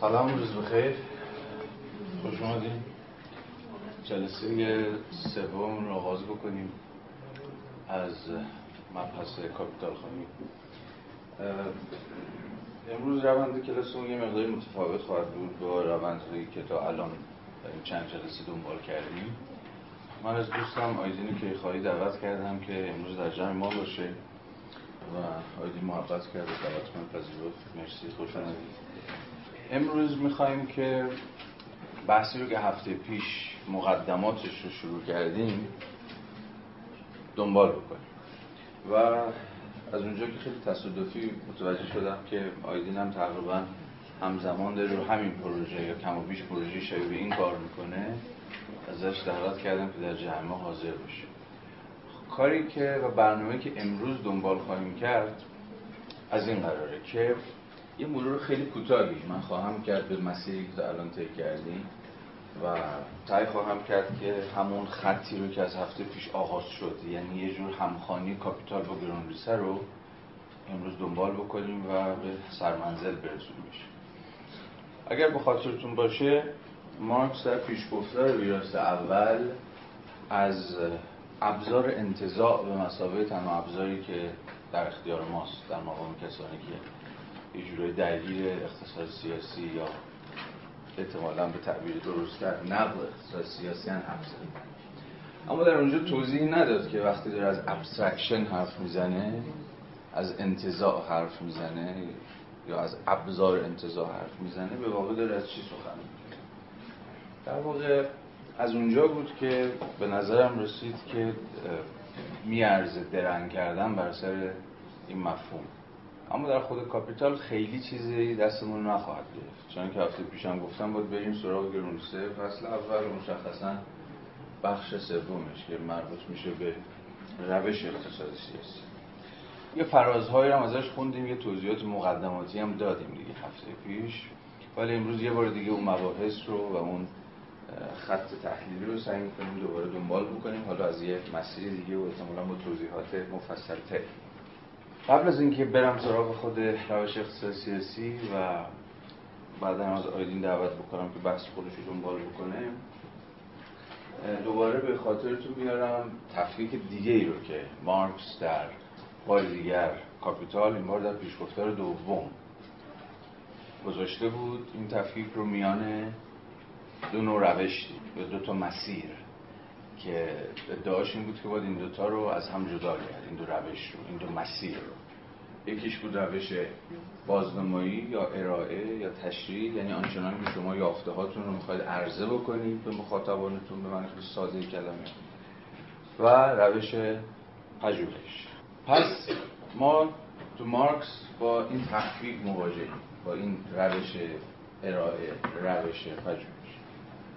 سلام روز بخیر. خوش اومدین. جلسه سوم رو آغاز بکنیم از مبحث کاپیتال خانی امروز روند کلاسمون یه مقداری متفاوت خواهد بود با روندهایی که تا الان این چند جلسه دنبال کردیم. من از دوستم آیدینی که خواهی دعوت کردم که امروز در جمع ما باشه و آیدین محبت کرده دعوت من پذیرفت. مرسی خوش آمدید امروز می‌خوایم که بحثی رو که هفته پیش مقدماتش رو شروع کردیم دنبال بکنیم. و از اونجا که خیلی تصادفی متوجه شدم که آیدین هم تقریبا همزمان داره رو همین پروژه یا کم و بیش پروژه شبیه این کار می‌کنه. ازش دعوت کردم که در جمع حاضر باشه کاری که و برنامه که امروز دنبال خواهیم کرد از این قراره که یه مرور خیلی کوتاهی من خواهم کرد به مسیری که الان طی کردیم و سعی خواهم کرد که همون خطی رو که از هفته پیش آغاز شد. یعنی یه جور همخانی کاپیتال با گرانریسه رو امروز دنبال بکنیم و به سرمنزل برسونیمش اگر به خاطرتون باشه مارکس در پیشگفتار ویراست اول از ابزار انتزاع به مثابه تنها ابزاری که در اختیار ماست در مقام کسانی که یه جورای درگیر اقتصاد سیاسی یا احتمالا به تعبیر درستتر نقد اقتصاد سیاسی هم اما در اونجا توضیح نداد که وقتی داره از abstraction حرف می‌زنه از انتزاع حرف می‌زنه یا از ابزار انتزاع حرف می‌زنه به واقع داره از چی سخن در واقع از اونجا بود که به نظرم رسید که میارزه درنگ کردن بر سر این مفهوم. اما در خود کاپیتال خیلی چیزی دستمون نخواهد گرفت. چون که هفته پیشم گفتم باید بریم سراغ گرونسه فصل اول مشخصا بخش سومش که مربوط میشه به روش اقتصاد سیاسی. یه فرازهایی هم ازش خوندیم یه توضیحات مقدماتی هم دادیم دیگه هفته پیش. ولی امروز یه بار دیگه اون مباحث رو و اون خط تحلیلی رو سعی می‌کنیم دوباره دنبال بکنیم. حالا از یه مسیر دیگه و احتمالا با توضیحات مفصل تر قبل از اینکه برم سراغ خود روش اقتصاد سیاسی و بعدا از آیدین دعوت بکنم که بحث خودش رو دنبال بکنه دوباره به خاطرتون میارم تفکیک دیگه ای رو که مارکس در بار دیگر کاپیتال این بار در پیشگفتار دوم گذاشته بود. این تفکیک رو میان دو نوع روش یا دو تا مسیر که ادعاش این بود که باید این دوتا رو از هم جدا کرد این دو روش رو این دو مسیر رو. یکیش بود روش بازنمایی یا ارائه یا تشریح یعنی آنچنان که شما یافته هاتون رو می‌خواید عرضه بکنید به مخاطبانتون به معنی ساده کلمه. و روش پژوهش. پس ما تو مارکس با این تفکیک مواجهیم با این روش ارائه روش پژوهش.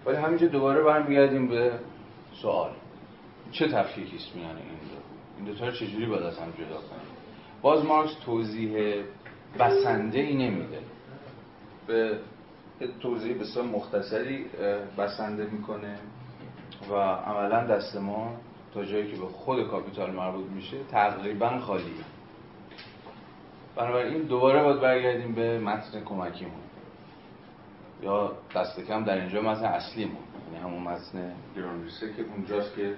ولی همینجا دوباره برمیگردیم به سوال. چه تفکیکی است میان این دو؟ این دو تا چجوری باید از هم جدا کنیم؟ باز مارکس توضیح بسنده ای نمیده. به توضیح بسیار مختصری بسنده می‌کنه و عملا دست ما تا جایی که به خود کاپیتال مربوط میشه تقریبا خالیه. بنابراین دوباره باید برگردیم به متن کمکیمون. یا دست کم در اینجا متن اصلیمون. یعنی همون متن گرانریسه که اونجاست که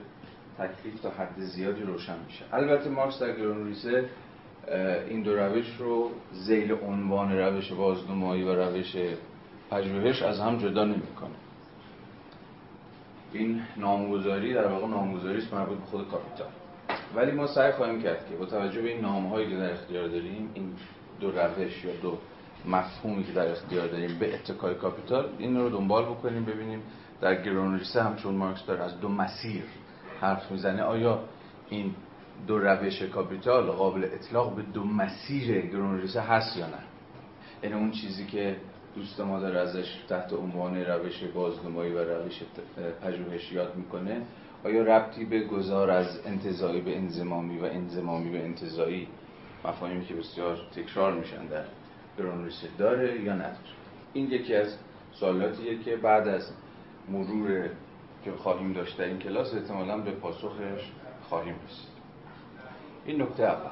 تکلیف تا حد زیادی روشن میشه. البته مارکس در گرانریسه این دو روش رو زیل عنوان روش بازنمایی و روش پژوهش از هم جدا نمی‌کنه. این نامگذاری در واقع نامگذاری است مربوط به خود کاپیتال ولی ما سعی خواهیم کرد که با توجه به این نامهایی که در اختیار داریم این دو روش یا دو مفهومی که در اختیار داریم به اتکای کاپیتال این رو دنبال بکنیم ببینیم در گروندریسه هم چون مارکس داره از دو مسیر حرف می‌زنه. آیا این دو روش کاپیتال قابل اطلاق به دو مسیر گروندریسه هست یا نه. یعنی اون چیزی که دوست ما داره ازش تحت عنوان روش بازنمایی و روش پژوهش یاد می‌کنه آیا ربطی به گذار از انتظایی به انزمامی و انزمامی به انتظایی مفاهیمی که بسیار تکرار میشن در گرانریسه داره یا نداره؟ این یکی از سوالاتیه که بعد از مرور که خواهیم داشت در این کلاس احتمالا به پاسخش خواهیم رسید. این نکته اول.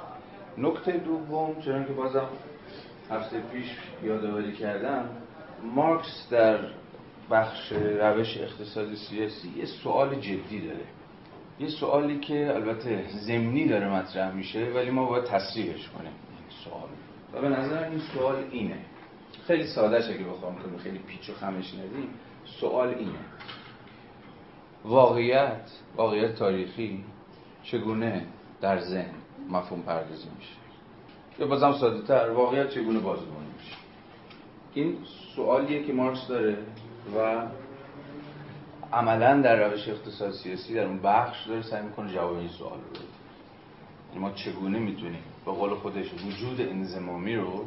نکته دوم چون که بازم هفته پیش یادآوری کردم مارکس در بخش روش اقتصادی سیاسی یه سوال جدی داره. یه سوالی که البته زمینی داره مطرح میشه ولی ما باید تصریحش کنیم. این سوال. و به نظر این سوال اینه. خیلی ساده اگه بخوام کنیم خیلی پیچ و خمش ندیم. سوال اینه. واقعیت واقعیت تاریخی چگونه در ذهن مفهوم پردازی میشه. یا بازم ساده تر واقعیت چگونه بازگویی میشه؟ این سوالیه که مارکس داره و عملا در روش اقتصاد سیاسی در اون بخش داره سعی می‌کنه جواب این سوال رو بده. یعنی ما چگونه می‌تونیم به قول خودش وجود انضمامی رو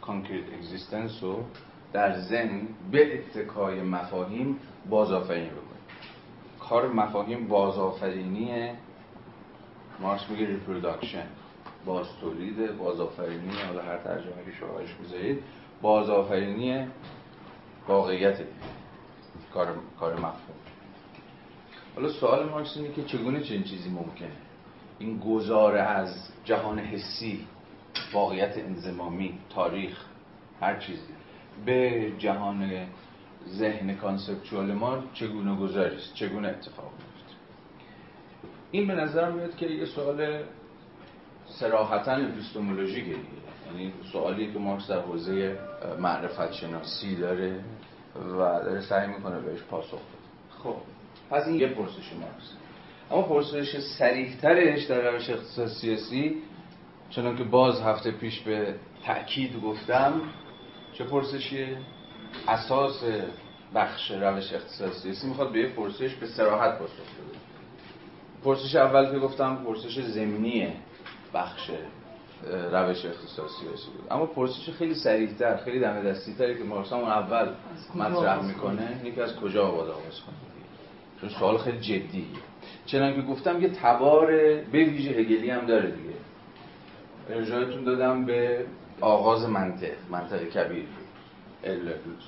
concrete existence رو در ذهن به اتکای مفاهیم بازآفرینی بکنیم؟ کار مفاهیم بازآفرینی مارکس میگه reproduction باز تولید بازآفرینی حالا هر ترجمه که شما می‌ذارید بازآفرینی واقعیت کار کار مفهوم. حالا سوال مارکس اینه که چگونه چنین چیزی ممکنه؟ این گذاره از جهان حسی واقعیت انضمامی تاریخ هر چیزی. به جهان ذهن conceptual ما چگونه گذاریست چگونه اتفاق این به نظر میاد که یه سوال صراحتا اپیستمولوژیکه یعنی سوالی که مارکس در حوزه معرفت شناسی داره و داره سعی می‌کنه بهش پاسخ بده. خب پس این یه پرسش مارکس. اما پرسش صریح‌ترش در روش اقتصاد سیاسی چنان که باز هفته پیش به تأکید گفتم چه پرسشیه؟ اساس بخش روش اقتصاد سیاسی می‌خواد به یه پرسش به سراحت پاسخ بده. پرسش اول که گفتم پرسش زمینیه بخش روش سیاسی بود اما پرسش خیلی سریعتر خیلی دم دستی تری که مارکس اون اول مطرح می‌کنه یکی از کجا آباد آغاز کنه؟ چون سوال خیلی جدیه چنان که گفتم یه تبار به ویژه هگلی هم داره دیگه. ارجاعتون دادم به آغاز منطق منطق کبیر.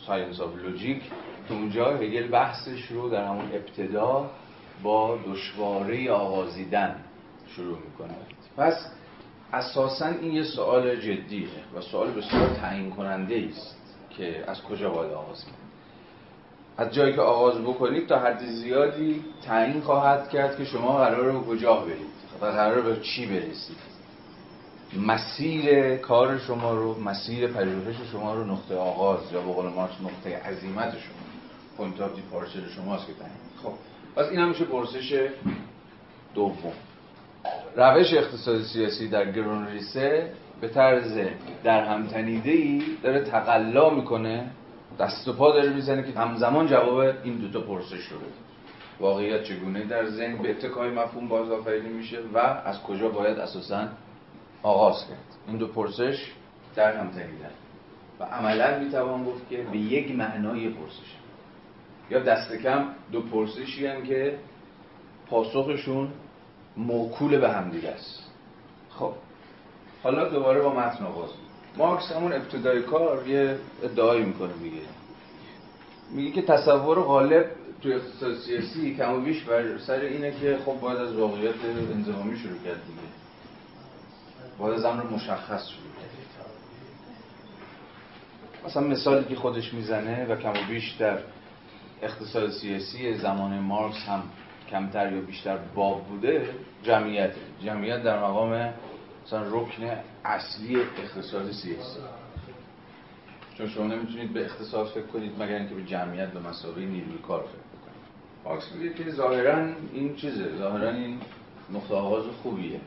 Science of Logic که اونجا هگل بحثش رو در همون ابتدا با دشواره آغازیدن شروع می‌کنه. پس اساسا این یه سوال جدیه و سوال بسیار تعیین کننده است که از کجا باید آغاز کنید از جایی که آغاز بکنید تا حد زیادی تعیین خواهد کرد که شما قراره به کجا برید و قراره به چی برسید. مسیر کار شما رو مسیر پژوهش شما رو نقطه آغاز یا به قول مارکس نقطه عزیمت شما point of departure شماست که تعیین پس این هم میشه پرسش دوم. روش اقتصادی سیاسی در گروندریسه به طرز درهم‌تنیده‌ای داره تقلا می‌کنه دست و پا داره می‌زنه که همزمان جواب این دوتا پرسش رو بده. واقعیت چگونه در ذهن به اتکای مفهوم بازآفرینی میشه و از کجا باید اساسا آغاز کرد. این دو پرسش در هم تنیدن و عملا می‌توان گفت که به یک معنای پرسش یا دست کم دو پرسشی هم که پاسخشون موکول به هم دیگه است. خب. حالا دوباره با متن آغاز مارکس همون ابتدای کار یه ادعایی می‌کنه میگه. میگه که تصور غالب تو اقتصاد سیاسی کم و بیش بر سر اینه که خب باید از واقعیت انزمامی شروع کرد دیگه. باید از امر مشخص شروع کرد. مثلا مثالی که خودش می‌زنه و کم و بیش در اقتصاد سیاسی زمان مارکس هم کمتر یا بیشتر باب بوده جمعیت. جمعیت در مقام مثلا رکن اصلی اقتصاد سیاسی. چون شما نمی‌تونید به اقتصاد فکر کنید مگر اینکه به جمعیت به مسابقه نیروی کار فکر بکنید. مارکس میگه که ظاهرا این چیزه. ظاهرا این نقطه آغاز خوبیه.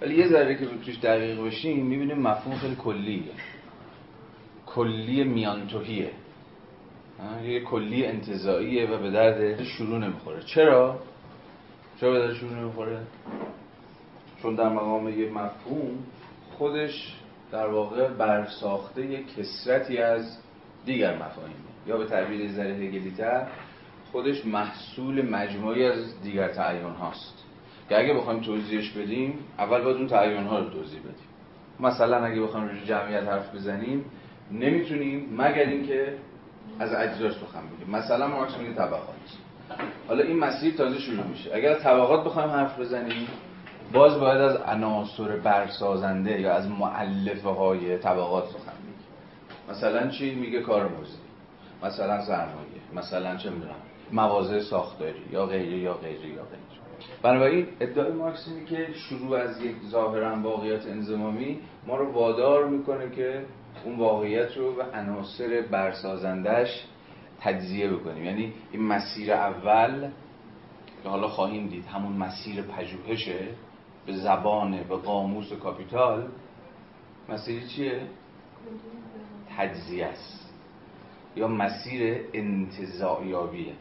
ولی یه ذره که توش دقیق بشیم می‌بینیم مفهوم خیلی کلیه. کلی میانتوهیه یه کلی انتظاییه و به درد شروع نمی‌خوره چرا؟ چرا به درد شروع نمی‌خوره؟ چون در مقام یه مفهوم خودش در واقع برساخته یک کسرتی از دیگر مفاهیمه یا به تعبیر ذره هگلیتر خودش محصول مجموعی از دیگر تعیون هاست که اگه بخوایم توضیحش بدیم اول باید اون تعیون ها رو توضیح بدیم مثلا اگه بخوایم روی جمعیت حرف بزنیم نمی‌تونیم مگر اینکه از اجزاش سخن بگیم مثلا مارکس میگه طبقات. حالا این مسیر تازه شروع میشه. اگر طبقات بخوایم حرف بزنیم باز باید از عناصر برسازنده یا از معلفه های طبقات سخن بگیم. مثلا چی میگه کار موزی مثلا سرمایه مثلا چه می‌دونم مواضع ساختاری یا غیره یا غیره یا غیره. بنابراین ادعای مارکس اینه که شروع از یک ظاهرا واقعیت انزمامی ما رو وادار می‌کنه که اون واقعیت رو و عناصر برسازندش تجزیه بکنیم. یعنی این مسیر اول که حالا خواهیم دید همون مسیر پژوهشه به زبان به قاموس کاپیتال مسیر چیه؟ تجزیه است. یا مسیر انتزاعیابیه.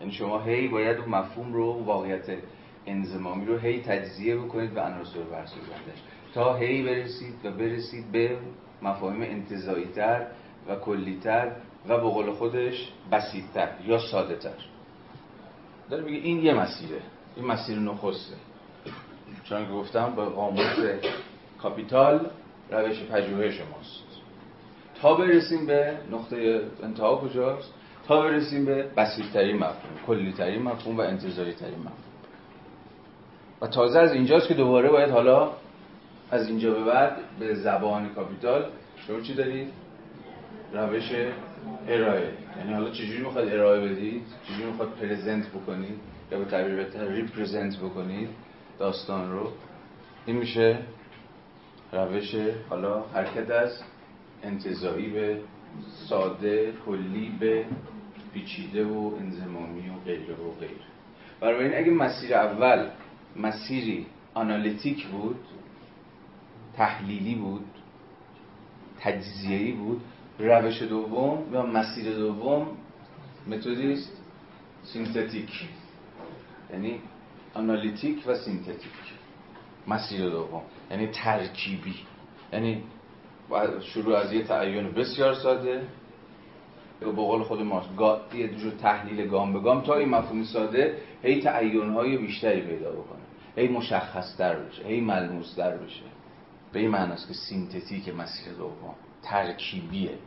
یعنی شما هی باید اون مفهوم رو واقعیت انزمامی رو هی تجزیه بکنید به عناصر برسازندش تا هی برسید و برسید به مفاهیم انتظایی و کلیتر و به قول خودش بسیدتر یا ساده تر داره میگه این یه مسیره. این مسیر نخسته. چون که گفتم با قاموس کاپیتال روش پژوهش ماست. تا برسیم به نقطه انتها کجاست؟ تا برسیم به بسیطترین مفهوم کلیترین مفهوم و انتظاری ترین مفهوم. و تازه از اینجاست که دوباره باید حالا از اینجا به بعد به زبان کاپیتال شما چی دارید؟ روش ارائه. یعنی حالا چجوری می‌خواد ارائه بدید؟ چجوری می‌خواد پرزنت بکنید یا به تعبیر بهتر ریپرزنت بکنید داستان رو. این میشه روش حالا حرکت از انتظایی به ساده کلی به پیچیده و انزمامی و غیره و غیره. برای اگه مسیر اول مسیری analytic بود تحلیلی بود تجزیه‌ای بود. روش دوم یا مسیر دوم متدی است synthetic. یعنی analytic و synthetic. مسیر دوم. یعنی ترکیبی. یعنی شروع از یه تعین بسیار ساده. به قول خود ما یه جور تحلیل گام به گام تا این مفهوم ساده هی تعین های بیشتری پیدا بکنه. هی مشخص‌تر بشه. هی ملموس‌تر بشه. به این معناست که synthetic مسیر دوم ترکیبیه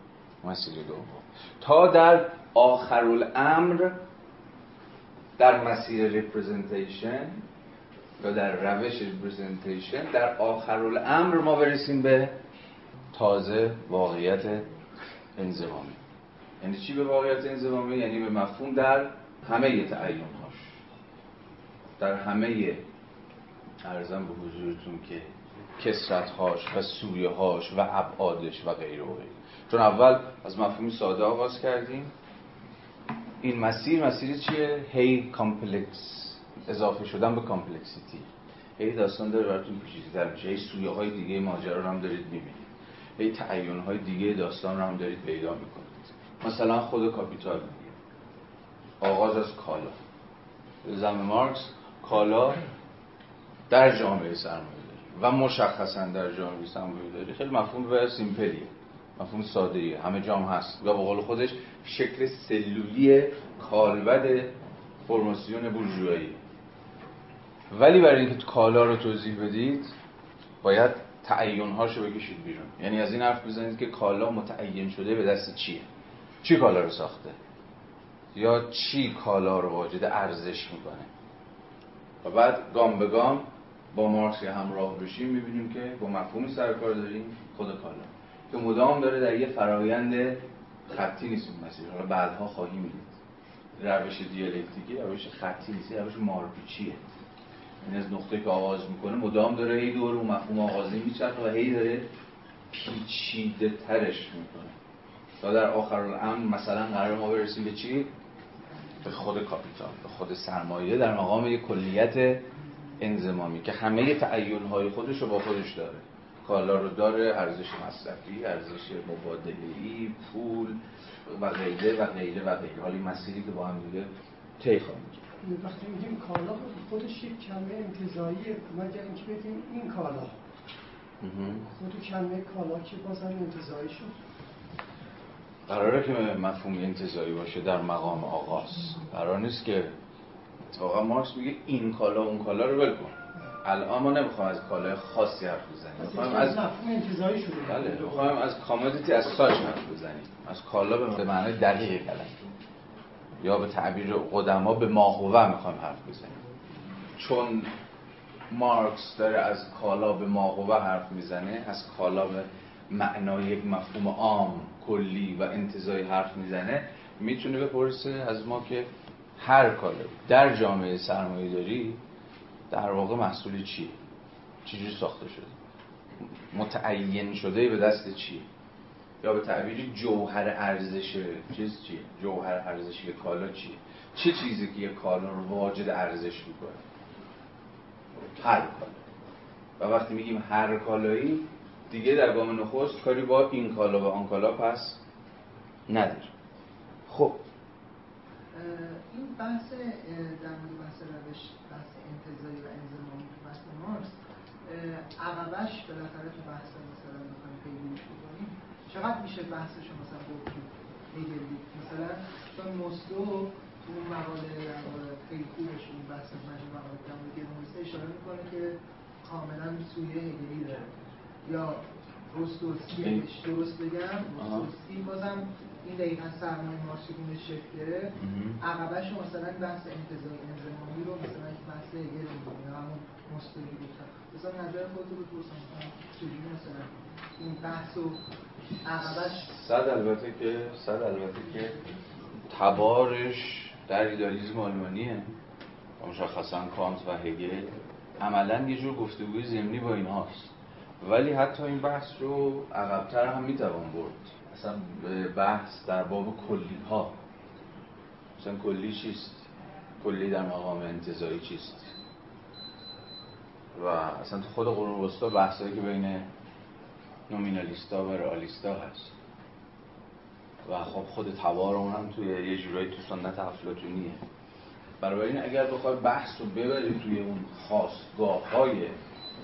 مسیر دوم. تا در آخر الامر در مسیر representation یا در روش representation در آخر الامر ما برسیم به تازه واقعیت انضمامی. یعنی چی به واقعیت انضمامی؟ یعنی به مفهوم در همه تعین هاش در همه عرضم به حضورتون که کثرت هاش و سویه هاش و ابعادش و غیره و چون اول از مفهوم ساده آغاز کردیم. این مسیر مسیر چیه؟ هی complex اضافه شدن به complexity هی داستان داره براتون پیچیده‌تر میشه. هی سویه های دیگه ماجرا رو هم دارید می‌بینید. هی تعین های دیگه داستان رو هم دارید پیدا می‌کنید. مثلا خود کاپیتال آغاز از کالا. زم مارکس کالا در جامعه سرمایه. و مشخصا در جامعه سرمایه داری. خیلی مفهوم و سیمپلیه مفهوم ساده همه جام هست. و به قول خودش شکل سلولی کالبد فرماسیون بورژوایی. ولی برای اینکه کالا رو توضیح بدید باید تعین هاشو بکشید بیرون. یعنی از این حرف بزنید که کالا متعین شده به دست چیه؟ چی کالا رو ساخته؟ یا چی کالا رو واجد ارزش می‌کنه؟ و بعد گام به گام با مارکس همراه بشیم می‌بینیم که با مفهومی سرکار داریم خود کالا. که مدام داره در یه فرایند خطی نیست این مسیر. حالا بعدها خواهیم دید. روش دیالکتیکی روش خطی نیست. روش مارپیچیه. این از نقطه که آغاز می‌کنه مدام داره هی دور اون مفهوم آغازی میچرخه و هی داره پیچیده ترش می‌کنه. تا در آخر الامر مثلا قرار ما برسیم به چی؟ به خود کاپیتال به خود سرمایه. در مقام یک کلیت انزمامی که همه تعین های خودش رو با خودش داره. کالا رو داره ارزش مصرفی ارزش مبادله پول و غیره و غیره و غیره. حالی مسیری که با هم دیگه طی خواهیم وقتی میگیم کالا خودش یک کلمه انتزاعیه مگر اینکه بگیم این کالا. خود کلمه کالا که بازم انتزاعی شد. قراره که مفهوم انتظایی باشه در مقام آغاز. قرار نیست که اتفاقا مارکس میگه این کالا اون کالا رو ول کن. الان ما نمی‌خوایم از کالای خاصی حرف بزنیم. می‌خوایم از مفهوم انتزاعی شده. بله می‌خوایم از کامودیتی از ساش حرف بزنیم. از کالا به معنای دقیق کلمه. یا به تعبیر قدما به ماهوه می‌خوایم حرف بزنیم. چون مارکس داره از کالا به ماهوه حرف می‌زنه از کالا به معنای یک مفهوم عام کلی و انتظایی حرف می‌زنه می‌تونه بپرسه از ما که هر کالا در جامعه سرمایه داری در واقع مسئول چیه؟ چجوری ساخته شده؟ متعین شده به دست چیه؟ یا به تعبیری جوهر ارزش چیز چیه؟ جوهر ارزشی کالا چیه؟ چه چیزی که یک کالا رو واجد ارزش می‌کنه؟ هر کالا. و وقتی میگیم هر کالایی دیگه در گام نخست کاری با این کالا و آن کالا پس نداره. خب این بحث در مورد بحث روش بحث انتظاری و انزمامی تو بحث مارکس عقبش بالاخره تو بحث مثلا بخوایم پیگیریش بکنیم. چقدر میشه بحثش مثلا گفت؟ هگلی مثلا چون مستو تو اون مقاله خیلی خوبش اون بحث مجموع مقاله در مورد اشاره می‌کنه که کاملا سویه هگلی داره. یا رستوسی درست بگم؟ رستوسی بازم این دقیقا سرمایه مارکسیسم شکل گرفت عقبش مثلا بحث انتظاری انزمامی رو مثلا یک بحث هگل میگه همون مستوری گفتم مثلا نظر خودتو بپرسم. چجوری مثلا این بحث و عقبش صد البته که صد البته که تبارش در ایدالیزم آلمانیه مشخصا کانت و هگل. عملا یه جور گفتگوی زمینی با این هاست ولی حتی این بحث رو عقبتر هم می‌توان برد. اصلا بحث در باب کلی ها مثلا کلی چیست؟ کلی در مقام انتظایی چیست؟ و اصلا تو خود قرون وسطا بحثایی که بین نومینالیستا و رئالیستا هست. و خب خود تبار اون هم توی یه جورایی تو سنت افلاتونیه برای این اگر بخوای بحث رو ببری توی اون خواستگاه های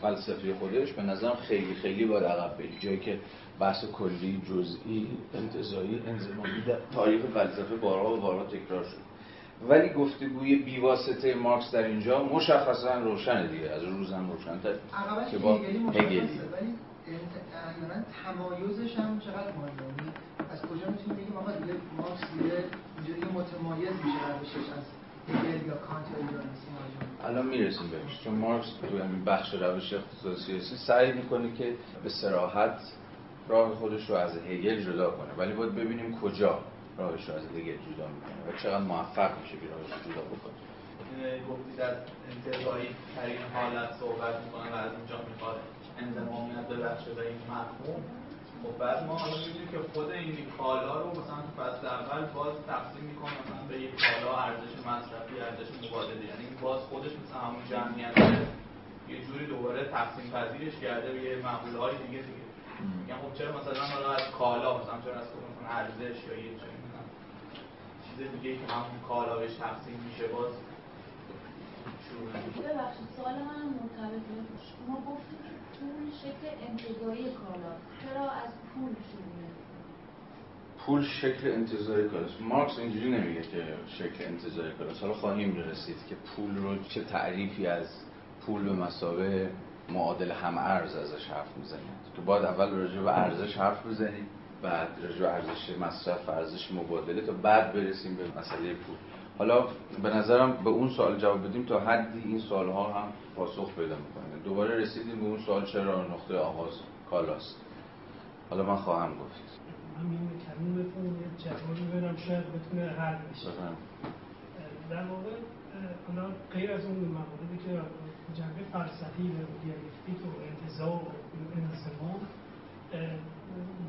فلسفی خودش به نظرم خیلی خیلی باید عقب بری. جایی که بحث کلی جزئی انتظایی انزمامی در تاریخ فلسفه بارها و بارها تکرار شد. ولی گفتگوی بیواسطه مارکس در اینجا مشخصا روشن دیگه. از روز هم روشن که با هگل ولی تمایزش هم چقدر مهمه؟ یعنی از کجا می‌تونیم بگیم آقا دیگه مارکس دیگه اینجوری متمایز میشه روشش از الان می‌رسیم بهش. چون مارکس تو همین بخش روش اقتصاد سیاسی سعی می‌کنه که به سراحت راه خودش رو از هگل جدا کنه. ولی باید ببینیم کجا راهش رو از هگل جدا می‌کنه و چقدر موفق میشه که راهش رو جدا بکنه. گفتید از انتظایی ترین حالت صحبت می‌کنه و از اینجا می‌خواد انضمامیت ببخشه به این مفهوم. خب بعد ما حالا می‌دونیم که خود این کالا رو مثلا تو فصل اول باز تقسیم می‌کنه مثلا به یک کالا ارزش مصرفی ارزش مبادله. یعنی باز خودش مثلا همون جمعیت یه جوری دوباره تقسیم پذیرش کرده به یه معموله های دیگه دیگه. میگم خب چرا مثلا حالا از کالا مثلا چرا از مثلا ارزش یا یه چیز دیگه که همون کالا بهش تقسیم میشه باز ببخشید سوال من مرتبطه شما گفتید که پول شکل انتظاری کالا. چرا از پول شروع پول شکل انتظاری کالاست. مارکس اینجوری نمیگه که شکل انتظاری کالاست. حالا خواهیم رسید که پول رو چه تعریفی از پول به مسابه معادل هم ارز ازش حرف می‌زنید. که باید اول راجع به ارزش حرف بزنیم بعد راجع به ارزش مصرف ارزش مبادله تا بعد برسیم به مسئله پول. حالا به نظرم به اون سوال جواب بدیم تا حدی این سوال ها هم پاسخ پیدا می‌کنه. دوباره رسیدیم به اون سوال چرا نقطه آغاز کالاست. حالا من خواهم گفت. همین کلمتون یه جوابی برم شاید بتونه حل بشه. در واقع حالا غیر از اون مواردی که جنبه فلسفی و دیالکتیک و انتزاع و انزمان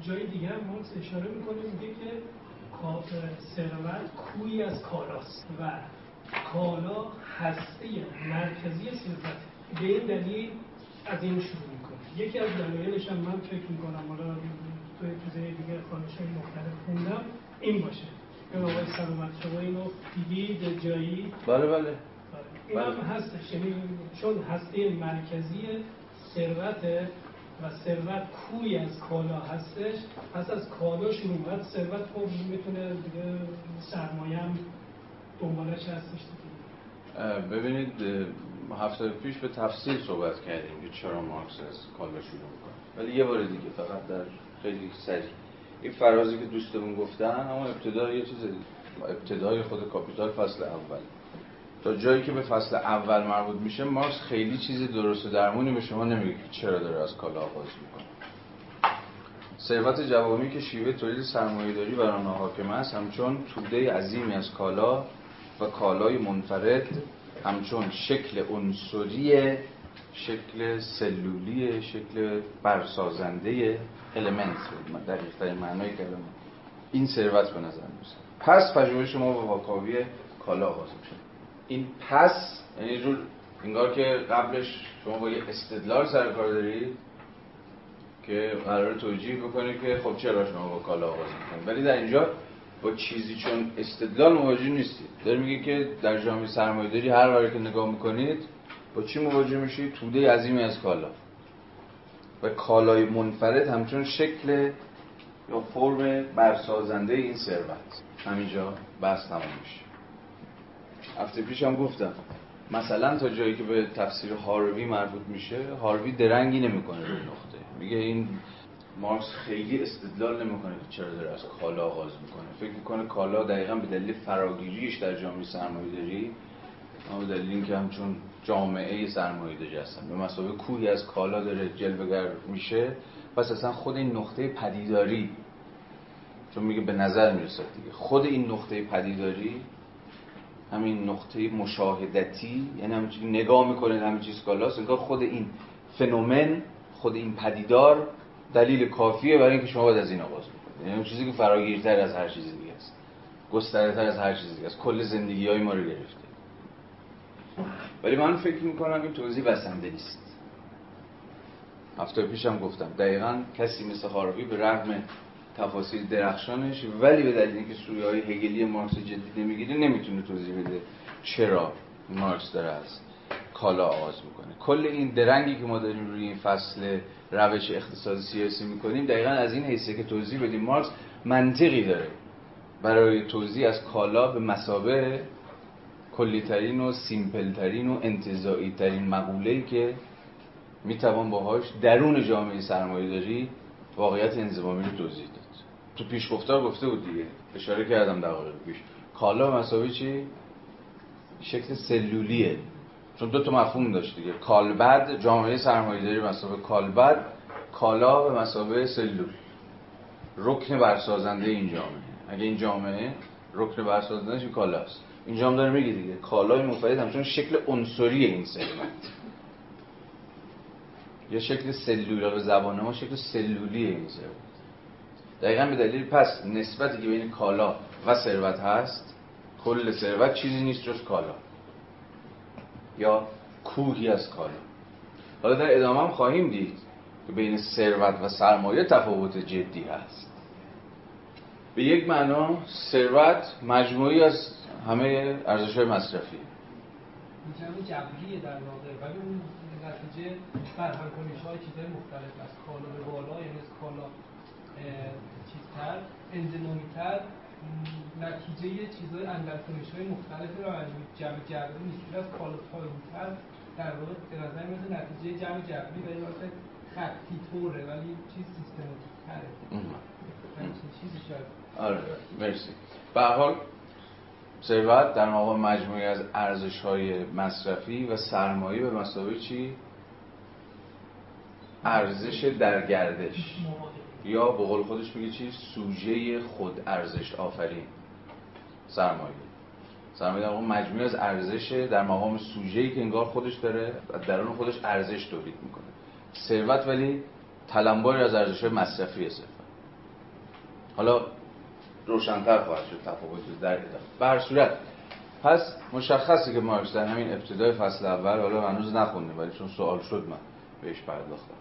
جای دیگه هم اشاره می‌کنه میگه که ثروت کوی از کالاست و کالا هسته مرکزی ثروت. به این دلیل از این شروع می‌کنه. یکی از دلایلش هم من فکر می‌کنم حالا توی چیزای دیگه خانش های مختلف خوندم این باشه. که آقای سلامت شما اینو دیدید جایی؟ بله بله. این هم هستش. یعنی چون هسته مرکزی ثروت و ثروت کوی از کالا هستش. پس از کالا شروع بعد ثروت خب می‌تونه دیگه سرمایه هم دنبالش هستش ببینید هفته پیش به تفصیل صحبت کردیم که چرا مارکس از کالا شروع می‌کنه. ولی یه بار دیگه فقط در خیلی سریع. این فرازی که دوستمون گفتن اما ابتدای یه چیز ابتدای خود کاپیتال فصل اول. تا جایی که به فصل اول مربوط میشه مارکس خیلی چیز درست و درمونی به شما نمیگه که چرا داره از کالا آغاز می‌کنه. ثروت جوامی که شیوه تولید سرمایه‌داری بر آنها حاکم است همچون توده عظیمی از کالا و کالای منفرد همچون شکل عنصری شکل سلولی شکل برسازنده المنت در معنای کلمه. این ثروت به نظر میسه پس پژوهش شما با واکاوی کالا آغاز میشه. این پس یعنی جور انگار که قبلش شما با یه استدلال سر کار دارید که قرار توجیه بکنید که خب چرا شما با کالا آغاز می‌کنید. ولی در اینجا با چیزی چون استدلال مواجه نیستید. داره میگه که در جامعه سرمایه‌داری هر باری که نگاه می‌کنید با چی مواجه میشید؟ توده عظیمی از کالا. و کالای منفرد همچون شکل یا فرم برسازنده این ثروت. همینجا بحث تمام میشه. هفته پیش هم گفتم. مثلا تا جایی که به تفسیر هاروی مربوط میشه هاروی درنگی نمی‌کنه به نقطه. میگه این مارکس خیلی استدلال نمی‌کنه که چرا داره از کالا آغاز می‌کنه. فکر می‌کنه کالا دقیقا به دلیل فراگیریش در جامعه سرمایه داری اما به دلیل اینکه همچون جامعه سرمایه داری هستن. به مسابقه کوهی از کالا داره جلوگر میشه پس اصلا خود این نقطه پدیداری چون میگه به نظر می‌رسد دیگه. خود این نقطه پدیداری همین نقطه مشاهدتی یعنی همین نگاه می‌کنه همین چیز کالاست. انگار خود این فنومن خود این پدیدار دلیل کافیه برای اینکه شما باید از این آغاز بکنید. یعنی چیزی که فراگیرتر از هر چیز دیگه است. گسترده از هر چیز دیگه است. کل زندگی های ما رو گرفته. ولی من فکر می‌کنم این توضیح بسنده نیست. هفته پیشم گفتم. دقیقا کسی مثل خارقی به رغم تفاصیل درخشانش ولی به دلیل اینکه سویه های هگلی مارکس جدی نمی‌گیره نمی‌تونه توضیح بده چرا مارکس داره از کالا آغاز می‌کنه. کل این درنگی که ما داریم روی این فصل روش اقتصادی سیاسی می‌کنیم دقیقا از این حیثه که توضیح بدیم مارکس منطقی داره برای توضیح از کالا به مسابه کلیترین و سیمپلترین و انتظایی ترین مقوله‌ای که می‌توان باهاش درون جامعه سرمایه داری واقعیت انزمامی رو توضیح داد. تو پیش گفتار گفته بود دیگه. اشاره کردم دقایق پیش. کالا مساوی چی؟ شکل سلولیه. چون دو تا مفهوم داشت دیگه. کالبد جامعه سرمایه‌داری مسابقه کالبد کالا به مسابقه سلول. رکن برسازنده این جامعه. اگه این جامعه رکن برسازندهش کالاست اینجا هم داره میگه دیگه. کالای مفید همچون شکل عنصری این ثروت یا شکل سلولی به زبان ما شکل سلولی این دقیقا به دلیل پس نسبتی که بین کالا و ثروت هست کل ثروت چیزی نیست جز کالا. یا کوهی از کالا. حالا در ادامه هم خواهیم دید که بین ثروت و سرمایه تفاوت جدی هست. به یک معنا ثروت مجموعی از همه ارزش های مصرفی جبریه در واقع ولی اون نتیجه کنیش های چیزهای مختلف است کالا به بالا یعنی از کالا چیزتر انزنامی تر نتیجه چیزهای اندر کنیش های مختلفی رو انجام جمع جبری نیست از کالا تر در واقع به نظر میاد نتیجه جمع جبری به این خطی طوره ولی چیز سیستماتیک تره چیزی شاید. آره مرسی. به حال ثروت در واقع مجموعی از ارزش های مصرفی و سرمایه به مسابقه چی؟ ارزش در گردش. یا به قول خودش میگه چی؟ سوژه خود ارزش. آفرین. سرمایه. سرمایه در مجموعی از ارزش در مقام سوژه‌ای که انگار خودش داره درون خودش ارزش تولید می‌کنه. ثروت ولی تلمباری از ارزش مصرفی صرفا. حالا روشنتر خواهد شد تفاوت در هر صورت پس مشخصه که مارکس در همین ابتدای فصل اول حالا هنوز نخوندیم ولی چون سوال شد من بهش پرداختم.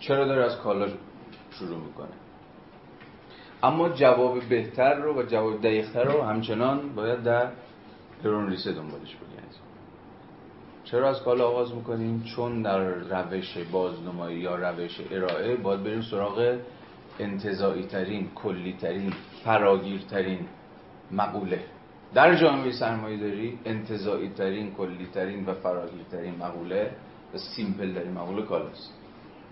چرا داره از کالا شروع می‌کنه. اما جواب بهتر رو و جواب دقیقتر رو همچنان باید در گرون ریسه دنبالش بگیریم چرا از کالا آغاز می‌کنیم؟ چون در روش بازنمایی یا روش ارائه باید بریم سراغ انتظایی ترین کلی ترین فراگیر ترین مقوله. در جامعه سرمایه داری انتظایی ترین کلی ترین و فراگیر ترین مقوله و سیمپل ترین مقوله کالاست.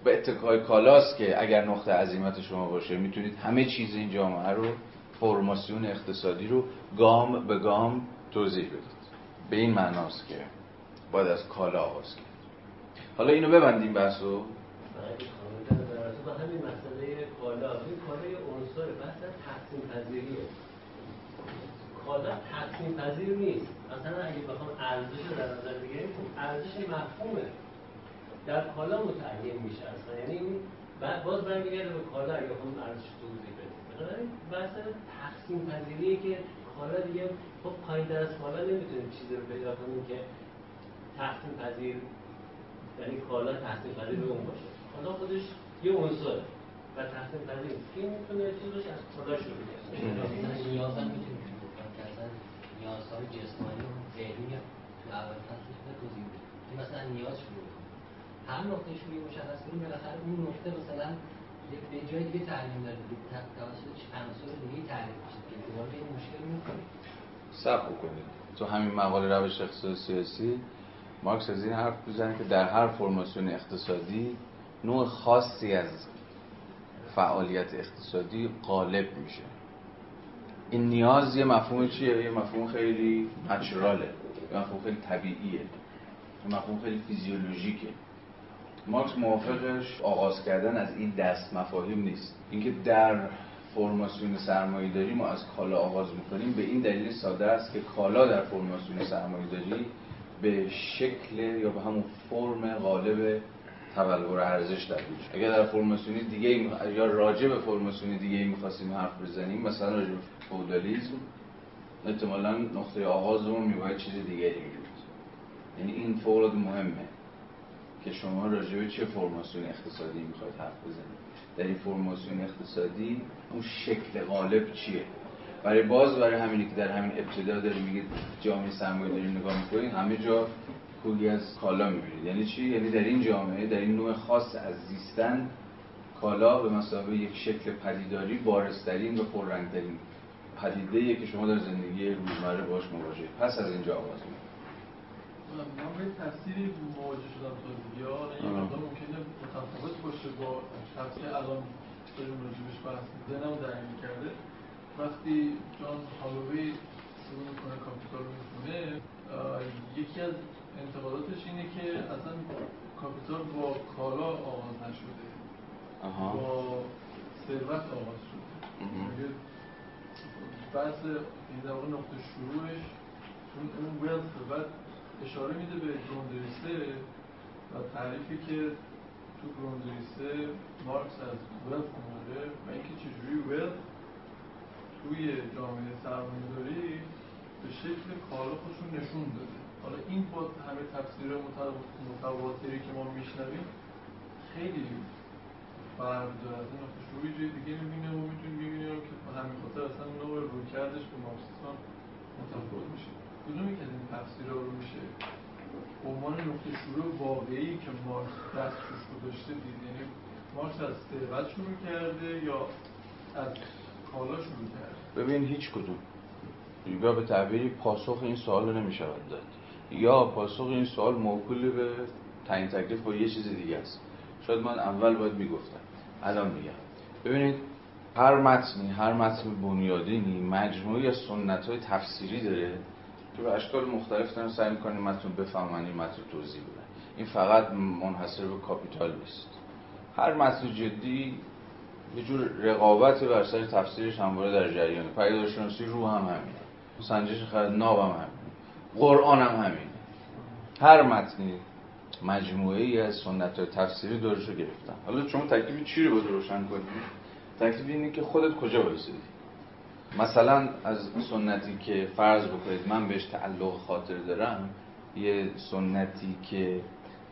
به اتکای کالاست که اگر نقطه عظیمت شما باشه می‌تونید همه چیز این جامعه رو فرماسیون اقتصادی رو گام به گام توضیح بدید. به این معناست که باید از کالا آغاز کرد. حالا اینو ببندیم بحثو. همین مسئله کالا. این کالا یه عنصر بحث تقسیم پذیریه کالا تقسیم پذیر نیست. مثلا اگه بخوام ارزش رو در نظر بگیریم ارزش مفهومه. در کالا متعین میشه اصلا. یعنی باز برمیگرده به کالا اگه بخوام ارزش توضیح بدیم بنابراین بحث تقسیم پذیریه که کالا دیگه خب پایین از کالا نمی‌تونیم چیزی رو پیدا کنیم که تقسیم پذیر یعنی کالا تقسیم پذیر به اون باشه. کالا خودش یه عنصره و تقسیم پذیر این می‌تونه چیز باشه؟ از کالا شروع کنه نیاز هم می‌تونیم کنیم که نیازهای جسمانی و ذهنی تو اول توضیح بدیم. که مثلا نیاز شروع کنیم هر نقطه شروعی مشخص کنیم بالاخره اون نقطه مثلا به جای دیگه تعلیم داره. توسط عناصر دیگه تعلیم میشه. که دوباره این مشکل می‌کنیم صبر بکنید. تو همین مقاله روش اقتصاد سیاسی مارکس از این حرف می‌زنه که در هر فرماسیون اقتصادی نوع خاصی از فعالیت اقتصادی غالب میشه. این نیاز یه مفهوم چیه؟ یه مفهوم خیلی نچراله یه مفهوم خیلی طبیعیه. یه مفهوم خیلی فیزیولوژیکه. مارکس موافقش آغاز کردن از این دست مفاهیم نیست. اینکه در فرماسیون سرمایه داری ما از کالا آغاز می‌کنیم به این دلیل ساده است که کالا در فرماسیون سرمایه داری به شکل یا به همون فرم غالب تبلور ارزش در اگر در فرماسیونی دیگه یا راجع به فرماسیونی دیگه می‌خواستیم حرف بزنیم مثلا راجع به فودالیزم احتمالا نقطه آغازمون میباید چیز دیگری میبود یعنی این فوق مهمه. که شما راجع به چه فرماسیون اقتصادی می‌خواید حرف بزنید؟ در این فرماسیون اقتصادی اون شکل غالب چیه؟ برای باز برای همینی که در همین ابتدا داری میگه جامعه سرمایه داری نگاه می‌کنید همه جا کولی از کالا می‌بینید. یعنی چی؟ یعنی در این جامعه در این نوع خاص از زیستن کالا به مسابقه یک شکل پدیداری بارسترین و پررنگترین پدیده که شما در زندگی روزمره باش مواجهید. پس از اینجا آغاز من به تفسیری مواجه شدم تازگی ها این مقدار ممکنه متفاوت باشه با تفسیر الان داریم راجبش بحث ذهنم درگیر کرده. وقتی جان هالووی شروع می‌کنه کاپیتال رو می‌خونه یکی از انتقاداتش اینه که اصلا کاپیتال با کالا آغاز نشده. با ثروت آغاز شده. بحث این در نقطه شروعش چون اون ویلت بعد اشاره میده به گروندریسه و تعریفی که تو گروندریسه مارکس از ویلت اومده و اینکه چجوری ویلت توی جامعه سرمایه‌داری به شکل کالا خودشون نشون داده. حالا این با همه تفسیر متواتری که ما میشنویم خیلی فرق داره. از نقطه شروعی جای دیگه می‌بینه و می‌تونیم ببینیم که همین خاطر اصلا نوع روی کردش به مارکسیسم متفاوت میشه. کدومی که از این تفسیرها رو میشه؟ عنوان نقطه شروع واقعی که مارکس دست روش گذاشته دید. یعنی مارکس از ثروت شروع کرده یا از کالا شروع کرده؟ ببین هیچ کدوم. یا به تعبیری پاسخ این سوال رو نمی‌شود داد. یا پاسخ این سوال موکول به تعیین تکلیف با یه چیز دیگه است. شاید من اول باید می‌گفتم. الان میگم. ببینید هر متنی هر متن بنیادینی مجموعی از سنت های تفسیری داره. که به اشکال مختلف دارن سعی می‌کنیم متن بفهمن این متن توضیح بدن. این فقط منحصر به کاپیتال نیست. هر متن جدی یه جور رقابت بر سر تفسیرش همواره در جریانه. پیداشناسی رو هم همینه. سنجش ناب هم همینه. قرآن هم همینه. هر متنی مجموعه ای از سنت های تفسیری دورش رو گرفتن. حالا شما تکلیف چی رو باید روشن کنید تکلیف اینه که خودت کجا وایسیدی؟ مثلا از سنتی که فرض بکنید من بهش تعلق خاطر دارم یه سنتی که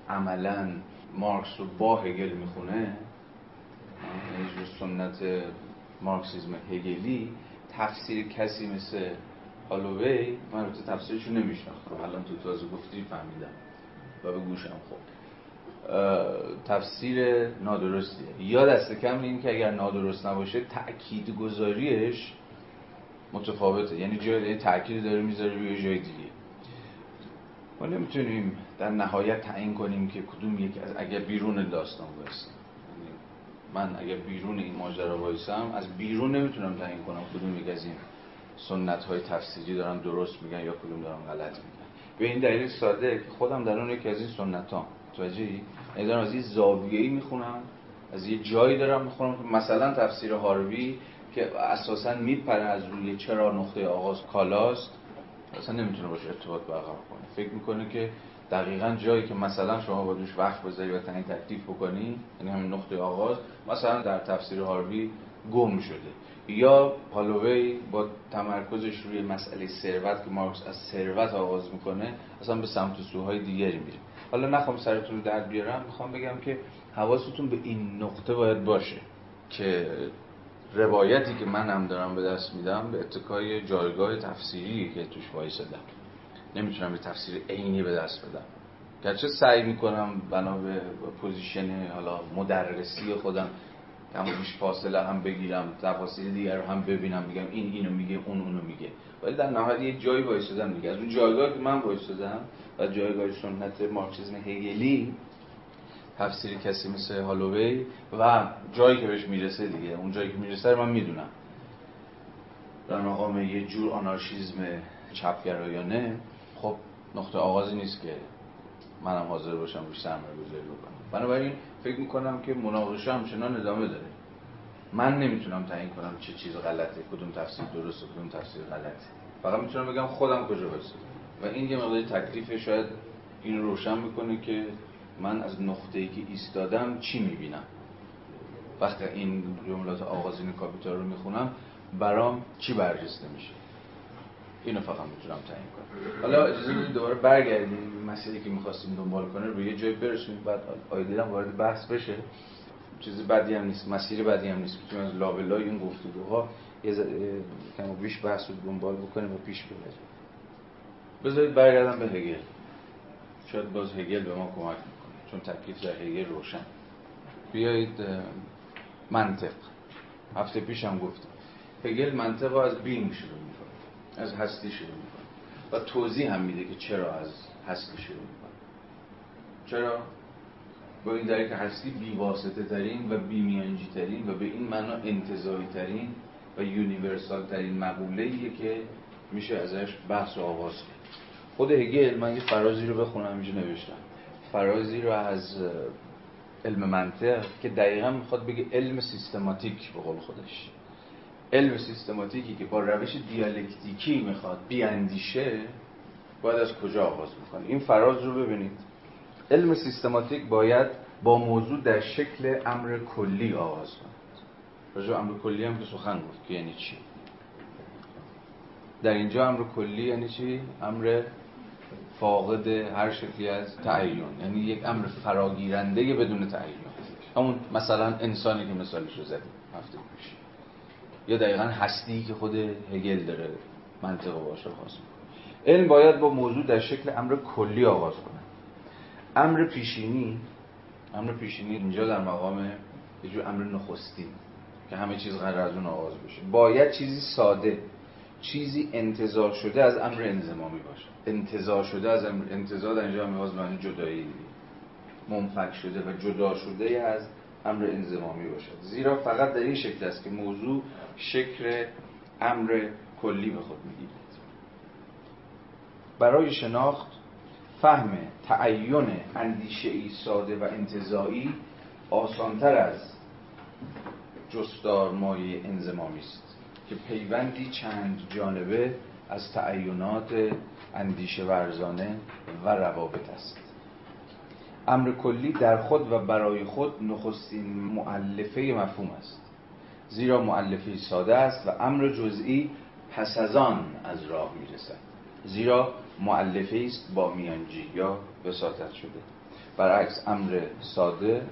عملا مارکس رو با هگل می‌خونه یه سنت مارکسیزم هگلی تفسیر کسی مثل هالووی من البته تفسیرش رو نمیشناختم الان تو تازه گفتی فهمیدم و به گوشم خب تفسیر نادرستیه. یا دست کم این که اگر نادرست نباشه تأکید گذاریش متفاوته. یعنی جای تأکید داره می‌ذاره روی جای دیگه. ما نمی‌تونیم در نهایت تعیین کنیم که کدوم یک از اگر بیرون داستان وایسم. یعنی من اگر بیرون این ماجرا وایسم از بیرون نمی‌تونم تعیین کنم کدوم یک از این سنت های تفسیری دارن درست میگن یا کدوم دارن غلط میگن. به این دلیل ساده که خودم در اون یکی از این سنت ها توجهی یعنی دارم از این زاویه‌ای می‌خونم از یه جایی دارم می‌خونم که مثلا تفسیر هاروی که اساسا میپره از روی چرا نقطه آغاز کالاست اصلا نمی‌تونه باشه ارتباط برقرار کنه. فکر می‌کنه که دقیقا جایی که مثلا شما با دوش وقت بذاری و تعیین تکلیف بکنی یعنی همین نقطه آغاز مثلا در تفسیر هاروی گم شده. یا هالووی با تمرکزش روی مسئله ثروت که مارکس از ثروت آغاز می‌کنه اصلا به سمت سوهای دیگری میره. حالا نخوام سرتون رو درد بیارم می‌خوام بگم که حواستون به این نقطه باید باشه که روایتی که من هم دارم به دست میدم به اتکای جایگاه تفسیری که توش وایسادم. نمی‌تونم یه تفسیر عینی به دست بدم. گرچه سعی می‌کنم بنا به position حالا مدرسی خودم هم بهش فاصله هم بگیرم تفاسیر دیگر رو هم ببینم بگم این اینو میگه اون اونو میگه. ولی در نهایت یه جایی وایسادم دیگه. از اون جایگاهی که من وایسادم و جایگاه سنت مارکسیسم هگلی تفسیر کسی مثل هالووی و جایی که بهش می‌رسه دیگه. اون جایی که می‌رسه من می‌دونم. در مقام یه جور آنارشیزم چپگرایانه خب نقطه آغازی نیست که منم حاضر باشم روش سرمایه گذاری بکنم. بنابراین فکر می‌کنم که مناقشه همچنان ادامه داره. من نمی‌تونم تعیین کنم چه چیز غلطه کدوم تفسیر درسته کدوم تفسیر غلطه. فقط می‌تونم بگم خودم کجا وایسادم و این یه مقداری تکلیف شاید این روشن می‌کنه که من از نقطه ای که ایستادم چی می‌بینم؟ وقتی این جملات آغازین کاپیتال رو می‌خونم برام چی برجسته میشه؟ اینو فقط می‌تونم تعیین کنم. حالا اجازه بدید دوباره برگردیم. مسئله که می‌خواستیم دنبال کنه رو یه جای برسونیم بعد آیدیرم وارد بحث بشه. چیز بدی هم نیست مسیر بدی هم نیست. می‌تونیم از لابلای این گفتگوها یه کم بیش بحث رو دنبال بکنیم و پیش ببریم. بذارید برگردم به هگل. شاید باز هگل به ما کمک چون تکلیف هگل روشن. بیایید منطق. هفته پیش هم گفتم. هگل منطق از بینگ شروع می‌کنه از هستی شروع می‌کنه. و توضیح هم میده که چرا از هستی شروع می‌کنه. چرا؟ با این دلیل که هستی بیواسطه ترین و بیمیانجی ترین و به این معنا انتظایی ترین و یونیورسال ترین مقوله که میشه ازش بحث و آواز کرد. خود هگل من یه فرازی رو بخونم اینجا نوشتم. فرازی رو از علم منطق که دقیقا می‌خواد بگه علم سیستماتیک به قول خودش. علم سیستماتیکی که با روش دیالکتیکی می‌خواد بیاندیشه باید از کجا آغاز می‌کنه این فراز رو ببینید. علم سیستماتیک باید با موضوع در شکل امر کلی آغاز کند راجع امر کلی هم که سخن گفت که یعنی چی؟ در اینجا امر کلی یعنی چی؟ امر فاقد هر شکلی از تعین. یعنی یک امر فراگیرنده بدون تعین. همون مثلا انسانی که مثالش رو زدیم هفته پیش. یا دقیقا هستی که خود هگل داره منطقه باشه خواست. علم باید با موضوع در شکل امر کلی آغاز کنه. امر پیشینی امر پیشینی اینجا در مقام یه جور امر نخستین که همه چیز قرار از اون آغاز بشه. باید چیزی ساده چیزی انتظار شده از امر انزمامی باشه. انتظار شده از امر انتظار در اینجا هم معنی جدایی منفک شده و جدا شده از امر انزمامی باشد زیرا فقط در این شکل است که موضوع شکل امر کلی به خود می‌گیرد. برای شناخت فهم تعین اندیشه ای ساده و انتظایی آسانتر از جستار مایه انزمامی است. که پیوندی چند جانبه از تعینات اندیشه ورزانه و روابط است. امر کلی در خود و برای خود نخستین معلفه مفهوم است. زیرا معلفه ساده است و امر جزئی پس از آن از راه می‌رسد. زیرا معلفه است با میانجی یا وساطت شده. برعکس امر ساده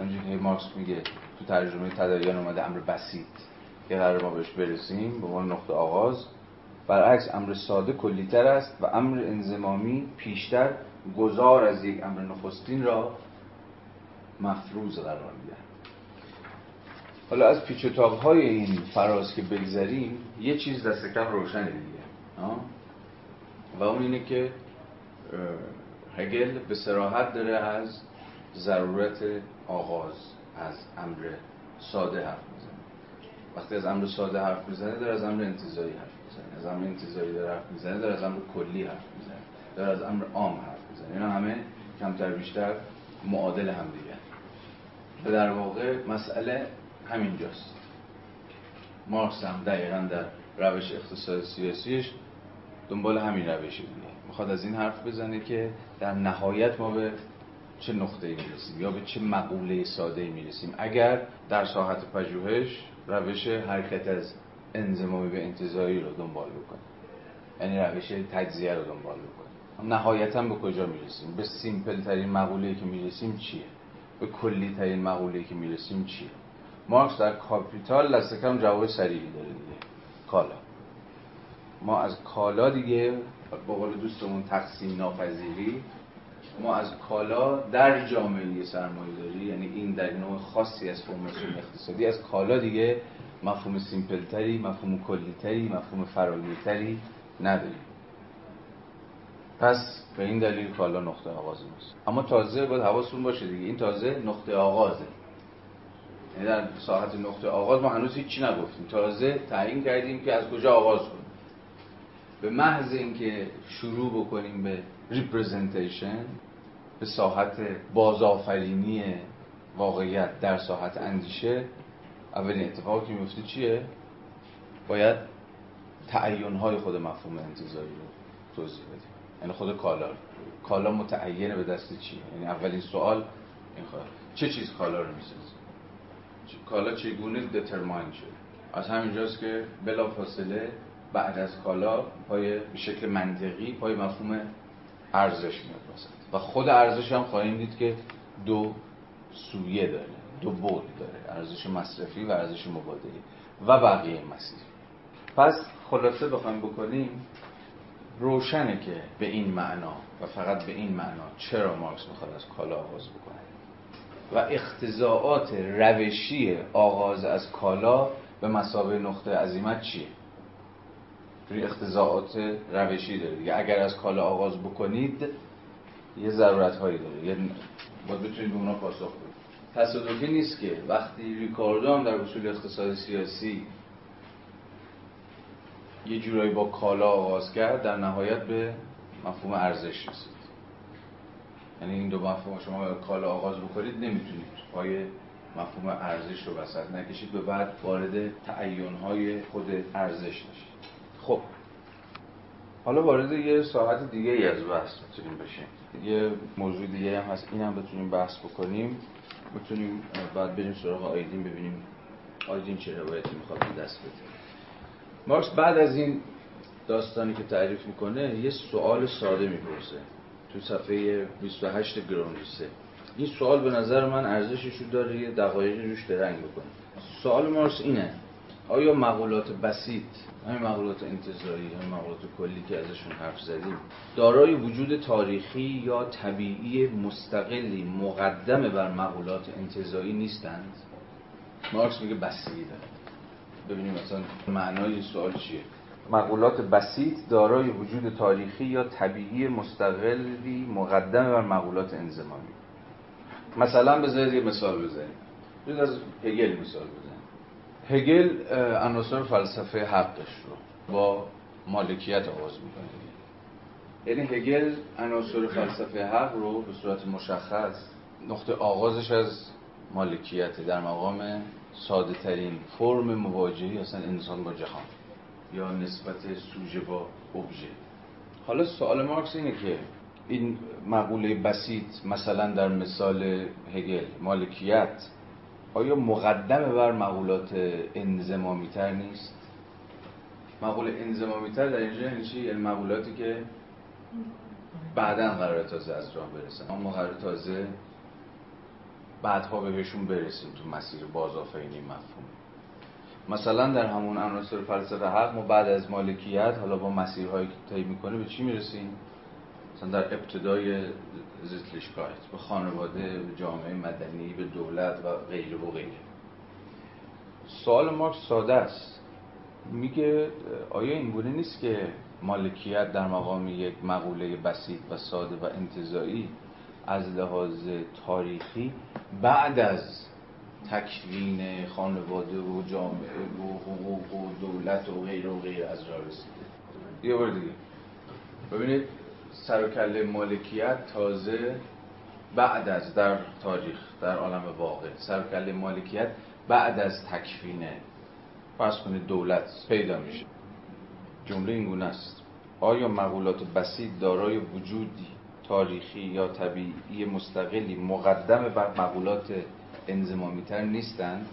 همجوری که مارکس میگه تو ترجمه تدریان اومده امر بسیط. که قرار ما بهش برسیم به عنوان نقطه آغاز. برعکس امر ساده کلیتر است و امر انزمامی پیشتر گذار از یک امر نخستین را مفروض قرار میدن حالا از پیچ های این فراز که بگذریم یه چیز دست کم روشنه دیگه و اون اینه که هگل به سراحت داره از ضرورت آغاز از امر ساده حرف می‌زنه. وقتی از امر ساده حرف می‌زنه داره از امر انتظایی حرف می‌زنه. از امر انتظایی داره حرف می‌زنه داره از امر کلی حرف می‌زنه. داره از امر عام حرف می‌زنه. اینا همه کمتر بیشتر معادل هم دیگه. و در واقع مسئله همینجاست. مارکس هم دقیقا در روش اقتصاد سیاسیش دنبال همین روشه دیگه می‌خواد از این حرف بزنه که در نهایت ما به چه نقطه می‌رسیم یا به چه مقوله ساده می‌رسیم؟ اگر در ساحت پژوهش روش حرکت از انزمامی به انتظاری رو دنبال بکنیم. یعنی روش تجزیه رو دنبال بکنیم. نهایتا به کجا می‌رسیم؟ به سیمپل ترین مقوله که می‌رسیم چیه؟ به کلی ترین مقوله که می‌رسیم چیه؟ مارکس در کاپیتال دست کم جواب صریحی داره دیگه. کالا. ما از کالا دیگه به قول دوستمون تقسیم ناپذیری ما از کالا در جامعه سرمایه داری یعنی این در نوع خاصی از فرماسیون اقتصادی. از کالا دیگه مفهوم simple تری مفهوم کلیتری مفهوم فراگیرتری نداریم. پس به این دلیل کالا نقطه آغاز ماست. اما تازه باید حواستون باشه دیگه. این تازه نقطه آغازه. یعنی در ساحت نقطه آغاز ما هنوز هیچی نگفتیم. تازه تعیین کردیم که از کجا آغاز کنیم. به محض اینکه شروع بکنیم به ریپرزنتیشن به ساحت بازآفرینی واقعیت در ساحت اندیشه اولین اتفاقی که میفته چیه؟ باید تعین های خود مفهوم انتظاری رو توضیح بدیم. یعنی خود کالا. کالا متعینه به دست چیه یعنی اولین سوال این خواهد. چه چیز کالا رو می‌سازه؟ کالا چگونه دترماین شده؟ از همینجاست که بلا فاصله بعد از کالا پای به شکل منطقی پای مفهوم ارزش میاد و خود ارزش هم خواهیم دید که دو سویه داره دو بود داره ارزش مصرفی و ارزش مبادلی و بقیه مسیر. پس خلاصه بخوایم بکنیم روشنه که به این معنا و فقط به این معنا چرا مارکس می‌خواد از کالا آغاز بکنه. و اختزاعات روشی آغاز از کالا به مسابه نقطه عظیمت چیه؟ روی اختزاعات روشی داره دیگه. اگر از کالا آغاز بکنید یه ضرورت هایی داره. یه باید بتونید به اونا پاسخ بدید. تصادفی نیست که وقتی ریکاردو هم در اصول اقتصاد سیاسی یه جورایی با کالا آغاز کرد در نهایت به مفهوم ارزش رسید. یعنی این دو مفهوم شما کالا آغاز بکنید نمی‌تونید پای مفهوم ارزش رو وسط نکشید به بعد وارد تعین های خود ارزش نشید خب. حالا وارد یه ساعت دیگه ای از بحث می‌تونیم بشیم. یه موضوع دیگه هم هست. این هم بتونیم بحث بکنیم. بتونیم بعد بریم سراغ آیدین ببینیم آیدین چه روایتی می‌خواد دست بده. مارکس بعد از این داستانی که تعریف می‌کنه یه سوال ساده می‌پرسه. تو صفحه 28 گرونریسه این سوال به نظر من ارزشش رو داره یه دقایقی روش درنگ بکنه. سوال مارکس اینه. آیا مقولات بسیط همین مقولات انتظاری همین مقولات کلی که ازشون حرف زدیم دارای وجود تاریخی یا طبیعی مستقلی مقدم بر مقولات انتظایی نیستند؟ مارکس میگه بسیطه ببینیم مثلا معنای سوال چیه. مقولات بسیط دارای وجود تاریخی یا طبیعی مستقلی مقدم بر مقولات انزمامی مثلا بذارید یه مثال بزنیم. بذارید از هگل مثال بزنیم. هگل عناصر فلسفه حقش رو. با مالکیت آغاز می‌کنه. یعنی هگل عناصر فلسفه حق رو به صورت مشخص نقطه آغازش از مالکیت در مقام ساده ترین فرم مواجهی اصلا انسان با جهان یا نسبت سوژه با ابژه. حالا سوال مارکس اینه که این مقوله بسیط مثلا در مثال هگل مالکیت آیا مقدمه بر مقولات انزمامی تر نیست؟ مقوله انزمامی تر در اینجا یعنی چی؟ یعنی مقولاتی که بعدا قرار تازه از راه برسن اما قرار تازه بعدها بهشون برسیم تو مسیر بازآفرینی مفهوم مثلا در همون عناصر فلسفه حق ما بعد از مالکیت حالا با مسیرهایی که طی می‌کنه به چی می‌رسیم مثلا در ابتدای زیتلیشکایت به خانواده به جامعه مدنی به دولت و غیره و غیره. سوال مارکس ساده است. میگه آیا این گونه نیست که مالکیت در مقام یک مقوله بسیط و ساده و انتظایی از لحاظ تاریخی بعد از تکوین خانواده و جامعه و حقوق و دولت و غیر و غیر از راه رسیده؟ یه بار دیگه. ببینید سر و کله مالکیت تازه بعد از در تاریخ در عالم واقع. سرکله مالکیت بعد از تکفینه فرض کنید دولت پیدا میشه. جمله این گونه است. آیا مقولات بسیط دارای وجودی تاریخی یا طبیعی مستقلی مقدم بر مقولات انزمامی تر نیستند؟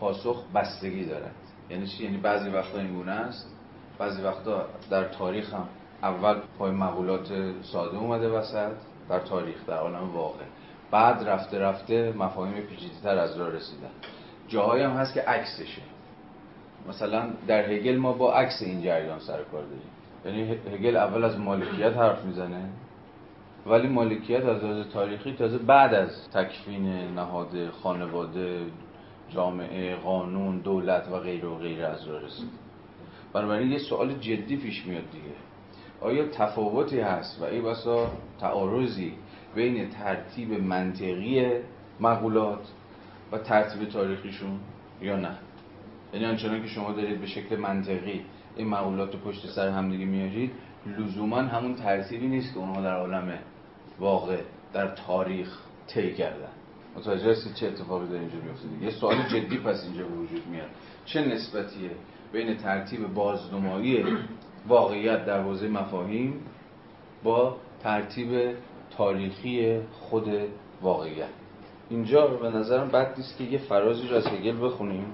پاسخ بستگی دارد. یعنی چی؟ یعنی بعضی وقتا این گونه است. بعضی وقتا در تاریخ هم اول پای مقولات ساده اومده وسط در تاریخ در عالم واقع. بعد رفته رفته مفاهیم پیچیده‌تر از راه رسیدن. جاهایی هم هست که عکسشه. مثلا در هگل ما با عکس این جریان سر کار داریم. یعنی هگل اول از مالکیت حرف می‌زنه ولی مالکیت از لحاظ تاریخی تازه بعد از تکفین نهاد خانواده جامعه قانون دولت و غیر و غیر از راه رسید. بنابراین یه سوال جدی پیش میاد دیگه. آیا تفاوتی هست و ای بسا تعارضی بین ترتیب منطقی مقولات و ترتیب تاریخیشون یا نه؟ یعنی آنچنان که شما دارید به شکل منطقی این مقولات رو پشت سر همدیگه میارید لزوما همون ترتیبی نیست که اونها در عالم واقع در تاریخ طی کردن. متوجه هستید چه اتفاقی در اینجا میفته یه سوال جدی پس اینجا به وجود میاد. چه نسبتیه بین ترتیب بازنمایی واقعیت در حوزه مفاهیم با ترتیب تاریخی خود واقعیت. اینجا به نظرم بد نیست که یه فرازی رو از هگل بخونیم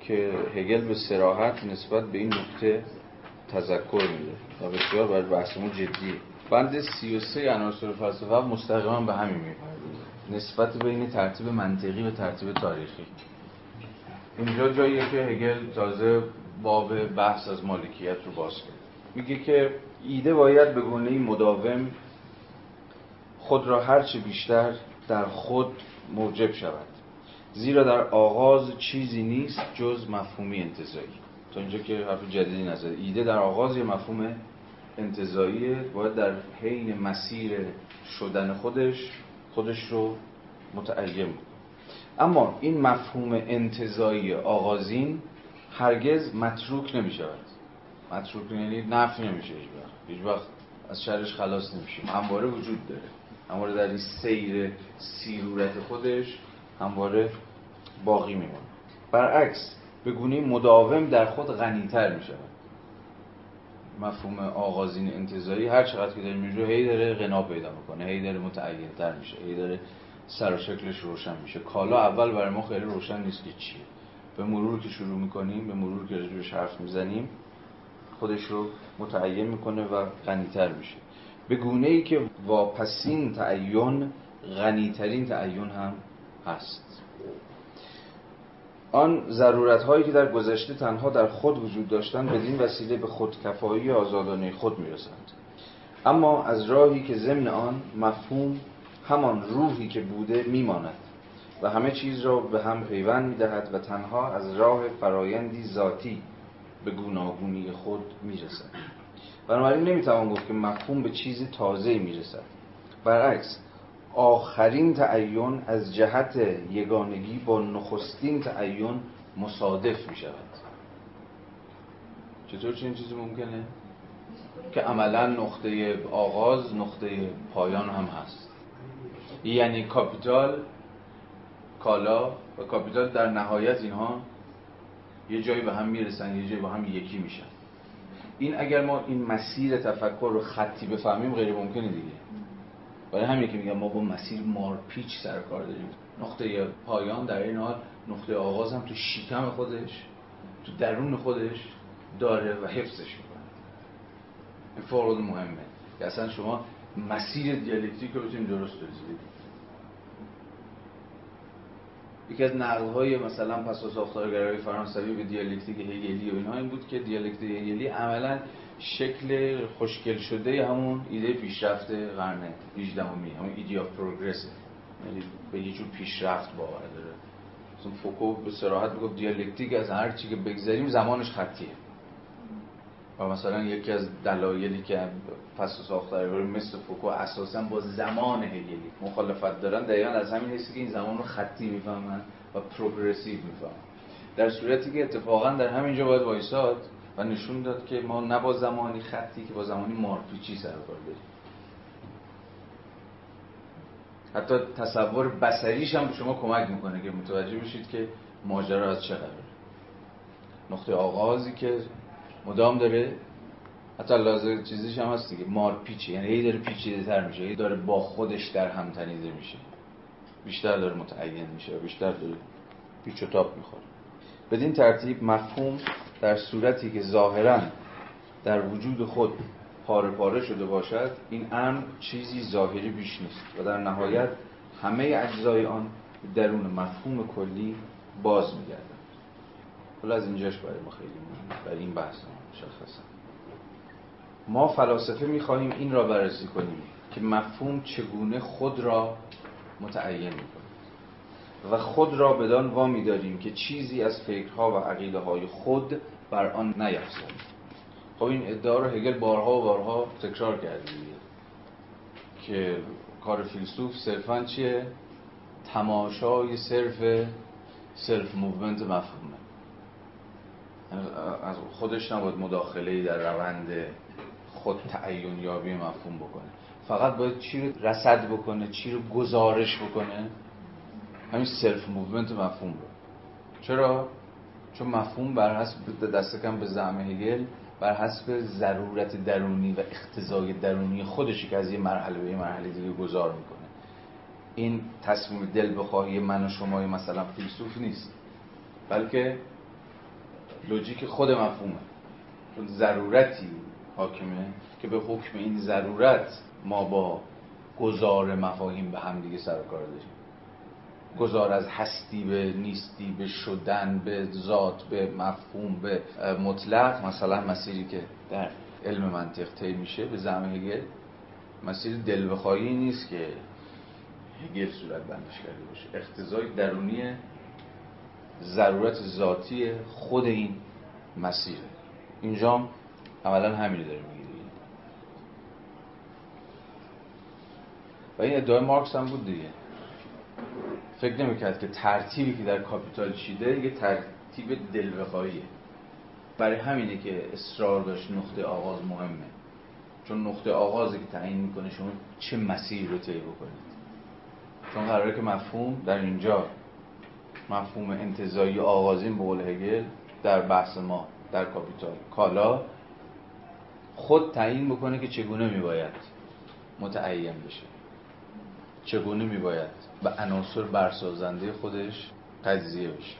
که هگل به سراحت نسبت به این نکته تذکر میده و بسیار برای بحثمون جدیه. بند 33 عناصر فلسفه مستقیما به همین می‌پردازه. نسبت بین ترتیب منطقی و ترتیب تاریخی. اینجا جاییه که هگل تازه باب بحث از مالکیت رو باز کرد. میگه که ایده باید به گونه مداوم خود را هرچه بیشتر در خود موجب شود. زیرا در آغاز چیزی نیست جز مفهومی انتظایی تا اینجا که حرف جدیدی نزده. ایده در آغاز یه مفهوم انتظاییه باید در حین مسیر شدن خودش خودش رو متعیم اما این مفهوم انتظایی آغازین هرگز متروک نمی شود متروک یعنی نفی نمیشه هیچ وقت. هیچ وقت از شرش خلاص نمیشه همواره وجود داره. همواره در این سیر سیرورت خودش همواره باقی میمونه. برعکس به گونه مداوم در خود غنیتر میشه مفهوم آغازین انتظایی هر چقدر که داریم اینجا هی داره غنا پیدا می‌کنه هی داره متعینتر میشه هی داره سر و شکلش روشن میشه. کالا اول برای ما خیلی روشن نیست که چیه. به مرور که شروع می‌کنیم به مرور که رجوعش حرف می‌زنیم خودش رو متعین می‌کنه و غنیتر میشه. به گونه ای که واپسین تعین غنیترین تعین هم هست. آن ضرورت هایی که در گذشته تنها در خود وجود داشتند بدین وسیله به خودکفایی آزادانه خود می‌رسند. اما از راهی که ضمن آن مفهوم همان روحی که بوده میماند و همه چیز را به هم پیوند می‌دهد و تنها از راه فرایندی ذاتی به گوناگونی خود می‌رسد. بنابراین نمی‌توان گفت که مفهوم به چیز تازه می‌رسد. برعکس آخرین تعین از جهت یگانگی با نخستین تعین مصادف می شود چطور چنین چیزی ممکنه؟ که عملا نقطه آغاز نقطه پایان هم هست. یعنی کاپیتال کالا و کاپیتال در نهایت اینها یه جایی به هم می‌رسن یه جایی به هم یکی میشن. این اگر ما این مسیر تفکر رو خطی بفهمیم غیر ممکنه دیگه. برای همین که میگم ما با مسیر مارپیچ سر کار داریم. نقطه پایان در این حال نقطه آغاز هم تو شیکم خودش تو درون خودش داره و حفظش می‌کنه. این فوق مهمه. که اصلا شما مسیر دیالکتیک رو بتونید درست بزنید. یکی از نقد های مثلا پساساختارگرای فرانسوی به دیالکتیک هگلی و اینها این بود که دیالکتیک هگلی عملا شکل خوشگل شده همون ایده پیشرفت قرن 18 می همون ایده of progress. یعنی به یه جور پیشرفت باور داره. مثلا فوکو به صراحت می‌گفت دیالکتیک از هر چی که بگذریم زمانش خطیه. و مثلا یکی از دلایلی که پساساختار مثل فوکو اساسا با زمان هگلی مخالفت دارن دقیقا از همین حیثی که این زمان رو خطی می‌فهمن و پروگرسیو می‌فهمن. در صورتی که اتفاقا در همینجا باید وایساد و نشون داد که ما نه با زمانی خطی که با زمانی مارپیچی سر کار داریم. حتی تصور بسریش هم به شما کمک می‌کنه که متوجه بشید که ماجرا از چه قراره نقطه آغازی که مدام داره حتی لازم چیزیش هم هست دیگه مار یعنی هی داره پیچیده تر میشه هی داره با خودش در هم تنیده میشه. بیشتر داره متعین میشه بیشتر داره پیچ و تاپ می‌خوره. بدین ترتیب مفهوم در صورتی که ظاهرا در وجود خود پاره پاره شده باشد این امر چیزی ظاهری بیش نیست و در نهایت همه اجزای آن درون مفهوم کلی باز میگردن حالا از اینجاش برای ما خیلی برای این بحث. مشخصه ما فلاسفه می‌خواهیم این را بررسی کنیم که مفهوم چگونه خود را متعین می‌کنه. و خود را بدان وامی داریم که چیزی از فکرها و عقیده های خود بر آن نیفزاییم خب این ادعا رو هگل بارها و بارها تکرار کرده که کار فیلسوف صرفا چیه؟ تماشای صرف self-movement مفهومه. از خودش نباید مداخله در روند خود تعین یابی مفهوم بکنه. فقط باید چی رو رصد بکنه چی رو گزارش بکنه. همین self-movement مفهوم رو چرا؟ چون مفهوم بر حسب دست کم به زعم هگل بر حسب ضرورت درونی و اقتضای درونی خودشه که از یه مرحله به یه مرحله دیگه گذار می‌کنه. این تصمیم دل بخواهی من و شمای مثلا فیلسوف نیست. بلکه لوجیک خود مفهومه. چون ضرورتی حاکمه که به حکم این ضرورت ما با گذار مفاهیم به هم دیگه سر کار داریم. گذار از هستی به نیستی به شدن به ذات به مفهوم به مطلق. مثلا مسیری که در علم منطق طی میشه به زعم هگل مسیر دل بخواهی نیست که هگل صورت بندش کرده باشه. اختزای درونی ضرورت ذاتی خود این مسیره. اینجا عملا همینی داره میگه و این ادعای مارکس هم بود دیگه. فکر نمی‌کرد که ترتیبی که در کاپیتال چیده یه ترتیب دلبخواهیه برای همینه که اصرار داشت نقطه آغاز مهمه. چون نقطه آغازی که تعیین می‌کنه شما چه مسیری رو طی بکنید. چون قراره که مفهوم در اینجا مفهوم انتظایی آغازین به قول هگل در بحث ما در کاپیتال. کالا خود تعیین بکنه که چگونه میباید متعین بشه. چگونه میباید به عناصر برسازنده خودش تجزیه بشه.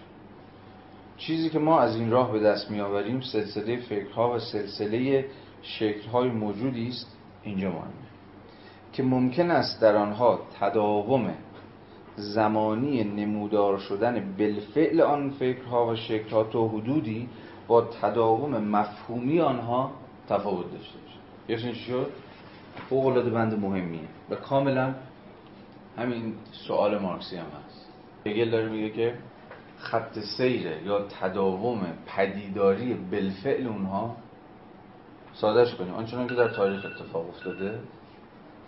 چیزی که ما از این راه به دست میآوریم سلسله فکرها و سلسله شکلهای موجودی است. اینجا مهمه. که ممکن است در آنها تداوم زمانی نمودار شدن بالفعل آن فکرها و شکلها تا حدودی با تداوم مفهومی آنها تفاوت داشته باشه. چی شد؟ فوق العاده بند مهمیه. و کاملا همین سوال مارکسی هم هست. هگل داره میگه که خط سیره یا تداوم پدیداری بالفعل اونها سادش کنیم. آنچنان که در تاریخ اتفاق افتاده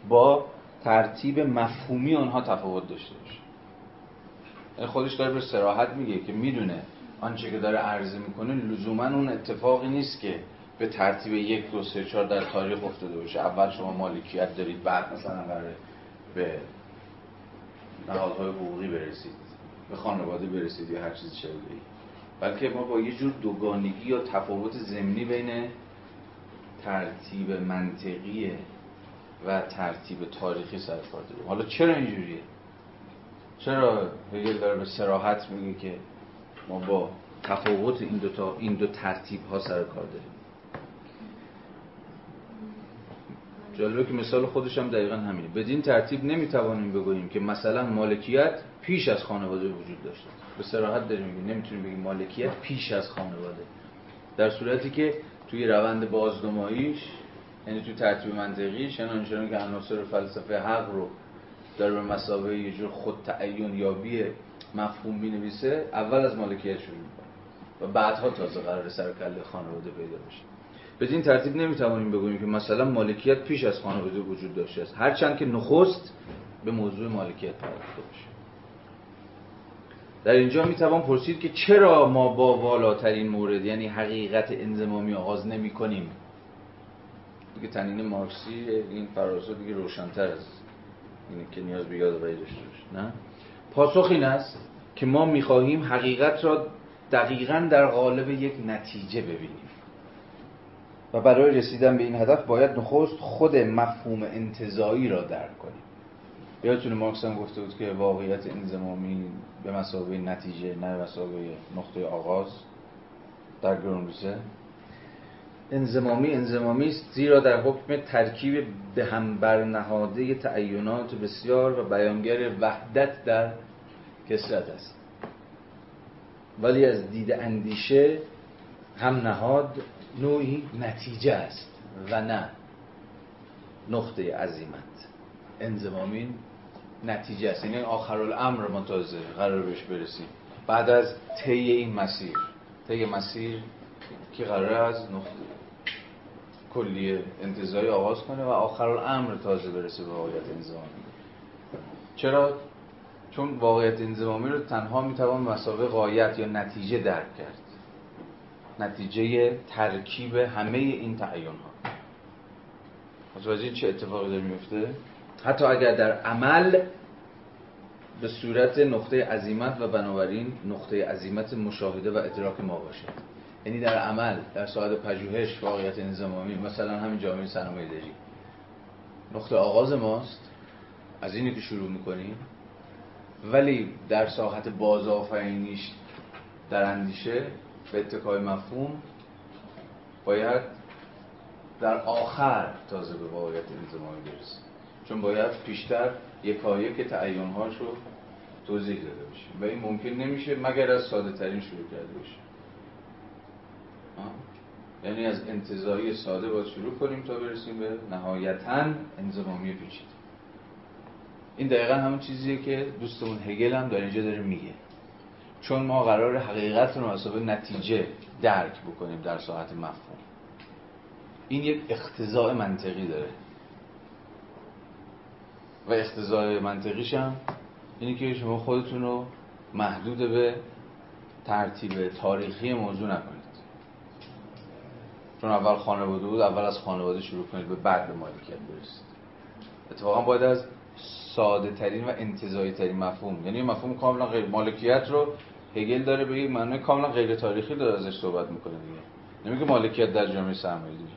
با ترتیب مفهومی آنها تفاوت داشته باشه. یعنی خودش داره به سراحت میگه که می‌دونه آنچه که داره عرضه می‌کنه لزوما اون اتفاقی نیست که به ترتیب یک دو سه چهار در تاریخ افتاده باشه. اول شما مالکیت دارید بعد مثلا قراره به نهادهای حقوقی برسید به خانواده برسید یا هر چیز شبیه. بلکه ما با یه جور دوگانگی یا تفاوت زمینی بین ترتیب منطقی و ترتیب تاریخی سر کار داریم. حالا چرا اینجوریه؟ چرا هگل داره به سراحت میگه که ما با تفاوت این دو تا این دو ترتیب ها سر کار داریم؟ جالبه که مثال خودش هم دقیقا همینه. بدین ترتیب نمی‌توانیم بگوییم که مثلا مالکیت پیش از خانواده وجود داشته. به صراحت داریم میگیم. نمی‌تونیم بگیم مالکیت پیش از خانواده. در صورتی که توی روند بازنماییش یعنی توی ترتیب منطقیش یعنی آنچنان که عناصر فلسفه حق رو در به مسابقه یه جور خود تعین یابی مفهوم می نویسه اول از مالکیت شروع می‌کنه و بعدها تازه قرار سر کله خانواده پیدا بشه. بدین ترتیب نمی‌توانیم بگوییم که مثلا مالکیت پیش از خانواده وجود داشته است. هرچند که نخست به موضوع مالکیت پرداخته باشه در اینجا می‌توان پرسید که چرا ما با والاترین مورد یعنی حقیقت انزمامی آغاز نمی کنیم دیگه تنین مارکسی این فرازو دیگه روشنتر از اینه که نیاز به یادآوری داشته باشه نه؟ پاسخ این است که ما می‌خواهیم حقیقت را دقیقا در قالب یک نتیجه ببینیم. و برای رسیدن به این هدف باید نخست خود مفهوم انتظایی را درک کنیم. یادتونه مارکس هم گفته بود که واقعیت انزمامی به مسابقه نتیجه نه به مسابقه نقطه آغاز در گرونروسه انزمامی انزمامی است زیرا در حکم ترکیب به هم برنهاده تعینات بسیار و بیانگر وحدت در کسرت است. ولی از دید اندیشه هم نهاد نوعی نتیجه است و نه نقطه عظیمت. انزمامین نتیجه است. یعنی آخر الامر ما تازه قرار بهش برسیم. بعد از طی این مسیر طی مسیر که قرار از نقطه کلی انتظایی آغاز کنه و آخر الامر تازه برسه به واقعیت انزمامی چرا؟ چون واقعیت انزمامی رو تنها می‌توان مسابقه قایت یا نتیجه درک کرد. نتیجه ترکیب همه این تعیین ها متوجه چه اتفاقی داره میفته حتی اگر در عمل به صورت نقطه عظیمت و بنابراین نقطه عظیمت مشاهده و ادراک ما باشه. یعنی در عمل در ساعت پژوهش واقعیت انضمامی مثلا همین جامعه سرمایه داری. نقطه آغاز ماست از اینی که شروع می‌کنیم. ولی در ساحت بازآفرینیش در اندیشه به اتکای مفهوم باید در آخر تازه به واقعیت انضمامی برسیم. چون باید پیشتر یکایک تعیینهاش رو توضیح داده باشیم. و این ممکن نمیشه مگر از ساده ترین شروع کرده یعنی از انتظایی ساده باید شروع کنیم تا برسیم به نهایتا انضمامی پیچیده. این دقیقا همون چیزیه که دوستمون هگل هم در اینجا داره میگه. چون ما قرار حقیقت رو مسابقه نتیجه درک بکنیم در ساعت مفهوم. این یک اختزاع منطقی داره. و اختزاع منطقیش هم اینی که شما خودتون رو محدود به ترتیب تاریخی موضوع نکنید. چون اول خانواده بود اول از خانواده شروع کنید به بعد به مالکیت برسید. اتفاقا باید از ساده ترین و انتظایی ترین مفهوم یعنی مفهوم کاملا غیر مالکیت رو هگل داره به یک معنی کاملا غیر تاریخی داره ازش صحبت می‌کنه دیگه. نمیگه مالکیت در جامعه سرمایه‌داری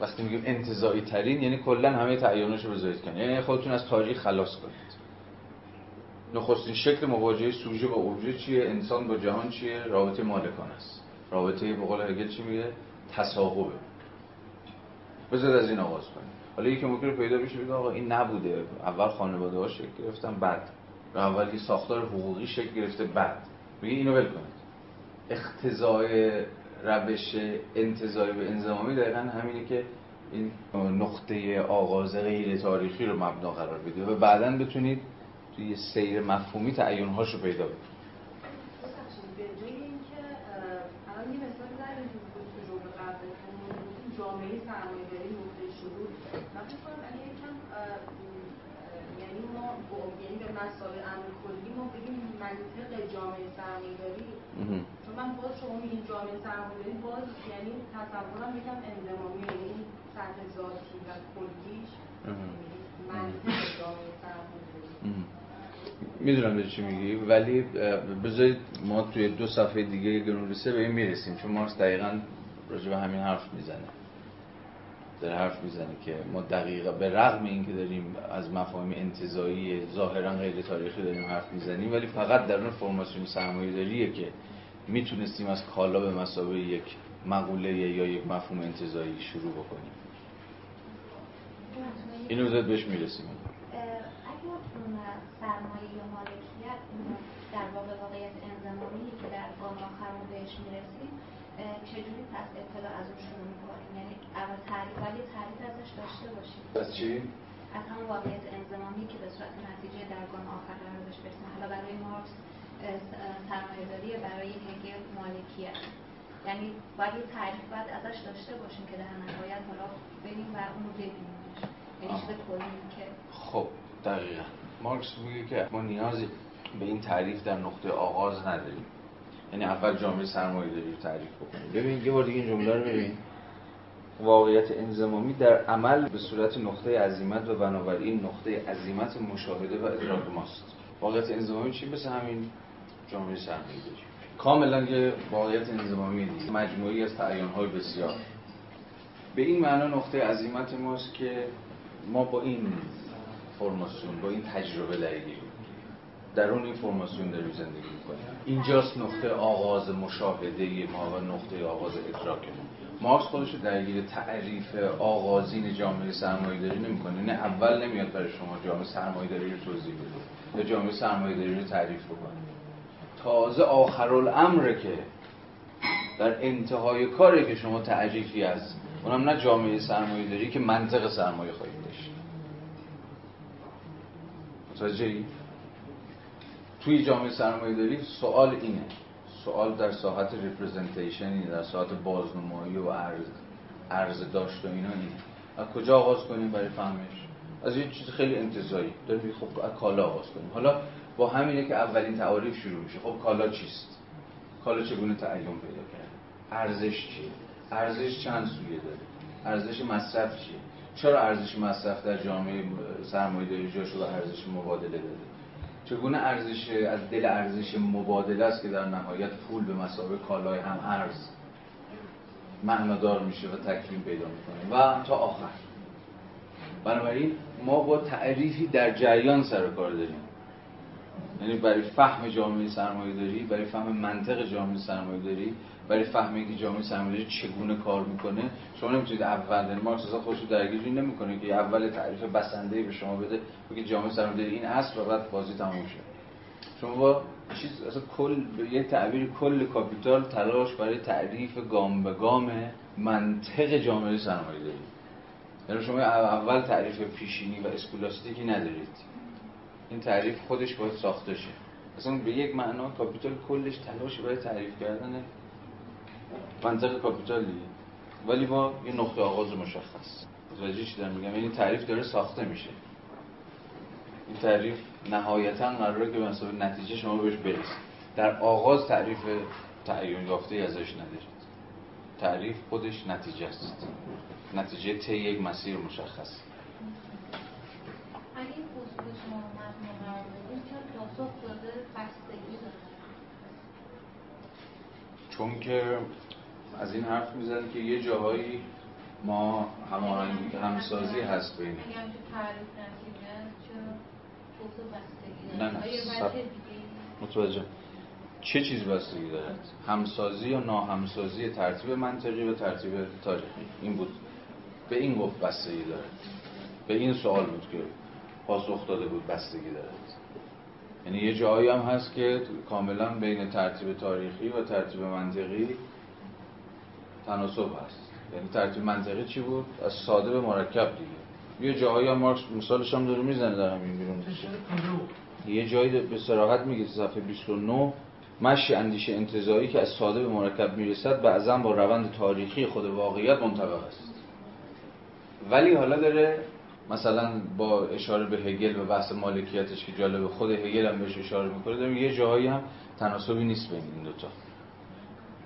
وقتی میگیم انتظایی ترین یعنی کلا همه تعیینش رو بذارید کنید یعنی خودتون از تاریخ خلاص کنید. نخستین شکل مواجهه سوژه با اوبژه چیه؟ انسان با جهان چیه؟ رابطه مالکان است. رابطه به قول هگل چی میگه؟ تصاحبه. بذار از این آغاز کنیم. حالا یکی ممکنه پیدا بشه بگه آقا این نبوده. اول خانواده ها شکل گرفتن بعد. اول یه ساختار حقوقی شکل گرفته بعد. میگه اینو ول کنید. اختزای روش انتظاری به انزمامی دقیقا همینه که این نقطه آغاز غیر تاریخی رو مبنا قرار بده و بعدا بتونید توی سیر مفهومی تعیینهاش رو پیدا بکنید. سرمایه‌داری نقطه شروع من فکر کنم اگه یکم یعنی ما یعنی به مسائل امر کلی ما بگیم منطق جامعه سرمایه‌داری چون من باز شما میگین جامعه سرمایه‌داری باز یعنی تصورم یکم انضمامی یعنی سطح ذاتی و کلیش. منطق جامعه سرمایه‌داری می‌دونم به چی میگی ولی بذارید ما توی دو صفحه دیگه گرونریسه به این می‌رسیم چون مارکس دقیقا راجع به همین حرف می‌زنه. داره حرف می‌زنه که ما دقیقا به رغم اینکه داریم از مفاهیم انتظایی ظاهرا غیر تاریخی داریم حرف می‌زنیم ولی فقط در اون فرماسیون سرمایه داریه که می‌تونستیم از کالا به مسابقه یک مقوله یا یک مفهوم انتظایی شروع بکنیم. اینو زد بهش می‌رسیم. اگر سرمایه یا مالکیت در واقع واقعیت انزمامی که در گام آخر بهش می‌رسیم چجوری پس ابتدا از اون شروع می‌کنیم یعنی اول تعریف ولی تعریف ازش داشته باشیم از چی؟ از همون واقعیت انزمامی که به صورت نتیجه در گام آخر قرار بهش برسیم حالا برای مارکس سرمایه‌داری برای هگل مالکیت یعنی باید یه تعریف باید ازش داشته باشیم که در نهایت حالا بریم و اونو ببینیمش. یعنی چیز کلی که خب دقیقا. مارکس میگه که ما نیازی به این تعریف در نقطه آغاز نداریم. یعنی اول جامعه سرمایه داری رو تعریف بکنیم ببین یه بار دیگه این جمله رو ببین. واقعیت انزمامی در عمل به صورت نقطه عظیمت و بنابراین نقطه عظیمت مشاهده و ادراک ماست. واقعیت انزمامی چی؟ مثل همین جامعه سرمایه‌داری کاملا یه واقعیت انزمامی دیگه. مجموعی از های بسیار. به این معنا نقطه عظیمت ماست که ما با این فرماسیون با این تجربه درگیریم. درون این فرماسیون داریم زندگی می‌کنیم. اینجاست نقطه آغاز مشاهده ما و نقطه آغاز ادراک ما. مارکس خودش درگیر تعریف آغازین جامعه سرمایه‌داری نمی‌کنه. نه اول نمیاد برای شما جامعه سرمایه‌داری رو توضیح بده یا جامعه سرمایه‌داری رو تعریف بکنه. تازه آخرالامره که در انتهای کاری که شما تعریفی از اونم نه جامعه سرمایه داری که منطق سرمایه خواهید داشت. متوجه توی جامعه سرمایه داری سوال اینه. سوال در ساحت ریپرزنتیشن در ساحت بازنمایی و عرض عرض داشت و اینا اینه. از کجا آغاز کنیم برای فهمش؟ از یه چیز خیلی انتظایی. داریم خب از کالا آغاز کنیم. حالا با همینه که اولین تعاریف شروع میشه. خب کالا چیست؟ کالا چگونه تعین پیدا کرده؟ ارزش چیه؟ ارزش چند سویه داره؟ ارزش مصرف چیه؟ چرا ارزش مصرف در جامعه سرمایه‌داری جا شده ارزش مبادله داده؟ چگونه ارزش از دل ارزش مبادله است که در نهایت پول به مسابقه کالای هم ارز معنادار میشه و تکوین پیدا می‌کنه. و تا آخر. بنابراین ما با تعریفی در جریان سر کار داریم. یعنی برای فهم جامعه سرمایه داری برای فهم منطق جامعه سرمایه داری برای فهم اینکه جامعه سرمایه‌داری چگونه کار می‌کنه. شما نمی‌تونید اول یعنی مارکس اصلا خودش نمی‌کنه که اول تعریف بسنده به شما بده بگه جامعه سرمایه‌داری این اصل و بعد بازی تموم شه. شما با چیز اصلا کل یه تعبیر کل کاپیتال تلاش برای تعریف گام به گام منطق جامعه سرمایه‌داری یعنی شما اول تعریف پیشینی و اسکولاستیکی ندارید. این تعریف خودش باید ساخته شه. اصلا به یک معنا کاپیتال کلش تلاش برای تعریف کردن منطق کاپیتال دیگه. ولی با یه نقطه آغاز مشخص. متوجه چی دارم میگم یعنی تعریف داره ساخته میشه. این تعریف نهایتا قراره که مثلا نتیجه شما بهش برسید در آغاز تعریف تعیین یافته ازش ندارید. تعریف خودش نتیجه است. نتیجه طی یک مسیر مشخص اگه شما قرار پاسخ داده بستگی چون که از این حرف می‌زنه که یه جاهایی ما هماهنگی همسازی هست بین نه نه متوجه. چه چیز بستگی دارد همسازی یا ناهمسازی ترتیب منطقی و ترتیب تاریخی؟ این بود. به این گفت بستگی دارد به این سوال بود که پاسخ داده بود بستگی دارد یعنی یه جایی هم هست که کاملا بین ترتیب تاریخی و ترتیب منطقی تناسب هست. یعنی ترتیب منطقی چی بود؟ از ساده به مرکب دیگه. یه جایی هم مارکس مثالش هم داره می‌زنه در همین بیرون. یه جایی به صراحت میگه صفحه 29 مشی اندیشه انتظایی که از ساده به مرکب می‌رسد بعضا با روند تاریخی خود واقعیت منطبق است. ولی حالا داره مثلا با اشاره به هگل و بحث مالکیتش که جالب خود هگل هم بهش اشاره می‌کنه داریم یه جایی هم تناسبی نیست بین این دوتا.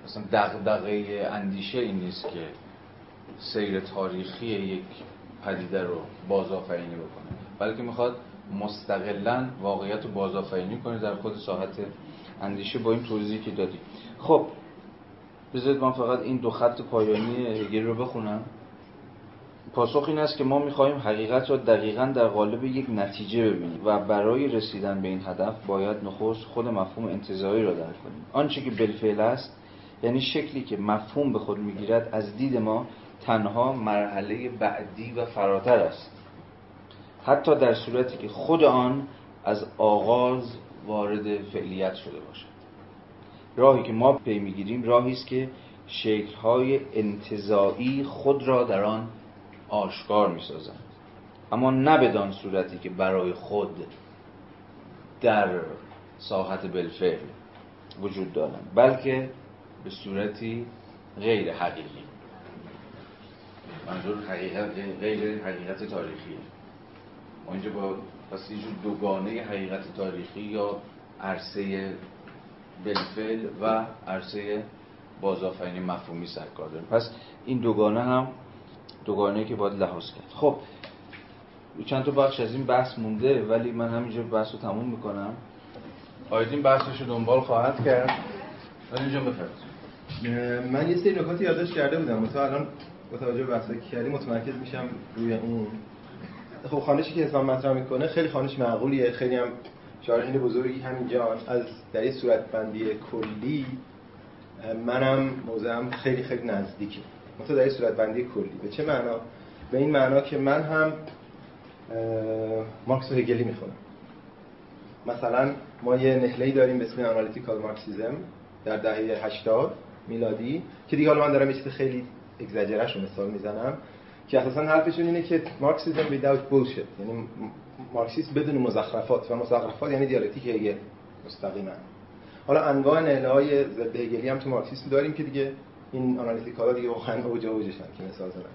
مثلا دغدغه اندیشه این نیست که سیر تاریخی یک پدیده رو بازآفرینی بکنه بلکه می‌خواد مستقلا واقعیت رو بازآفرینی کنه در خود ساحت اندیشه با این توضیحی که دادیم خب بذارید من فقط این دو خط پایانی هگل رو بخونم. پاسخ این است که ما می‌خواهیم حقیقت را دقیقا در قالب یک نتیجه ببینیم و برای رسیدن به این هدف باید نخست خود مفهوم انتظاری را درک کنیم. آنچه که بالفعل است یعنی شکلی که مفهوم به خود می‌گیرد از دید ما تنها مرحله بعدی و فراتر است. حتی در صورتی که خود آن از آغاز وارد فعلیت شده باشد. راهی که ما پی می‌گیریم راهی است که شکل‌های انتظایی خود را در آن آشکار می‌سازند. اما نه بدان صورتی که برای خود در ساحت بالفعل وجود دارند بلکه به صورتی غیر حقیقی. منظور حقیقت غیر حقیقت تاریخی. ما اینجا با پس یه دوگانه حقیقت تاریخی یا عرصه بالفعل و عرصه بازآفرینی مفهومی سرکار داریم. پس این دوگانه هم دوگانه که باید لحاظ کرد. خب چند تا بخش از این بحث مونده ولی من همینجا بحث رو تموم می‌کنم. آیدین بحثش رو دنبال خواهد کرد. ولی اینجا بفرد من یه سری نکاتی یادداشت کرده بودم. مثلا الان با توجه به بحثی که کردی متمرکز میشم روی اون. خب خانشی که حساب مطرح می‌کنه خیلی خانش معقولیه. خیلی هم شارحین بزرگی همینجا از در این صورت بندی کلی. منم موضعم خیلی خیلی نزدیکه. مثلا در صورت بندی کلی. به چه معنا؟ به این معنا که من هم مارکس و هگلی می‌خونم. مثلا ما یه نهله‌ای داریم به اسم آنالیتیکال مارکسیزم در دهه 80 میلادی که دیگه حالا من دارم یه خیلی اگزاجرش رو مثال می‌زنم که اساسا حرفشون اینه که مارکسیسم without bullshit یعنی مارکسیسم بدون مزخرفات و مزخرفات یعنی دیالکتیک هگل مستقیما. حالا انواع نهله های ضد هگلی هم تو مارکسیسم داریم که دیگه این آنالیتیکالا دیگه واقعا اوج اوجشن که مثال زدم.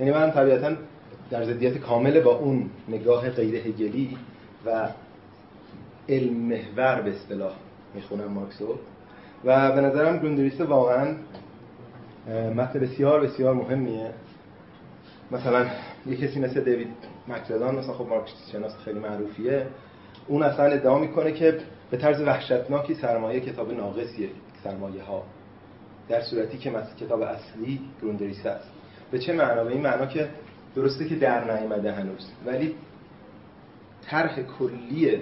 یعنی من طبیعتا در ضدیت کامل با اون نگاه غیر هگلی و علم محور به اصطلاح می‌خونم مارکسو و به نظرم گروندریس واقعا متن بسیار بسیار مهمیه. مثلا یه کسی مثل دیوید مکلدان مثلا خب مارکس شناس خیلی معروفیه اون اصلا ادعا می‌کنه که به طرز وحشتناکی سرمایه کتاب ناقصیه سرمایه ها در صورتی که مثل کتاب اصلی گروندریس است. به چه معنا؟ این معنا که درسته که در نیامده هنوز ولی طرح کلی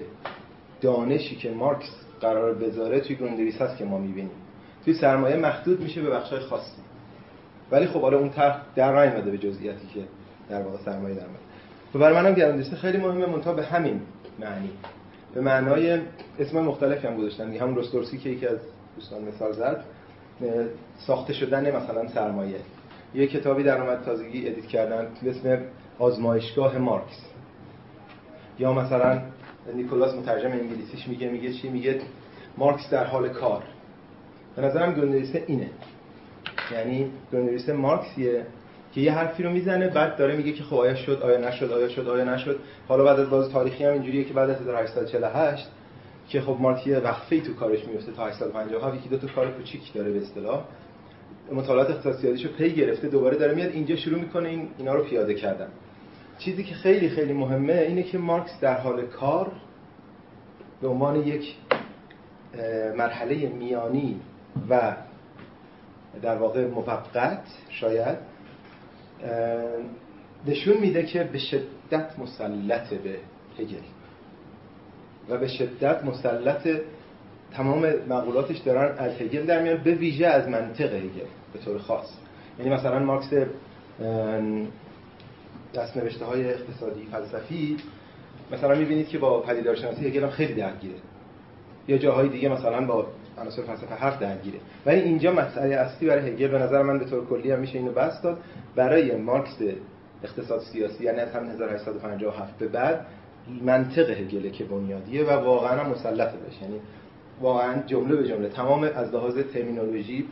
دانشی که مارکس قرار بذاره توی گروندریسه هست که ما می‌بینیم. توی سرمایه محدود میشه به بخشای خاصی. ولی خب حالا اون طرح در نیامده به جزئیاتی که در واقع سرمایه در و برای منم گروندریسه خیلی مهمه منتها به همین معنی. به معنای اسم مختلفی هم گذاشتن همون رستورسی که یکی از دوستان مثال زد. ساخته شدن مثلا سرمایه. یه کتابی در اومد تازگی edit کردن به اسم آزمایشگاه مارکس. یا مثلا نیکولاس مترجم انگلیسیش میگه میگه چی؟ میگه مارکس در حال کار. به نظرم گندریسه اینه. یعنی گندریسه مارکسیه که یه حرفی رو می‌زنه بعد داره میگه که خب شد آیا نشد آیا شد آیا نشد. حالا بعد از باز تاریخی هم اینجوریه که بعد از 1848 که خب مارکس یه وقفه‌ای تو کارش میفته تا 857 یکی دو تا کار کوچیک داره به اصطلاح. مطالعات اقتصادیشو پی گرفته دوباره داره میاد. اینجا شروع می‌کنه این اینا رو پیاده کردن. چیزی که خیلی خیلی مهمه اینه که مارکس در حال کار به عنوان یک مرحله میانی و در واقع موقت شاید نشون میده که به شدت مسلط به هگل. و به شدت مسلط تمام مقولاتش دارن از هگل در میان به ویژه از منطق هگل به طور خاص. یعنی مثلا مارکس دست نوشته های اقتصادی فلسفی مثلا می‌بینید که با پدیدارشناسی هگل هم خیلی درگیره. یا جاهای دیگه مثلا با عناصر فلسفه حرف درگیره. ولی اینجا مسئله اصلی برای هگل به نظر من به طور کلی هم میشه اینو بس داد. برای مارکس اقتصاد سیاسی یعنی از همین 1857 به بعد منطق هگل که بنیادیه و واقعا هم مسلط بشه یعنی واقعا جمله به جمله. تمام از لحاظ ترمینولوژی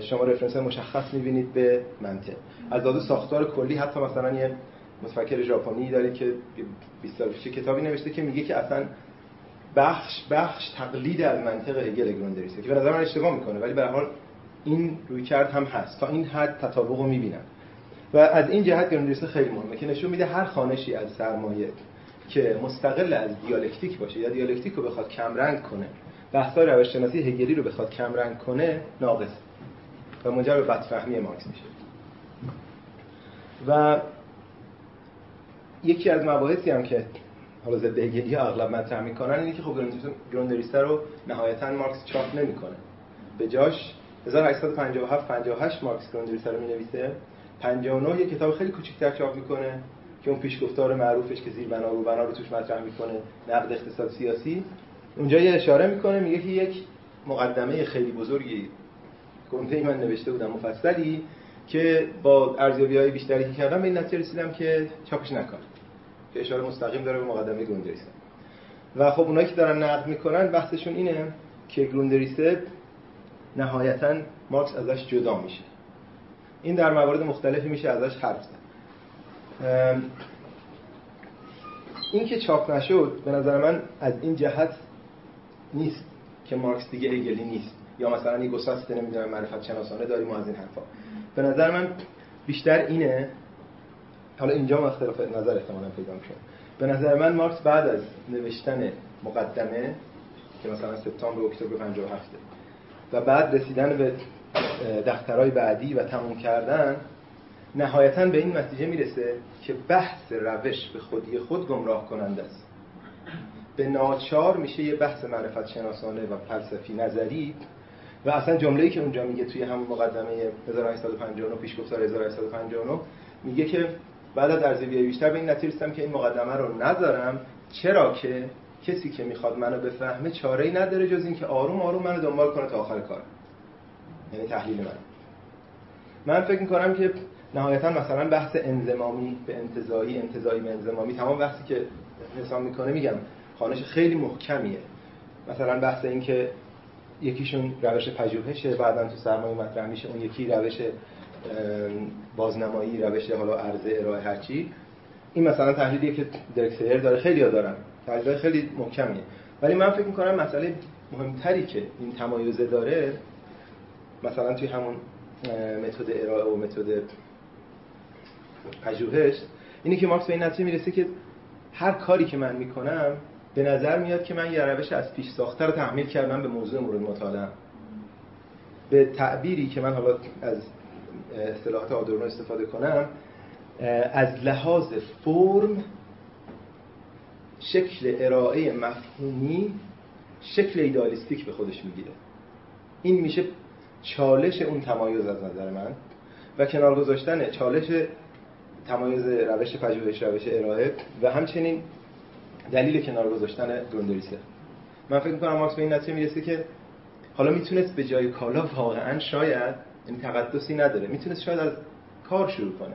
شما رفرنس مشخص می‌بینید به منطق. از لحاظ ساختار کلی حتی مثلا یه متفکر ژاپنی داره که 20 سال پیش کتابی نوشته که میگه که اصلا بخش بخش تقلید از منطق هگل گروندریسه که به نظر من اشتباه می‌کنه ولی به حال این روی کرد هم هست. تا این حد تطابق رو می‌بینن و از این جهت گروندریسه خیلی مهمه که نشون میده هر خانشی از سرمایه که مستقل از دیالکتیک باشه. یا دیالکتیک رو بخواد کمرنگ کنه. بحث‌های روش‌شناسی هگلی رو بخواد کمرنگ کنه ناقص. و منجر به بدفهمی مارکس میشه. و یکی از مباحثی هم که حالا ضد هگلی اغلب مطرح می‌کنن اینه که خب گروندریسته رو نهایتا مارکس چاپ نمی‌کنه. به جاش 1857 58 مارکس گروندریسته رو می‌نویسه. 59 یه کتاب خیلی کوچیک‌تر چاپ می‌کنه. که اون پیشگفتار معروفش که زیر بنا رو بنا رو توش مطرح می‌کنه نقد اقتصاد سیاسی اونجا یه اشاره می‌کنه میگه که یک مقدمه خیلی بزرگی کنته من نوشته بودم مفصلی که با ارزیابی های بیشتری که کردم به این نتیجه رسیدم که چاپش نکنم که اشاره مستقیم داره به مقدمه گروندریسه و خب اونایی که دارن نقد می‌کنن بحثشون اینه که گروندریسه نهایتا مارکس ازش جدا میشه. این در موارد مختلفی میشه ازش حرف زد. این که چاپ نشد به نظر من از این جهت نیست که مارکس دیگه هگلی نیست. یا مثلا یه گسست نمی‌دونم معرفت شناسانه داریم از این حرفا. به نظر من بیشتر اینه حالا اینجا اختلاف نظر احتمالا پیدا میشه. به نظر من مارکس بعد از نوشتن مقدمه که مثلا سپتامبر اکتبر 57 و بعد رسیدن به دفترهای بعدی و تموم کردن نهایتا به این نتیجه می‌رسه که بحث روش به خودی خود گمراه کننده است. به ناچار میشه یه بحث معرفت شناسانه و فلسفی نظری و اصلا جمله‌ای که اونجا میگه توی همون مقدمه 1859 پیشگفتار 1859 میگه که بعد از ارزیابی بیشتر به این نتیجه که این مقدمه رو نذارم چرا که کسی که می‌خواد منو بفهمه چاره ای نداره جز اینکه آروم آروم منو دنبال کنه تا آخر کار. یعنی تحلیل من. من فکر می‌کنم که نهایتا مثلا بحث انزمامی به انتزاعی انتزاعی به انزمامی تمام بحثی که حساب می‌کنه میگم خانش خیلی محکمیه. مثلا بحث این که یکیشون روش پژوهشه بعدا تو سرمایه مطرح میشه اون یکی روش بازنمایی روش حالا عرضه ارائه هرچی. این مثلا تحلیلیه که درکسیر داره خیلی ها دارن. تحلیل خیلی محکمیه. ولی من فکر می‌کنم مسئله مهمتری که این تمایزه داره مثلا توی همون متد ارائه و متد پژوهش اینه که مارکس به این نتیجه می‌رسه که هر کاری که من می‌کنم به نظر میاد که من یه روش از پیش ساخته رو تحمیل کردم به موضوع مورد مطالعه. به تعبیری که من حالا از اصطلاحات آدورنو استفاده کنم از لحاظ فرم شکل ارائه مفهومی شکل ایدالیستیک به خودش می‌گیره. این میشه چالش اون تمایز از نظر من. و کنار گذاشتن چالش تمایز روش پژوهش روش ارائه و همچنین دلیل کنار گذاشتن گروندریسه من فکر می‌کنم مارکس به این نتیجه می‌رسه که حالا می‌تونست به جای کالا واقعا شاید این تقدسی نداره می‌تونست شاید از کار شروع کنه.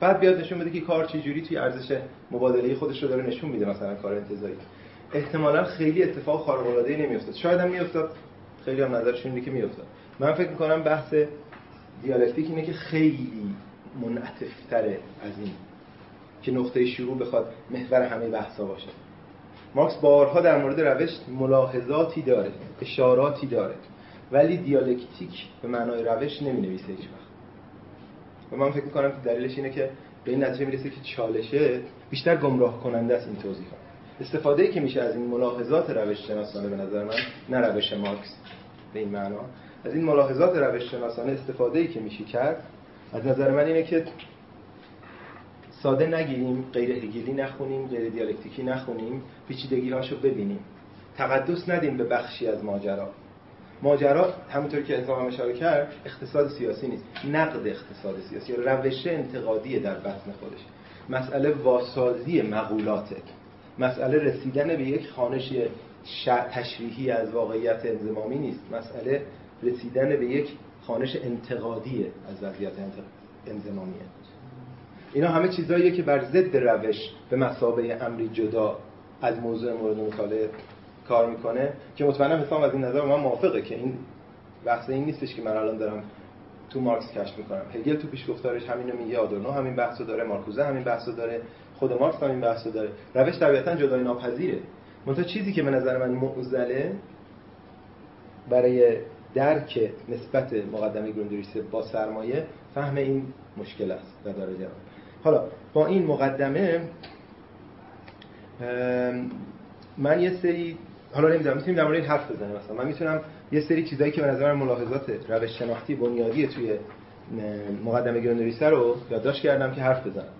بعد بیاد نشون بده که کار چه جوری توی ارزش مبادله خودش رو داره نشون میده مثلا کار انتزاعی احتمالا خیلی اتفاق خارق العاده نمیافتاد. شاید هم میافتاد خیلی هم نظرشون اینه که میافتاد. من فکر می‌کنم بحث دیالکتیک اینه که خیلی منعطفتره از این که نقطه شروع بخواد محور همه بحثا باشه. مارکس بارها در مورد روش ملاحظاتی داره اشاراتی داره ولی دیالکتیک به معنای روش نمی نویسه هیچ وقت. و من فکر می‌کنم که دلیلش اینه که به این نتیجه می‌رسه که چالشه بیشتر گمراه کننده است این توضیح استفاده ای که میشه از این ملاحظات روش شناسانه به نظر من نه روش مارکس به این معنا از این ملاحظات روش شناسانه استفاده ای که میشه کرد از نظر من اینه که ساده نگیریم غیر هگلی نخونیم غیر دیالکتیکی نخونیم پیچیدگی هاشو ببینیم. تقدس ندیم به بخشی از ماجرا. ماجرا همونطور که حسام هم اشاره کرد اقتصاد سیاسی نیست. نقد اقتصاد سیاسی روش انتقادی در بطن خودش. مسئله واسازی مقولاته. مسئله رسیدن به یک خانش تشریحی از واقعیت انزمامی نیست. مسئله رسیدن به یک خانش انتقادی از وضعیت انزمامیه. اینا همه چیزاییه که بر ضد روش به مسابه امری جدا از موضوع مورد مطالعه کار می‌کنه که مطمئنم حسام از این نظر من موافقه که این بحث این نیستش که من الان دارم تو مارکس کشف می‌کنم. هگل تو پیش گفتارش همینو میگه آدورنو همین بحثو داره مارکوزه همین بحثو داره خود مارکس همین بحثو داره. روش طبیعتا جدای ناپذیره. منتها چیزی که به نظر من معضله برای درک نسبت مقدمه گروندریس با سرمایه فهم این مشکل است در درجه حالا با این مقدمه من یه سری حالا نمی‌دونم می‌تونیم در مورد این حرف بزنیم مثلا من می‌تونم یه سری چیزایی که به نظر ملاحظات روش شناختی بنیادی توی مقدمه گرانویسه رو یادداشت کردم که حرف بزنم.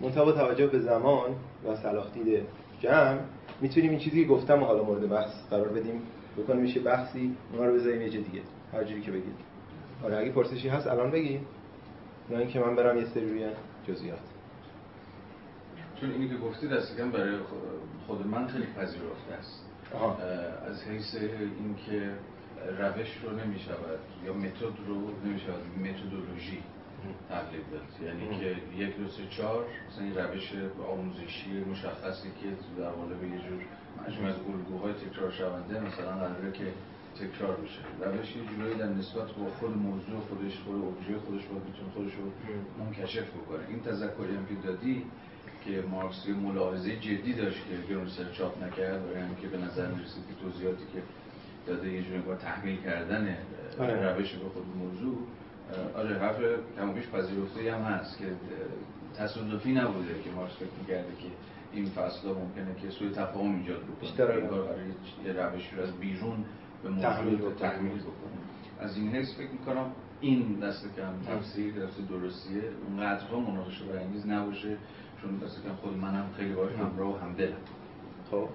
منتها توجه به زمان و صلاح دید جمع می‌تونیم این چیزی که گفتم حالا مورد بحث قرار بدیم. بکنیم میشه بحثی اونا رو بذاریم یه دیگه. هر جوری که بگید. آره اگه پرسشی هست الان بگید یا اینکه من برم یه سری روی جزئیات. چون اینی که گفتید دست برای خود من خیلی پذیرفته است. از حیث اینکه روش رو نمی شود یا متد رو نمی شود متدولوژی تقلید داد. یعنی که یک دو سه چهار مثلا این روش آموزشی مشخصی که در قالب یه جور مجموعه از الگوهای تکرار شونده مثلا قراره که تکرار بشه روش یه جورایی در نسبت با خود موضوع خودش خود اوبژه خودش باید می‌تونه خودش رو منکشف بکنه این تذکری هم که دادی که مارکس یه ملاحظه جدی داشت که گرونسر چاپ نکرد و یعنی که به نظر می‌رسید که توضیحاتی که داده یه جوری با تحمیل کردن آره. روش به خود موضوع آره حرف کمابیش پذیرفته هم هست که تصادفی نبوده که مارکس فکر می‌کرده که این فصل ممکنه که سوی تفاهم ایجاد بکنه. یه روشی رو از بیرون به موضوع تحمیل بکنه. از این حس فکر می‌کنم این دست کم تفسیر دست درستیه. اونقدرها مناقشه برانگیز نباشه چون دست کم خود منم خیلی باش همراه و همدلم خب.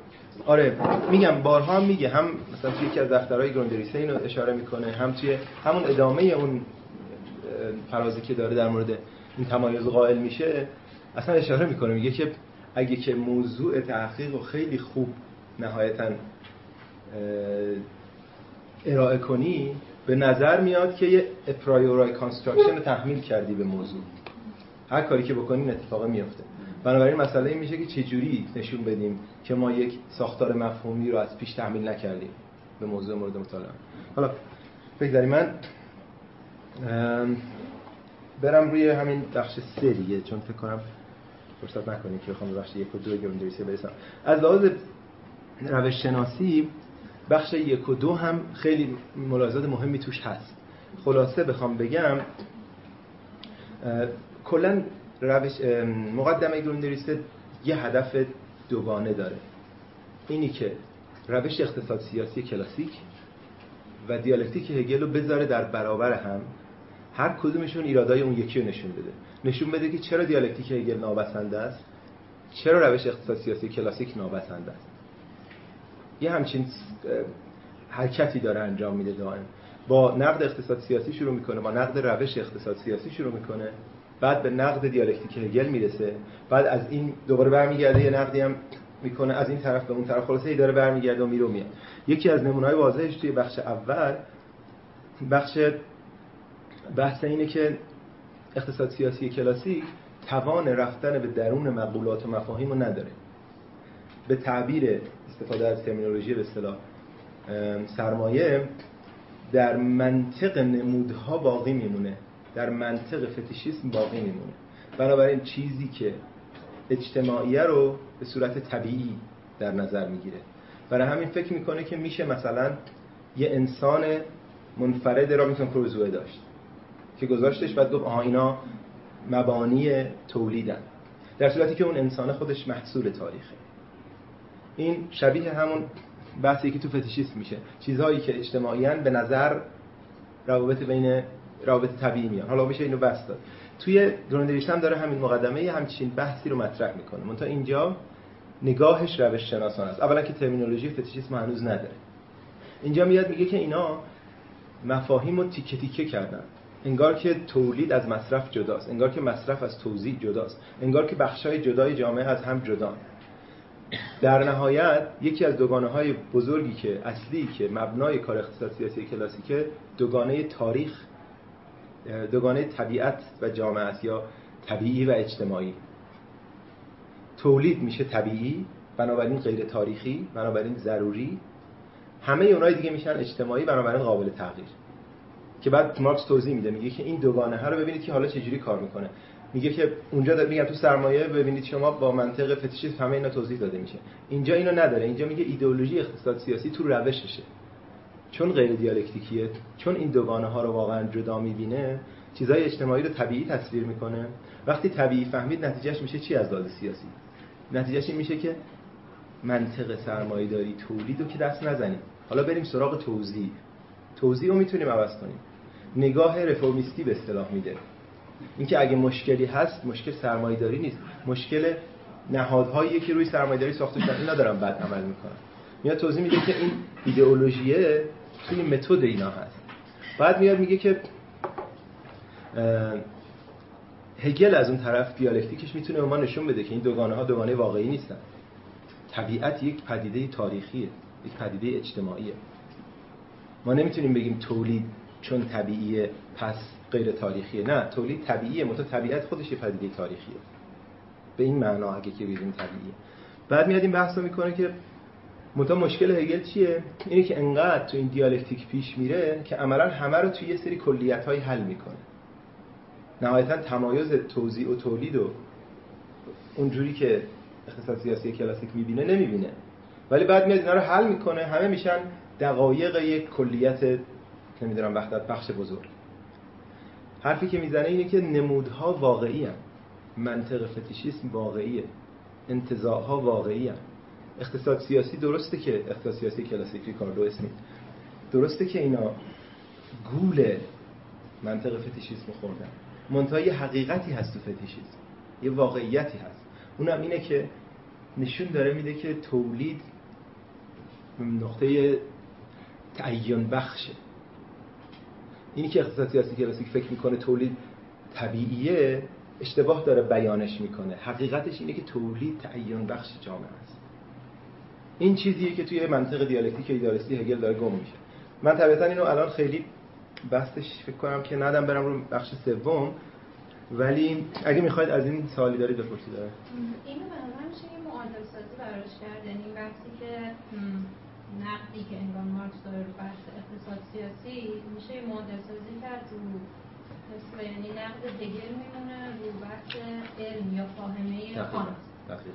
آره میگم بارها هم میگه هم مثلا توی یکی از دفترهای گروندریسه اینو اشاره می‌کنه هم توی همون ادامه اون فرازی که داره در مورد این تمایز قائل میشه اصلا اشاره می‌کنه میگه که اگه که موضوع تحقیق رو خیلی خوب نهایتا ارائه کنی به نظر میاد که یه a priori construction رو تحمیل کردی به موضوع. هر کاری که بکنیم اتفاق میفته. بنابراین مسئله این میشه که چجوری نشون بدیم که ما یک ساختار مفهومی رو از پیش تحمیل نکردیم به موضوع مورد مطالعه. حالا داری من برم روی همین بخش سه دیگه چون فکر کنم فرصت نکنیم که بخوام بخش یک و دو گرامدریسی برسم. از لحاظ روش شناسی بخش یک و دو هم خیلی ملاحظات مهمی توش هست. خلاصه بخوام بگم کلا روش مقدمه گروندریست یه هدف دوگانه داره. اینی که روش اقتصاد سیاسی کلاسیک و دیالکتیک هگل رو بذاره در برابر هم. هر کدومشون ایرادای اون یکی رو نشون بده. نشون بده که چرا دیالکتیک هگل نابسنده است؟ چرا روش اقتصاد سیاسی کلاسیک نابسنده است؟ یه همچین حرکتی داره انجام میده دائم. با نقد اقتصاد سیاسی شروع می‌کنه با نقد روش اقتصاد سیاسی شروع می‌کنه بعد به نقد دیالکتیک هگل می‌رسه. بعد از این دوباره برمیگرده یه نقدی هم می‌کنه از این طرف به اون طرف. خلاصه ای داره برمیگرده و میره میاد. یکی از نمونه‌های واضحش توی بخش اول بخش بحث اینه که اقتصاد سیاسی کلاسیک توان رفتن به درون مقولات و مفاهیم رو نداره. به تعبیر استفاده از ترمینولوژی به اصطلاح سرمایه در منطق نمودها باقی میمونه. در منطق فتیشیسم باقی میمونه. بنابراین چیزی که اجتماعیه رو به صورت طبیعی در نظر می‌گیره. برای همین فکر می‌کنه که میشه مثلا یه انسان منفرد را میتون پروزوه داشت. که گذاشتش بعد گفت آها اینا مبانی تولیدن. در صورتی که اون انسان خودش محصول تاریخه. این شبیه همون بحثی که تو فتیشیسم میشه. چیزهایی که اجتماعیان به نظر روابط بین روابط طبیعی میان. حالا میشه اینو بس داد. توی گروندریشت هم داره همین مقدمه همچین بحثی رو مطرح می‌کنه. منتها اینجا نگاهش روش شناسان است. اولا که ترمینولوژی فتیشیسم هنوز نداره. اینجا میاد میگه که اینا مفاهیم رو تیکه تیکه کردن. انگار که تولید از مصرف جداست انگار که مصرف از توزیع جداست انگار که بخشای جدای جامعه از هم جدا در نهایت یکی از دوگانه های بزرگی که اصلی که مبنای کار اقتصاد سیاسی کلاسیکه دوگانه تاریخ دوگانه طبیعت و جامعه است یا طبیعی و اجتماعی. تولید میشه طبیعی بنابراین غیر تاریخی بنابراین ضروری. همه اونای دیگه میشن اجتماعی بنابراین قابل تغییر. که بعد مارکس توضیح میده. میگه که این دوگانه ها رو ببینید که حالا چجوری کار می‌کنه. میگه که اونجا میگم تو سرمایه ببینید شما با منطق فتیشیسم همه اینا توضیح داده میشه. اینجا اینو نداره. اینجا میگه ایدئولوژی اقتصاد سیاسی تو روششه. چون غیر دیالکتیکیه چون این دوگانه ها رو واقعا جدا می‌بینه چیزای اجتماعی رو طبیعی تصویر می‌کنه. وقتی طبیعی فهمید نتیجهش میشه چی از لحاظ سیاسی؟ نتیجهش این میشه که منطق سرمایه داری تولید رو که دست نزنیم. حالا بریم سراغ توضیح توضیح رو می‌تونیم عوض کنیم. نگاه رفرمیستی به اصطلاح میده. اینکه اگه مشکلی هست مشکل سرمایه‌داری نیست. مشکل نهادهایی که روی سرمایه‌داری ساخته شدن اینا دارن بد عمل می‌کنن. میاد توضیح میده که این ایدئولوژیه توی متد اینا هست. بعد میاد میگه که هگل از اون طرف دیالکتیکش می‌تونه به ما نشون بده که این دوگانه ها دوگانه واقعی نیستن. طبیعت یک پدیده تاریخیه یک پدیده اجتماعیه. ما نمی‌تونیم بگیم تولید چون طبیعیه پس غیر تاریخیه. نه تولید طبیعیه متو طبیعت خودش یه پدیده تاریخیه. به این معنا اگه که بگیم طبیعیه. بعد میاد این بحث رو می‌کنه که متا مشکل هگل چیه؟ اینه که انقدر تو این دیالکتیک پیش میره که عملا همه رو توی یه سری کلیت های حل می‌کنه. نهایتا تمایز توزیع و تولید و اونجوری که اقتصاد سیاسی کلاسیک می‌بینه نمی‌بینه. ولی بعد میاد اینا رو حل می‌کنه. همه میشن دقایق یک کلیت نمی‌دونم وحدت بخش بزرگ. حرفی که می‌زنه اینه که نمودها واقعی هم. منطق فتیشیسم واقعیه. انتظاعها واقعی هم. اقتصاد سیاسی درسته که اقتصاد سیاسی کلاسیک ریکاردو اسمیت درسته که اینا گول منطق فتیشیسم خوردن. منتها یه حقیقتی هست تو فتیشیسم. یه واقعیتی هست. اونم اینه که نشون داره میده که تولید نقطه تعین بخشه اینی که اقتصاد سیاسی کلاسیک فکر می‌کنه تولید طبیعیه اشتباه داره بیانش می‌کنه. حقیقتش اینه که تولید تعین بخش جامعه است. این چیزیه که توی منطق دیالکتیک ایدالیستی هگل داره گم میشه. من طبیعتا اینو الان خیلی بحثش فکر کنم که ندم برم رو بخش سوم ولی اگه می‌خواید از این سوالی دارید بپرسید. اینو به نظر میشه یه معادل سازی براش کرد. یعنی بحثی که نقدی که انگار مارکس داره رو بحث اقتصاد سیاسی میشه یه معادل سازی کرد رو مثل یعنی نقد هگل میمونه رو بحث علم یا فاهمه کانت.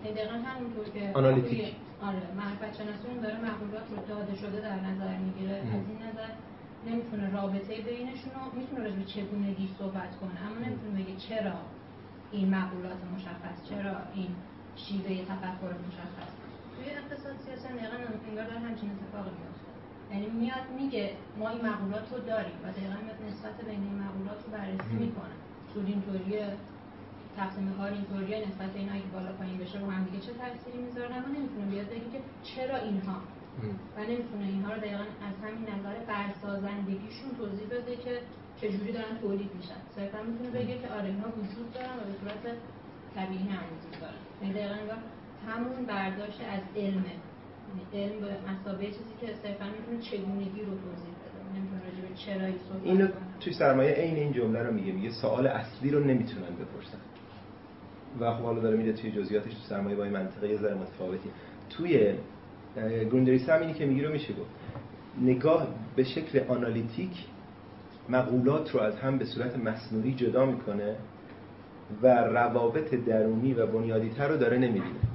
یعنی دقیقا همونطور که آنالیتیک آره معرفت شناسی اون داره مقولات رو داده شده در نظر می‌گیره. از این نظر نمی‌تونه رابطه بینشون رو می‌تونه راجع به چگونگی صحبت کنه اما نمی‌تونه بگه چرا این مقولات مشخص چرا این شیوه تفکر مشخص. توی اقتصاد سیاسی دقیقا انگار داره همچین اتفاقی میفته. یعنی میاد میگه ما این مقولات رو داریم و دقیقا میاد نسبت بین این مقولات رو بررسی می‌کنه. سود اینطوریه تقسیم کار اینطوریه نسبت اینایی که بالا پایین بشه رو هم دیگه چه تأثیری می‌ذاره؟ اما نمی‌تونه بیاد بگه که چرا اینها؟ و نمی‌تونه اینها رو دقیقا از همین نظر برسازندگیشون توضیح بده که چجوری دارن تولید میشن. صرفا می‌تونه بگه که آره اینها وجود دارن و به صورت طبیعی هم وجود دارن. یعنی دقیقا همون برداشت از علمه یعنی علم به مسابقه چیزی که صرفا می‌تونه چگونگی رو توضیح بده. اینو توی سرمایه عین این جمله رو میگه. میگه سوال اصلی رو نمی‌تونن بپرسن. و خب حالا داره میده توی جزئیاتش تو سرمایه با این منطقه یه ذره متفاوتی. توی گروندریس هم اینی که میگی رو میشه گفت. نگاه به شکل آنالیتیک مقولات رو از هم به صورت مصنوعی جدا می‌کنه و روابط درونی و بنیادی تر رو داره نمی‌بینه.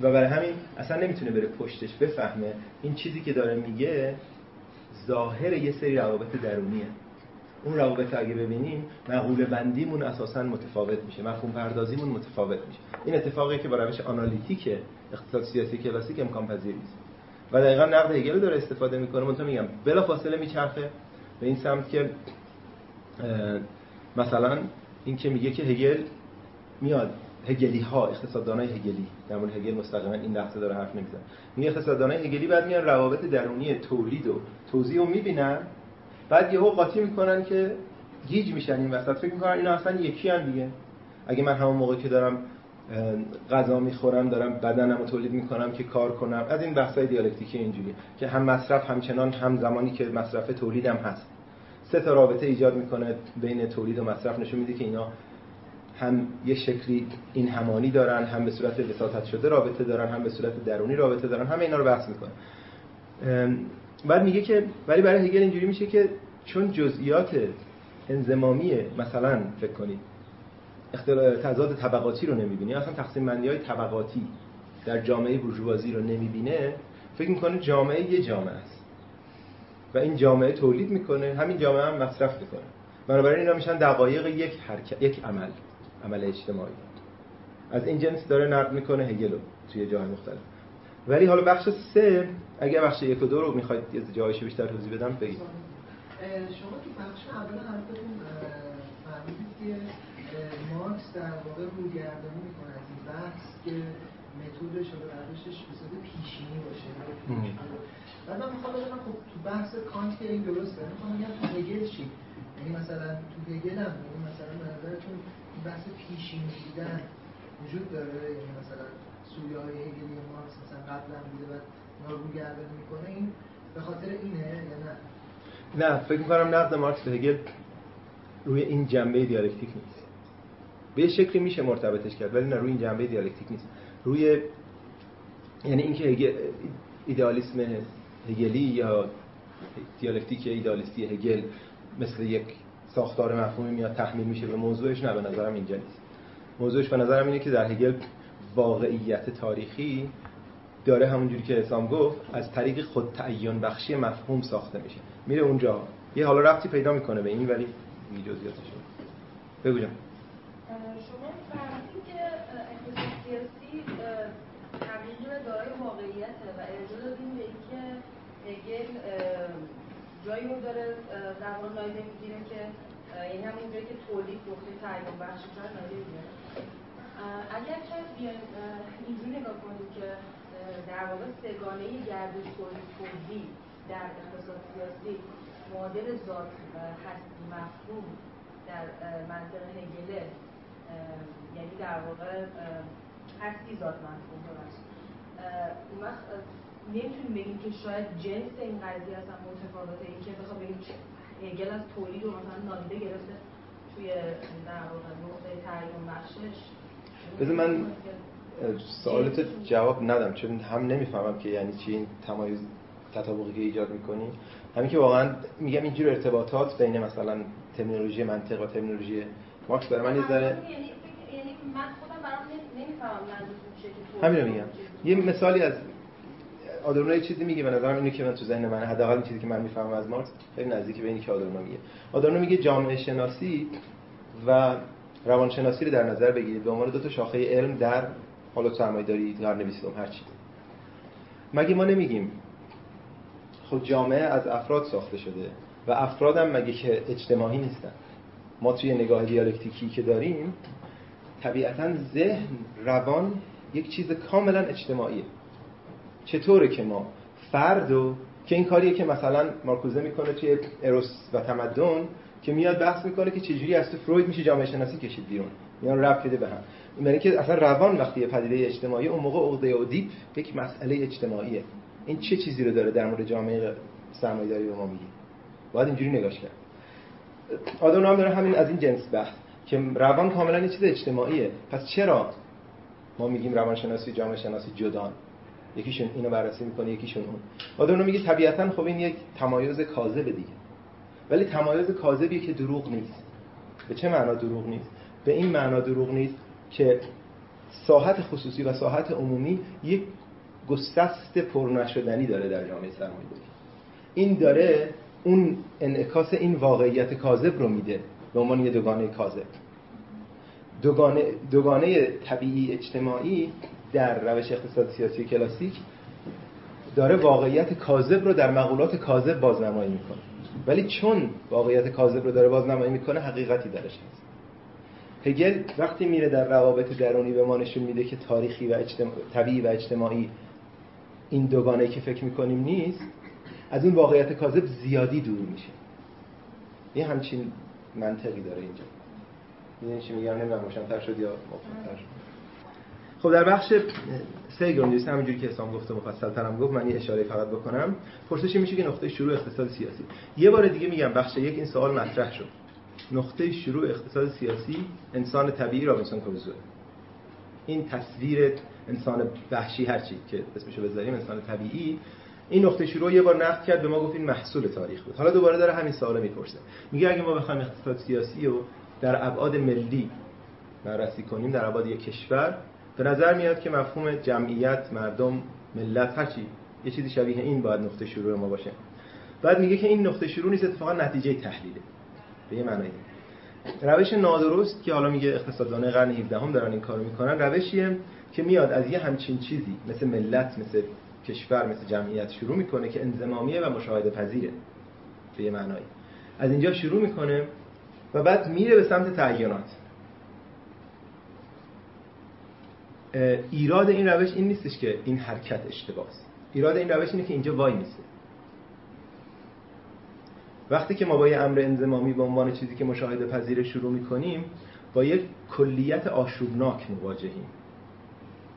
و برای همین اصلا نمی‌تونه بره پشتش بفهمه این چیزی که داره میگه ظاهر یه سری روابط درونیه. اون روابط اگه ببینیم مقوله بندیمون اساسا متفاوت میشه مفهوم پردازیمون متفاوت میشه. این اتفاقی که با روش آنالیتیک اقتصاد سیاسی کلاسیک امکان پذیر نیست و دقیقا نقد هگل داره استفاده می‌کنه. من میگم بلا فاصله میچرخه به این سمت که مثلا این که میگه که هگل میاد. هگلی ها اقتصاددانای هگلی. در مورد هگل مستقیما این لحظه داره حرف نمی‌زنه. میگه اقتصاددانای هگلی بعد میان روابط درونی تولید و توزیع رو می‌بینن. بعد یهو قاطی می‌کنن که گیج میشن این وسط. فکر می‌کنن اینا اصلا یکی هم دیگه. اگه من همون موقع که دارم غذا می‌خورم دارم بدنم رو تولید می‌کنم که کار کنم. از این بحثای دیالکتیکی اینجوری که هم مصرف همچنان هم زمانی که مصرف تولیدم هست. سه تا رابطه ایجاد می‌کنه بین تولید و مصرف. نشون میده که اینا هم یه شکلی این همانی دارن هم به صورت وساطت شده رابطه دارن هم به صورت درونی رابطه دارن. همه اینا رو بحث می‌کنه بعد میگه که ولی برای هگل اینجوری میشه که چون جزئیات انزمامی مثلا فکر کنید تضاد طبقاتی رو نمی‌بینه اصلا تقسیم بندی های طبقاتی در جامعه بورژوازی رو نمی‌بینه فکر می‌کنه جامعه یه جامعه است. و این جامعه تولید می‌کنه همین جامعه هم مصرف می‌کنه. بنابراین اینا میشن دقایق یک حرکت یک عمل. عمل اجتماعی. از این جنس داره نقد می‌کنه هگل توی جای مختلف. ولی حالا بخش سه اگر بخش یک و دو رو می‌خواید یه جایش بیشتر توضیح بدم بگید. شما تو بخش اول حرفتون فرمودید که مارکس در واقع رویگردانی می‌کنه از این بحث که متدش و روشش صورت پیشینی باشه بعد من می‌خوام بدونم خب تو بحث کانت که این درسته؟ می‌خوام بگم تو هگل چی؟ یعنی مثلا تو هگل هم یعنی مثلا به نظرتون بحث پیشینی دیدن وجود داره یعنی مثلا سویه های هگلی مارکس مثلا قبل هم بوده و رویگردانی می‌کنه این به خاطر اینه یا نه؟ نه فکر می‌کنم نقد مارکس به هگل روی این جنبه دیالکتیک نیست. به شکلی میشه مرتبطش کرد ولی نه روی این جنبه دیالکتیک نیست. روی یعنی اینکه ایدئالیسم هگلی یا دیالکتیک ایدئالیستی هگل مثل یک ساختار مفهومی میاد تحمیل میشه به موضوعش نه به نظرم اینجا نیست. موضوعش به نظرم اینه که در هگل واقعیت تاریخی داره همونجوری که اسلام گفت از طریق خود تعین بخشی مفهوم ساخته میشه. میره اونجا. یه حالا رفتی پیدا می‌کنه به این ولی جزئیاتش بگو جان شما فرمودید که اقتصاد سیاسی تغییر دارای واقعیته و ارجاع دادیم به اینکه هگل جایی رو داره در واقع نایده می‌گیره که یعنی همون جایی که تولید نقطه تعیین بخش شد نایده می‌گیره اگر شاید بیاین اینجوری نگاه کنید که در واقع سگانه گردش تولید توزیع در اقتصاد سیاسی معادل ذات هستی مفهوم در منطق هگله. یعنی در واقع هستی ذات مفهوم. ببخشید اون وقت نمی‌تونیم بگیم که شاید جنس این قضیه اصلا متفاوته. این که بخوام بگیم هگل از تولید رو مثلا نادیده گرفته توی در واقع نقطه تعیین بخشش. بذار من سوالت جواب ندم چون هم نمی‌فهمم که یعنی چی این تمایز تطابقی که ایجاد می‌کنی. همین که واقعا میگم اینجور ارتباطات بین مثلا ترمینولوژی منطق و ترمینولوژی مارکس برای من یه ذره یعنی یعنی من خودم برام نمی‌فهمم منظورتون همین رو میگم. یه مثالی از آدورنو چیزی میگه به نظرم اینو که من تو ذهن من حداقل چیزی که من می‌فهمم از مارکس خیلی نزدیک به اینی که آدورنو میگه. آدورنو میگه جامعه شناسی و روانشناسی رو در نظر بگیرید. به عنوان دو تا شاخه علم در حالا سرمایه‌داری قرن 20 هر چی مگه ما نمیگیم؟ خود جامعه از افراد ساخته شده و افراد هم مگه که اجتماعی نیستن. ما توی نگاه دیالکتیکی که داریم طبیعتا ذهن روان یک چیز کاملا اجتماعیه. چطوره که ما؟ فرد و که این کاریه که مثلا مارکوزه می‌کنه توی اروس و تمدن که میاد بحث می‌کنه که چجوری از تو فروید میشه جامعه شناسی کشید بیرون. اینا رب بده به هم. این یعنی که اصلا روان وقتی یه پدیده اجتماعی اون موقع عقده و دیپ یک مسئله اجتماعیه. این چه چیزی رو داره در مورد جامعه سرمایه‌داری به ما میگه؟ باید اینجوری نگاش کرد. آدم هم داره همین از این جنس بحث که روان کاملا یه چیز اجتماعیه. پس چرا ما میگیم روانشناسی جامعه شناسی جدان؟ یکیشون اینو بررسی می‌کنه یکیشون اون. آدم میگه طبیعتا خب این یک تمایز کاذب دیگه. ولی تمایز کاذبیه که دروغ نیست. به چه معنا دروغ نیست؟ به این معنا دروغ نیست که ساحت خصوصی و ساحت عمومی یک گسست پرنشدنی داره در جامعه سرمایه‌داری این داره اون انعکاس این واقعیت کاذب رو میده به عنوان یه دوگانه کاذب. دوگانه, دوگانه طبیعی اجتماعی در روش اقتصاد سیاسی کلاسیک داره واقعیت کاذب رو در مقولات کاذب بازنمایی می‌کنه. ولی چون واقعیت کاذب رو داره بازنمایی می‌کنه حقیقتی درش هست. هگل وقتی میره در روابط درونی به ما نشون میده که تاریخی و اجتماع... طبیعی و اجتماعی این دوگانه که فکر می‌کنیم نیست از اون واقعیت کاذب زیادی دور میشه. یه همچین منطقی داره اینجا. این چی میگم؟ نمی‌دونم روشن‌تر شد یا مفهوم‌تر شد. خب در بخش سه گروندیست همینجوری که اسلام گفته مفصل ترم گفت من یه اشاره فقط بکنم. پرسش میشه که نقطه شروع اقتصاد سیاسی. یه بار دیگه میگم بخش یک این سوال مطرح شد. نقطه شروع اقتصاد سیاسی انسان طبیعی رابینسون کروزو. این تصویر انسان وحشی هرچی که اسمشو بذاریم انسان طبیعی. این نقطه شروع یه بار نقد کرد به ما گفت این محصول تاریخ بود. حالا دوباره داره همین سوالو می‌پرسه. میگه اگه ما بخوایم اقتصاد سیاسی رو در ابعاد ملی بررسی کنیم در ابعاد یک کشور به نظر میاد که مفهوم جمعیت مردم ملت هرچی یه چیزی شبیه این باید نقطه شروع ما باشه. بعد میگه که این نقطه شروع نیست اتفاقا نتیجه تحلیله. به یه معنی. روش نادرست که حالا میگه اقتصاددانای قرن 17 هم دارن این کارو می‌کنن روشیه که میاد از یه همچین چیزی مثل ملت مثل کشور مثل جمعیت شروع می‌کنه که انزمامیه و مشاهده پذیره به یه معنایی از اینجا شروع می‌کنه و بعد میره به سمت تعیینات ایراد این روش این نیستش که این حرکت اشتباهه ایراد این روش اینه که اینجا وای میسته وقتی که ما با یه امر انزمامی به عنوان چیزی که مشاهده پذیر شروع می‌کنیم با یک کلیت آشوبناک مواجهیم.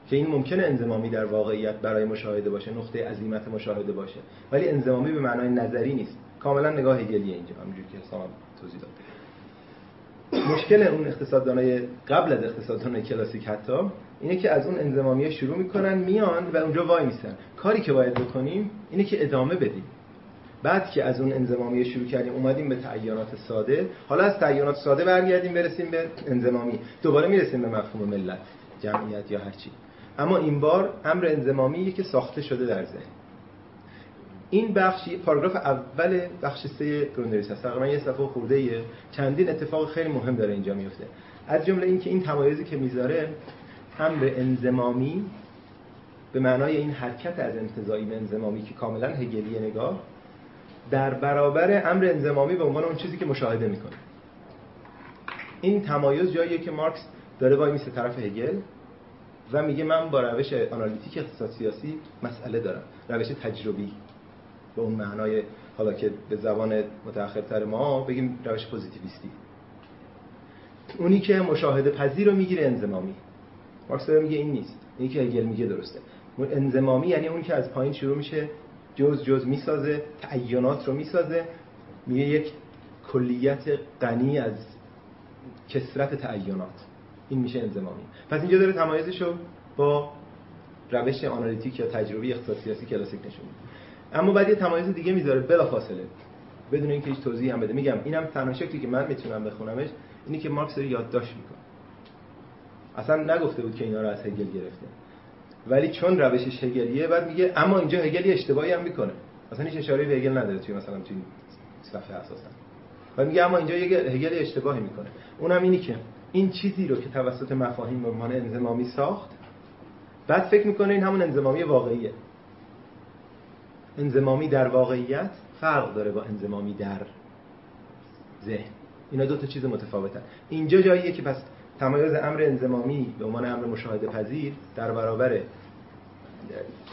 که این ممکنه انزمامی در واقعیت برای مشاهده باشه نقطه عظیمت مشاهده باشه. ولی انزمامی به معنای نظری نیست. کاملا نگاه هگلیه اینجا همونجوری که حسام توضیح داد. مشکل اون اقتصاددانای قبل از اقتصاددانای کلاسیک حتی اینه که از اون انزمامی شروع می‌کنن میان و اونجا وای میسن. کاری که باید بکنیم اینه که ادامه بدیم. بعد که از اون انزمامی شروع کردیم اومدیم به تعیینات ساده. حالا از تعیینات ساده برگردیم برسیم به انزمامی دوباره می‌رسیم به مفهوم ملت جمعیت یا هرچی. اما این بار امر انزمامی که ساخته شده در ذهن. این بخش پاراگراف اول بخش سه گروندریس هست تقریبا یه صفحه خورده ایه. چندین اتفاق خیلی مهم داره اینجا میفته از جمله اینکه این تمایزی که می‌ذاره امر انزمامی به معنای این حرکت از انتظایی به انزمامی که کاملا هگلی نگاه در برابر امر انزمامی به عنوان اون چیزی که مشاهده می‌کنه. این تمایز جاییه که مارکس داره وای میسه طرف هگل و میگه من با روش analytic اقتصاد سیاسی مسئله دارم. روش تجربی. به اون معنای حالا که به زبان متأخرتر ما بگیم روش پوزیتیویستی. اونی که مشاهده پذیر رو می‌گیره انضمامی. مارکس داره میگه این نیست. اینی که هگل میگه درسته. انضمامی یعنی اون که از پایین شروع میشه جزء جزء می‌سازه تعینات رو می‌سازه. میگه یک کلیت غنی از کسرت تعینات. این میشه انزمامی. پس اینجا داره تمایزش رو با روش آنالیتیک یا تجربی اقتصاد سیاسی کلاسیک نشون اما بعد یه تمایز دیگه می‌ذاره. بلا فاصله بدون اینکه هیچ توضیحی هم بده. میگم اینم تنها که من می‌تونم بخونمش اینی که مارکس داره یادداشت می‌کنه. اصلا نگفته بود که اینا رو از هگل گرفته. ولی چون روشش هگلیه بعد میگه اما اینجا هگلی اشتباهی هم می‌کنه. اصلا هیچ اشاره به هگل نداره توی مثلا توی صفحه اساسا. و میگه اما اینجا یه هگل اشتباهی می‌کنه. اونم اینی که این چیزی رو که توسط مفاهیم به عنوان انزمامی ساخت بعد فکر می‌کنه این همون انزمامی واقعیه. انزمامی در واقعیت فرق داره با انزمامی در ذهن. اینا دو تا چیز متفاوتن. اینجا جاییه که پس تمایز امر انزمامی به عنوان امر مشاهده پذیر در برابر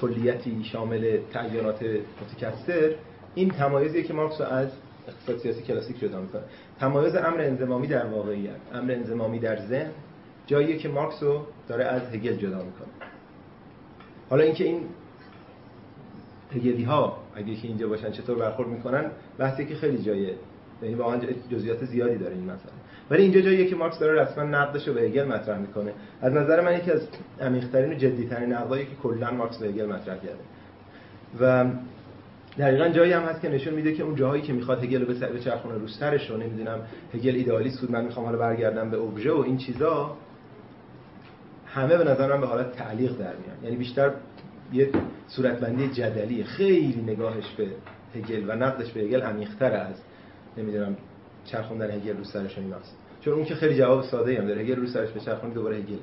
کلیتی شامل تعیینات متکثر این تمایزیه که مارکس از اقتصاد سیاسی کلاسیک جدا می‌کنه. تمایز امر انزمامی در واقعیت امر انزمامی در ذهن جاییه که مارکس رو داره از هگل جدا می‌کنه. حالا اینکه این هگلی ها اگه که اینجا باشن چطور برخورد می‌کنن بحثی که خیلی جایه یعنی واقعا جزئیات زیادی داره این مسئله. ولی اینجا جاییه که مارکس داره رسما نقدش رو به هگل مطرح می‌کنه. از نظر من یکی از عمیق‌ترین و جدی‌ترین نقدایی که کلا مارکس به هگل مطرح کرده. و دقیقا جایی هم هست که نشون میده که اون جاهایی که می‌خواد هگل رو به چرخونه رو سرش رو نمی‌دونم هگل ایدئالیست بود من می‌خوام حالا برگردم به اوبژه و این چیزا همه به نظر من به حالت تعلیق در میان. یعنی بیشتر یه صورتبندی جدلی خیلی نگاهش به هگل و نقدش به هگل عمیق‌تر از نمی‌دونم چرخوندن هگل رو سرش ایناست. چون اون که خیلی جواب ساده هم داره. هگل رو سرش به چرخوند دوباره هگل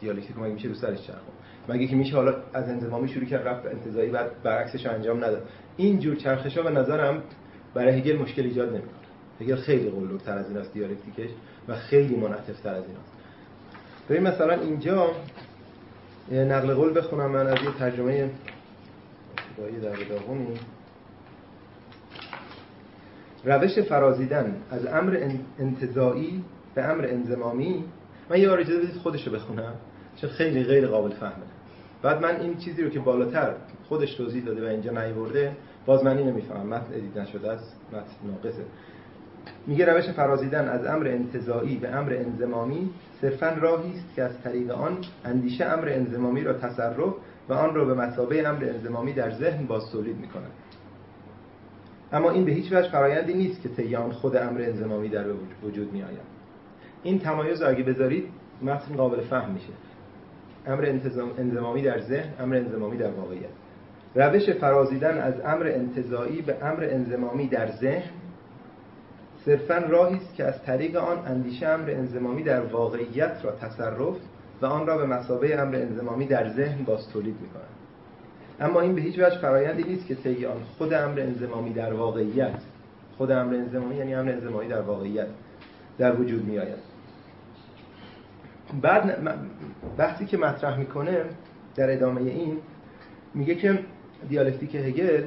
دیالکتیک مگه میشه رو سرش چرخون مگه که میشه حالا از انزمامی شروع کرد رفت انتزاعی بعد برعکسش انجام نداد. این جور چرخشا به نظرم برای هگل مشکل ایجاد نمی‌کنه. هگل خیلی قلوتر از ایناست دیالکتیکش و خیلی منعطف‌تر از ایناست ببین مثلا اینجا نقل قول بخونم. من از یه ترجمه در داغونی. روش فرازیدن از امر انتظایی به امر انزمامی من یه بار اجازه بدید خودشو بخونم چون خیلی غیر قابل فهمه. بعد من این چیزی رو که بالاتر خودش توضیح داده و اینجا نیورده باز من اینو می‌فهمم. متن ادیت نشده است متن ناقصه. میگه روش فرازیدن از امر انتظایی به امر انزمامی صرفا راهی است که از طریق آن اندیشه امر انزمامی را تصرف و آن را به مثابه امر انزمامی در ذهن باز تولید می‌کند. اما این به هیچ وجه فرایندی نیست که طی خود امر انزمامی در وجود می آید این تمایز اگه بذارید متن قابل فهم میشه. امر انزمامی در ذهن امر انزمامی در واقعیت. روش فرازیدن از امر انتظایی به امر انزمامی در ذهن صرفا راهی است که از طریق آن اندیشه امر انزمامی در واقعیت را تصرف و آن را به مسابه امر انزمامی در ذهن باز تولید می‌کند. اما این به هیچ وجه فرایندی نیست که طی آن خود امر انزمامی در واقعیت خود امر انزمامی یعنی امر انزمامی در واقعیت در وجود می آید بعد بحثی که مطرح می‌کنه در ادامه این میگه که دیالکتیک هگل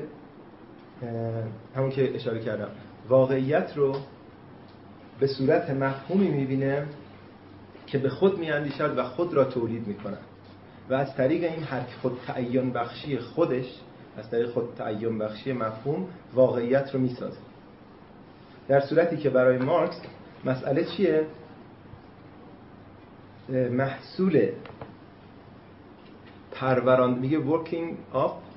همون که اشاره کردم واقعیت رو به صورت مفهومی می‌بینه که به خود میاندیشد و خود را تولید می‌کند. و از طریق این حد خود تعین بخشی خودش از طریق خود تعین بخشی مفهوم واقعیت رو می‌سازه در صورتی که برای مارکس مسئله چیه؟ محصول پروران میگه working up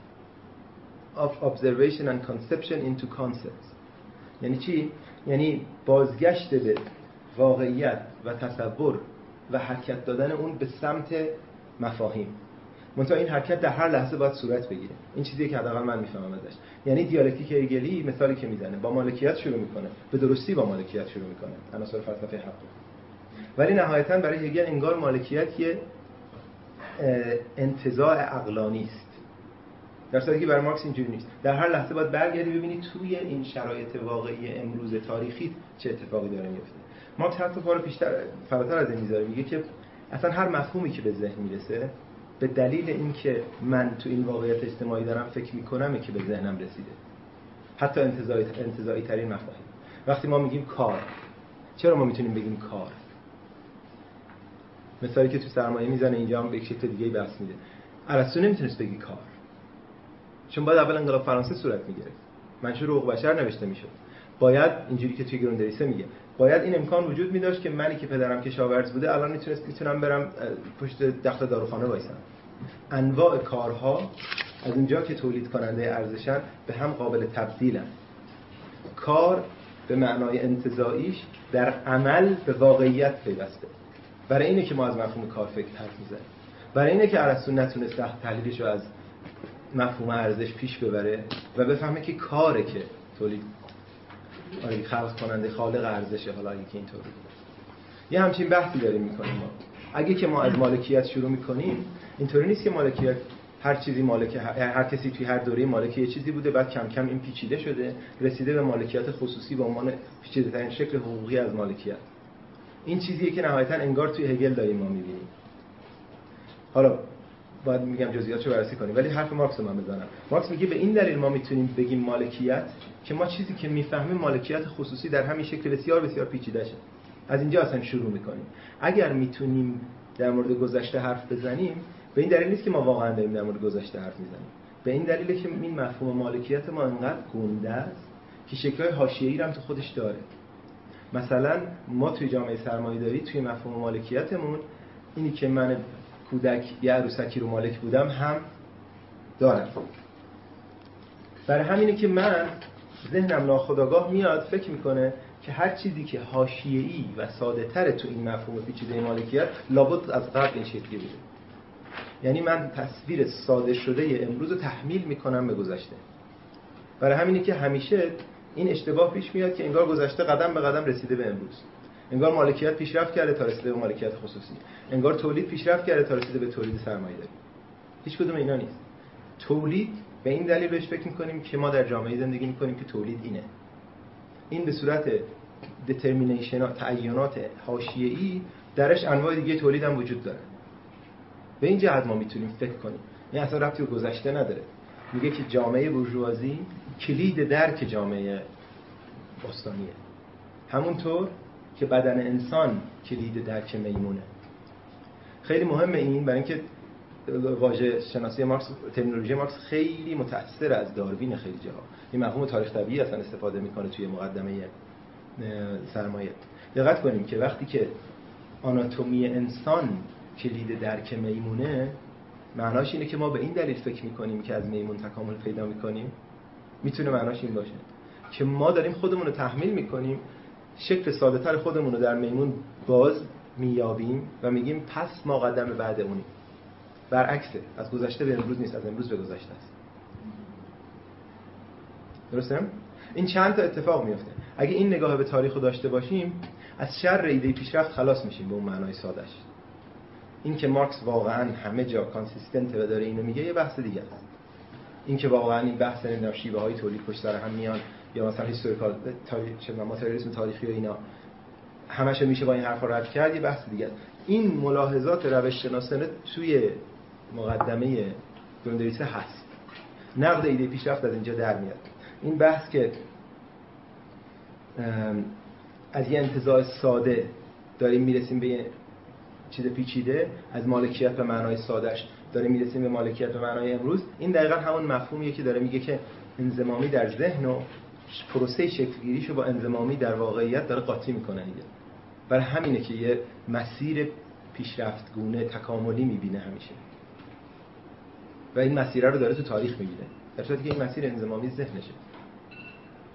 of observation and conception into concepts یعنی چی؟ یعنی بازگشت به واقعیت و تصور و حرکت دادن اون به سمت مفاهیم. منتها این حرکت در هر لحظه باید صورت بگیره. این چیزی که حداقل من می‌فهمم ازش. یعنی دیالکتیک هگلی مثالی که می‌زنه. با مالکیت شروع می‌کنه. به درستی با مالکیت شروع می‌کنه. عناصر فلسفه حق ولی نهایتا برای هگل انگار مالکیت یه انتزاع عقلانی است. در صورتی که برای مارکس اینجوری نیست. در هر لحظه باید برگردی ببینید توی این شرایط واقعی امروز تاریخی چه اتفاقی داره میفته مارکس حتی پا رو پیشتر فراتر از این می‌ذاره. میگه که اصلا هر مفهومی که به ذهن می‌رسه به دلیل اینکه من تو این واقعیت اجتماعی دارم فکر می‌کنم که به ذهنم رسیده. حتی انتظایی ترین مفاهیم. وقتی ما میگیم کار چرا ما می‌تونیم بگیم کار؟ مثالی که تو سرمایه می‌زنه اینجا هم به شکل دیگه بحث میده. ارسطو نمی‌تونست بگی کار. چون باید اول انقلاب فرانسه صورت می‌گرفت. منشور حقوق بشر نوشته می‌شد. باید اینجوری که توی گروندریسه میگه. باید این امکان وجود می که منی که پدرم کشاورز بوده الان می‌تونست می‌تونم برم پشت دخت داروخانه وایسم. انواع کارها از اونجا که تولید کننده ارزشن به هم قابل تبدیلن کار به معنای انتظاییش در عمل به واقعیت پیوسته. برای اینه که ما از مفهوم کار فکر حرف می‌زنیم. برای اینه که ارسطو نتونست تحلیلش رو از مفهوم ارزش پیش ببره و بفهمه که کاره که تولید آره خلق کننده خالق ارزشه حالا اگه که اینطوری. یه همچین بحثی داریم می‌کنیم ما. اگه که ما از مالکیت شروع می‌کنیم اینطوری نیست که مالکیت هر چیزی مالک هر کسی توی هر دوره مالک یه چیزی بوده بعد کم کم این پیچیده شده رسیده به مالکیت خصوصی به عنوان پیچیده ترین شکل حقوقی از مالکیت. این چیزیه که نهایتا انگار توی هگل داریم ما می‌بینیم. حالا باید میگم جزئیاتشو بررسی کنیم. ولی حرف مارکس رو من بزنم. مارکس میگه به این دلیل ما می‌تونیم بگیم مالکیت که ما چیزی که می‌فهمیم مالکیت خصوصی در همین شکل بسیار بسیار پیچیده شه از اینجا اصلا شروع می‌کنیم. اگر می‌تونیم در مورد گذشته حرف بزنیم به این دلیل نیست که ما واقعا داریم در مورد گذشته حرف می‌زنیم. به این دلیله که این مفهوم مالکیت ما انقدر گنده است که شکل‌های حاشیه‌ای هم تو خودش داره. مثلا ما توی جامعه سرمایه‌داری توی مفهوم مالکیتمون اینی که من کودک یه عروسکی رو مالک بودم هم دارم. برای همینه که من ذهنم ناخداگاه میاد فکر می‌کنه که هر چیزی که حاشیه‌ای و ساده تر تو این مفهوم پیچیده مالکیت لابد از قبل این شکلی بوده. یعنی من تصویر ساده شده امروز رو تحمیل می‌کنم به گذشته. برای همینه که همیشه این اشتباه پیش میاد که انگار گذشته قدم به قدم رسیده به امروز. انگار مالکیت پیشرفت کرده تا رسیده به مالکیت خصوصی. انگار تولید پیشرفت کرده تا رسیده به تولید سرمایه‌داری هیچ کدوم اینا نیست. تولید به این دلیل بهش فکر می‌کنیم که ما در جامعه زندگی می‌کنیم که تولید اینه. این به صورت دترمینیشن تعینات حاشیه‌ای درش انواع دیگه تولید هم وجود داره. به این جهت ما می‌تونیم فکر کنیم. این اصلا ربطی به گذشته نداره. میگه که جامعه بورژوازی کلید درک جامعه باستانیه. همونطور که بدن انسان کلید درک میمونه. خیلی مهمه این برای اینکه واژه شناسی مارکس ترمینولوژی مارکس خیلی متأثر از داروین خیلی جاها. این مفهوم تاریخ طبیعی اصلا استفاده می‌کنه توی مقدمه سرمایه. دقت کنیم که وقتی که آناتومی انسان کلید درک میمونه معناش اینه که ما به این دلیل فکر می‌کنیم که از میمون تکامل پیدا می‌کنیم. می‌تونه معناش این باشه که ما داریم خودمون رو تحمیل می‌کنیم شکل ساده تر خودمون رو در میمون باز میابیم و میگیم پس ما قدم بعد اونیم برعکسه از گذشته به امروز نیست از امروز به گذشته است. درسته؟ این چند تا اتفاق میفته اگه این نگاه به تاریخ رو داشته باشیم از شر ایده پیشرفت خلاص میشیم به اون معنای سادش این که مارکس واقعا همه جا consistent و داره اینو میگه یه بحث دیگه است. این که واقعا این بحث نمی‌دونم شیوه های تولید پشت سر هم میان. یا مثلا historical تاریخ تاریخی و اینا. همش میشه با این حرفا رد کرد یه بحث دیگه این ملاحظات روش شناسانه توی مقدمه گروندریسه هست. نقد ایده پیشرفت از اینجا در میاد. این بحث که از یه انتظار ساده داریم می‌رسیم به چیز پیچیده از مالکیت به معنای سادش داریم می‌رسیم به مالکیت به معنای امروز. این دقیقا همون مفهومیه که داره میگه که انزمامی در ذهن و پروسه شکلگیریشو با انزمامی در واقعیت داره قاطی می‌کنه دیگه. برای همینه که یه مسیر پیشرفت گونه تکاملی می‌بینه همیشه. و این مسیر رو داره تو تاریخ می‌بینه در صورتی که این مسیر انزمامی ذهنشه.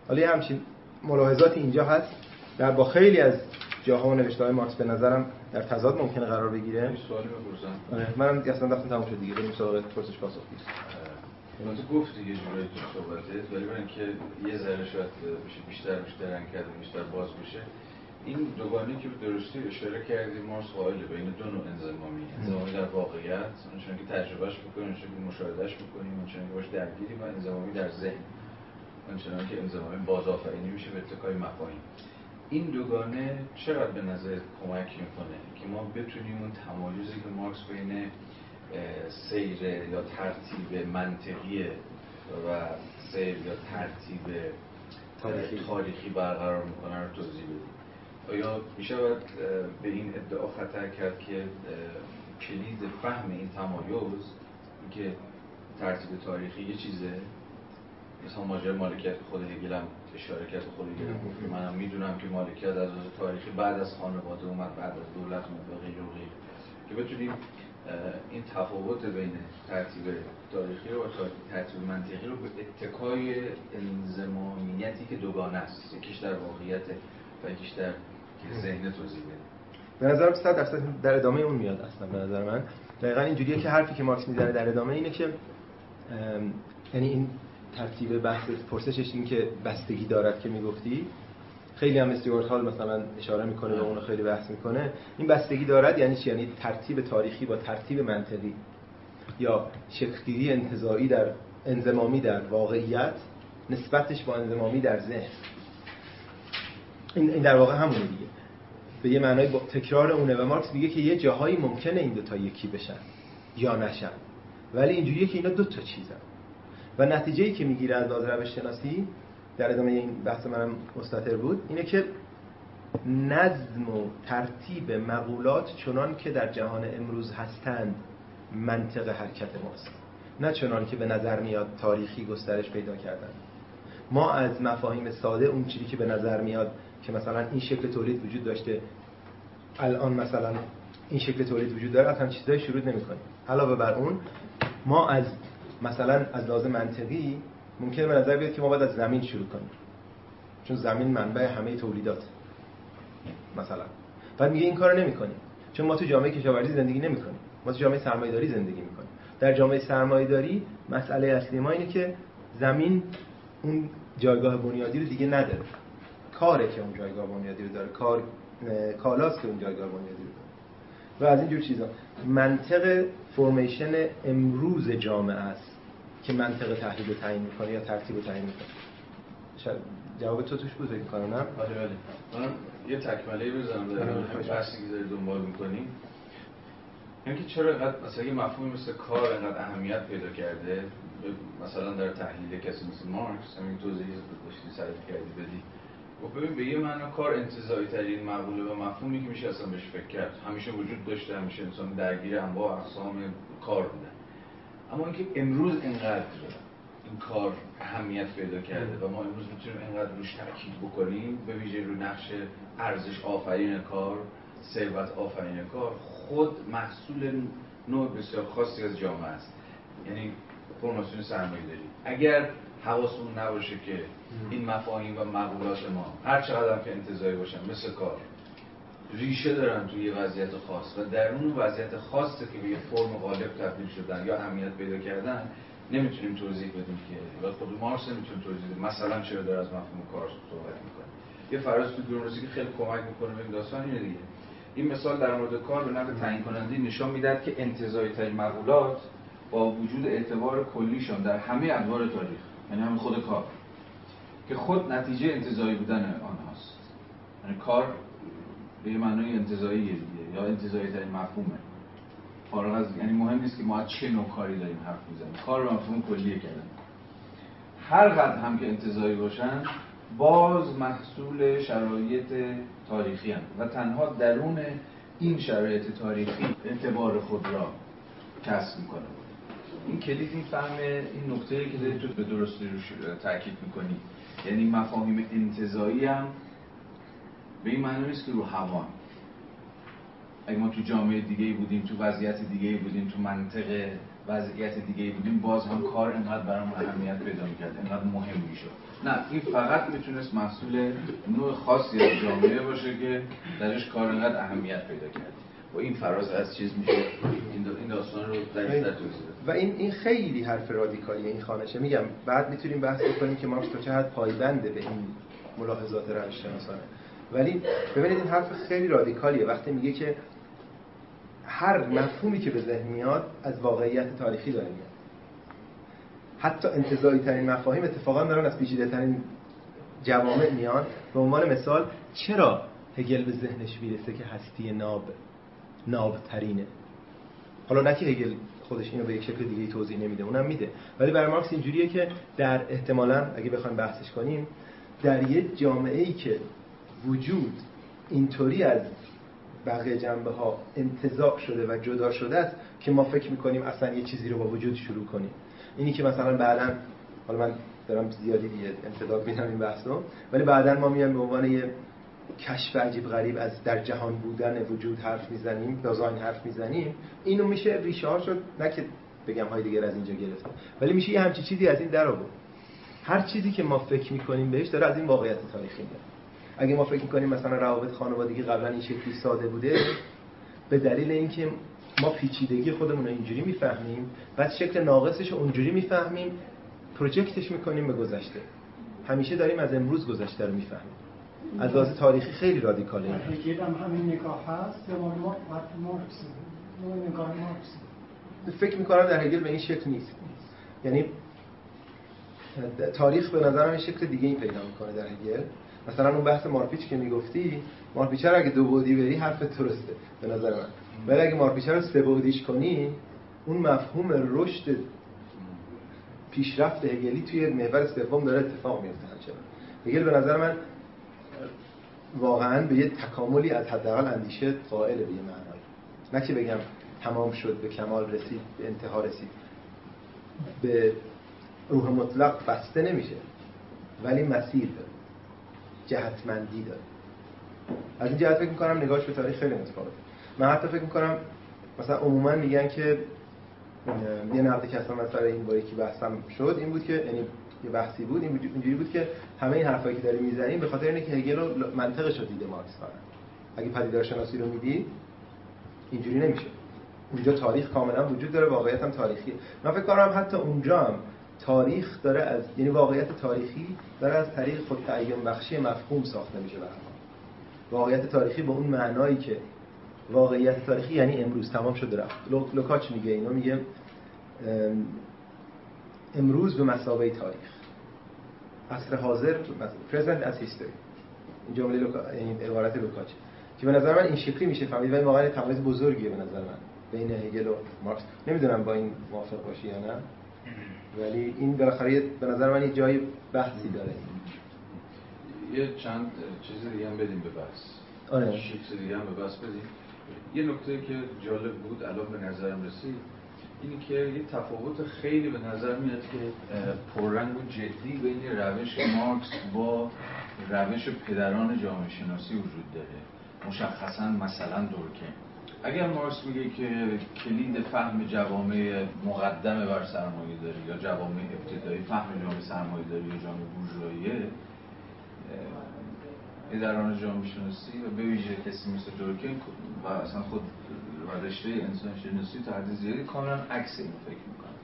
حالا یه همچین ملاحظات اینجا هست. در با خیلی از جاها و نوشته های مارکس به نظرم در تضاد ممکنه قرار بگیره. سوالی بپرسم. آره منم اصلا وقتی تموم شد دیگه. بریم سراغ پرسش پاسخ. تو گفتی یه جورایی تو صحبتت ولی برای اینکه یه ذره شاید بشه بیشتر بیشتر کرده بیشتر باز بشه. این دوگانی که به درستی اشاره کردی مارس قائل بین دو نوع انزمامی انزمامی در واقعیت اونچنان که تجربهش می‌کنیم اونچنان که مشاهدهش می‌کنیم اونچنان که باش درگیریم و انزمامی در ذهن. اونچنان که انزمامی بازآفرینی میشه به اتکای مفاهیم. این دوگانه چقدر به نظر کمک می‌کنه که ما بتونیم اون تمایزی که مارکس بین سیر یا ترتیب منطقی و سیر یا ترتیب تاریخی, تاریخی برقرار می‌کنه رو توضیح بدیم. آیا میشه به این ادعا خطر کرد که کلید فهم این تمایز که ترتیب تاریخی یه چیزه؟ مثلا ماجرای مالکیت خود هگل هم اشاره کرد خود هگل گفت. منم می‌دونم که مالکیت از تاریخی بعد از خانواده اومد بعد از دولت اومد و غیر و غیر که بتونیم این تفاوت بین ترتیب تاریخی و ترتیب منطقی رو به اتکای انزمامیتی که دوگانه است. یکیش در واقعیت و یکیش در ذهن توضیح به نظرم 100 درصد در ادامه اون میاد اصلا به نظر من. دقیقا اینجوریه که حرفی که مارکس می‌زنه در ادامه اینه که یعنی این ترتیب بحث پرسشش این که بستگی دارد که می‌گفتی خیلی هم استیوارت هال مثلا اشاره می‌کنه و اونو خیلی بحث می‌کنه. این بستگی دارد یعنی چی؟ یعنی ترتیب تاریخی با ترتیب منطقی یا شکلگیری انتزاعی در انزمامی در واقعیت نسبتش با انزمامی در ذهن. این در واقع همونه دیگه. به یه معنای تکرار اونه و مارکس میگه که یه جاهایی ممکنه این دوتا یکی بشن یا نشن. ولی اینجوریه که اینا دو تا چیزن. و نتیجه ای که می‌گیره از لحاظ روش شناسی در ادامه این بحث منم مستطر بود اینه که نظم و ترتیب مقولات چنان که در جهان امروز هستند منطق حرکت ماست. نه چنان که به نظر میاد تاریخی گسترش پیدا کردن. ما از مفاهیم ساده اون چیزی که به نظر میاد که مثلا این شکل تولید وجود داشته الان مثلا این شکل تولید وجود داره از هم چیزایی شروع نمی‌کنیم. علاوه بر اون ما از مثلا از لازم منطقی ممکنه به نظر بیاد که ما باید از زمین شروع کنیم. چون زمین منبع همه تولیدات مثلا. بعد میگه این کارو نمی‌کنیم. چون ما تو جامعه کشاورزی زندگی نمی‌کنیم. ما تو جامعه سرمایه‌داری زندگی می‌کنیم. در جامعه سرمایه‌داری مسئله اصلی ما اینه که زمین اون جایگاه بنیادی رو دیگه نداره. کاره که اون جایگاه بنیادی رو داره. کار کالاست که اون جایگاه بنیادی رو داره. و از این جور چیزا. منطق فرمیشن امروز جامعه است. که منطق تحلیل رو تعیین می‌کنه یا ترتیب رو تعیین می‌کنه. جواب تو توش بود کنم نه؟ بله بله من یه تکمله بزنم در همین بحثی که داری دنبال می‌کنیم. اینکه چرا اینقدر مثلا یه مفهومی مثل کار اینقدر اهمیت پیدا کرده مثلا در تحلیل کسی مثل مارکس همین توضیحی داشتی سعی کردی بدی. و خب ببین به یه معنا کار انتزاعی ترین مقوله و مفهومی که میشه اصلا بهش فکر کرد همیشه وجود داشته همیشه انسان درگیر انواع اقسام کار بوده. اما اینکه امروز اینقدر این کار اهمیت پیدا کرده و ما امروز می‌تونیم اینقدر روش تاکید بکنیم به ویژه رو نقش ارزش آفرین کار ثروت آفرین کار خود محصول نوع بسیار خاصی از جامعه است. یعنی فرماسیون سرمایه داری. اگر حواسمون نباشه که این مفاهیم و مقولات ما هر چقدر که انتظاری باشن مثل کار ریشه دارن توی یه وضعیت خاص و در اون وضعیت خاصه که به یه فرم غالب تبدیل شدن یا اهمیت پیدا کردن نمی‌تونیم توضیح بدیم که و خود مارس نمی‌تونه توضیح بدیم مثلا چرا داره از مفهوم کار صحبت می‌کنه؟ یه فراز تو درونسی که خیلی کمک می‌کنه به این داستان اینه دیگه. این مثال در مورد کار به نظر تعیین کننده نشان می‌داد که انتزاعی ترین مقولات با وجود اعتبار کلیشان در همه ادوار تاریخ یعنی همین خود کار که خود نتیجه انتظایی بودن آنهاست. یعنی کار به یه معنای انتظایی دیگه یا انتظایی ترین مفهومه. فارغ از یعنی مهم نیست که ما چه نوع کاری داریم حرف می‌زنیم. کار رو مفهوم کلیه کردن. هر قدر هم که انتظایی باشن باز محصول شرایط تاریخی هم و تنها درون این شرایط تاریخی اعتبار خود را کسب می‌کنه. این کلید این فهم این نکته که داری تو به درستی روش تاکید می‌کنی یعنی مفاهیم انتظایی هم به این معنی نیست که رو هوان اگه ما تو جامعه دیگه بودیم تو وضعیت دیگه بودیم تو منطقه وضعیت دیگه بودیم باز هم کار انقدر برام اهمیت پیدا می‌کرد انقدر مهم می‌شد. نه این فقط می‌تونست محصول نوع خاصی از جامعه باشه که درش کار انقدر اهمیت پیدا کرد. و این فراز از چیز میشه. این داستان رو در و این این خیلی حرف رادیکالیه این خانشه. میگم بعد می‌تونیم بحث بکنیم که مارکس تا چه حد پایبنده به این ملاحظات روش شناسانه ولی ببینید این حرف خیلی رادیکالیه. وقتی میگه که هر مفهومی که به ذهن میاد از واقعیت تاریخی داره میاد. حتی انتظایی ترین مفاهیم اتفاقا دارن از پیچیده ترین جوامع میان. به عنوان مثال چرا هگل به ذهنش می‌رسه که هستی ناب ناب ترینه حالا نه که هگل خودش اینو به یک شکل دیگه توضیح نمیده اونم میده. ولی برای مارکس اینجوریه که در احتمالا اگه بخوایم بحثش کنیم در یه جامعه ای که وجود اینطوری از بقیه جنبه ها انتزاع شده و جدا شده است که ما فکر می‌کنیم اصلا یه چیزی رو با وجود شروع کنیم. اینی که مثلا بعدا حالا من دارم زیادی دیگه امتداد میدم این بحثو ولی بعدا ما میایم به عنوان یه کشف عجیب غریب از در جهان بودن وجود حرف می‌زنیم دازاین حرف می‌زنیم. اینو میشه ریشه ها شد نه که بگم های دیگر از اینجا گرفته ولی میشه یه همچی چیزی از این در آورد. هر چیزی که ما فکر می‌کنیم بهش داره از این واقعیت تاریخی میاد. اگه ما فکر می‌کنیم مثلا روابط خانوادگی قبلا این شکلی ساده بوده به دلیل اینکه ما پیچیدگی خودمون رو اینجوری می‌فهمیم بعد شکل ناقصش رو اونجوری می‌فهمیم پروژکتش می‌کنیم به گذشته. همیشه داریم از امروز گذشته رو می‌فهمیم. از لحاظ تاریخی خیلی رادیکاله. هگل هم همین نگاه هست یا ما؟ مارکس نگاه مارکس فکر می‌کنم در هگل به این شکل نیست. یعنی تاریخ به نظرم این شکل دیگه این پیدا می‌کنه در هگل مثلا اون بحث مارپیچ که می‌گفتی مارپیچه رو اگه دو بعدی بری حرف درسته به نظر من. ولی اگه مارپیچه رو سه بعدیش کنی اون مفهوم رشد پیشرفت هگلی توی محور سوم داره اتفاق میفته همچنان. هگل به نظر من واقعا به یه تکاملی از حداقل اندیشه قائل به یه معنایی نه که بگم تمام شد به کمال رسید به انتها رسید. به روح مطلق بسته نمیشه ولی مسیر داره. جهتمندی داره. از این جهت فکر می‌کنم نگاهش به تاریخ خیلی متفاوته. من حتی فکر می‌کنم مثلا عموما میگن که یه نقدی که اصلا مثلا این با یکی بحثم شد این بود که یعنی یه بحثی بود این اینجوری بود که همه این حرفایی که داریم می‌زنیم به خاطر اینه که هگل رو منطقش رو دیده مارکس فقط اگه پدیدار شناسی رو میدی اینجوری نمیشه. اونجا تاریخ کاملا وجود داره واقعیت هم تاریخیه. من فکر کنم حتی اونجا هم تاریخ داره از یعنی واقعیت تاریخی داره از طریق خود تعیین بخشی مفهوم ساخته میشه برای واقعیت تاریخی به اون معنایی که واقعیت تاریخی یعنی امروز تمام شده رفت. لوکاچ میگه اینو میگه امروز به مسابقه تاریخ. عصر حاضر present as history. این جمله لوکا... این عبارت لوکاچ. که به نظر من این شکلی میشه فهمید ولی واقعا تمایز بزرگیه به نظر من. بین هگل و مارکس. نمی‌دونم با این موافق باشی یا نه. ولی این بالاخره به نظر من یه جای بحثی داره. یه چند چیز دیگه هم بدیم به بحث. آره. چیز دیگه هم به بحث بدیم. یه نکته که جالب بود الان به نظرم رسید اینی که یه تفاوت خیلی به نظر میاد که پررنگ و جدی بین روش مارکس با روش پدران جامعه شناسی وجود داره. مشخصا مثلا دورکیم اگر مارکس میگه که کلید فهم جوامع مقدمه بر سرمایه داری یا جوامع ابتدایی فهم جامعه سرمایه داری یا جامعه بورژواییه پدران جامعه شناسی و به ویژه کسی مثل دورکیم و اصلا خود و رشته انسان شناسی تا زیادی کاملا عکس اینو فکر می‌کنن.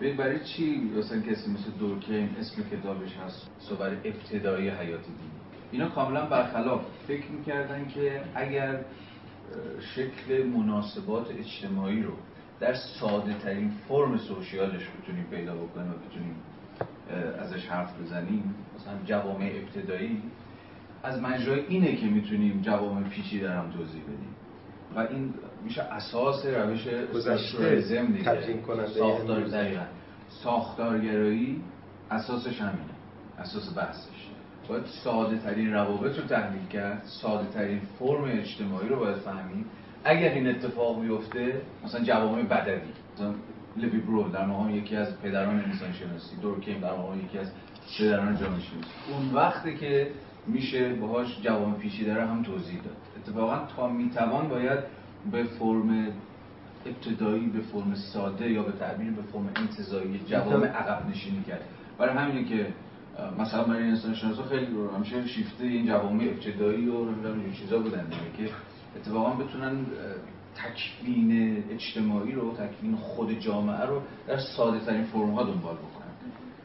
ببین برای چی مثلا کسی مثل دورکیم اسم کتابش هست؟ صبر ابتدایی حیات دینی. اینا کاملا برخلاف. فکر می‌کردن که اگر شکل مناسبات اجتماعی رو در ساده ترین فرم سوشیالش بتونیم پیدا بکنیم و بتونیم ازش حرف بزنیم. مثلا جوامع ابتدایی. از مجرای اینه که می‌تونیم جوامع پیچیده هم توضیح بدیم. و این میشه اساس روش گذشته ترجیم کننده ساختار ساختارگرایی اساسش همینه. اساس بحثش. باید ساده ترین روابط رو تحلیل کرد ساده ترین فرم اجتماعی رو باید فهمید. اگر این اتفاق بیفته مثلا جوامع بدوی مثلا لوی برو در مقام یکی از پدران انسان شناسی دورکیم در مقام یکی از پدران جامعه شناسی اون وقتی که میشه باهاش جوامع پیچیده رو هم توضیح داد. اتفاقا تا می‌توان باید به فرم ابتدایی به فرم ساده یا به تعبیر به فرم انتظایی جوامع عقب نشینی کرد. برای همینه که مثلا برای انسان شناسا خیلی رو همیشه شیفته این جوامع ابتدایی و این چیزا بودن دیگه که اتفاقا بتونن تکوین اجتماعی رو تکوین خود جامعه رو در ساده ترین فرم ها دنبال بکنن.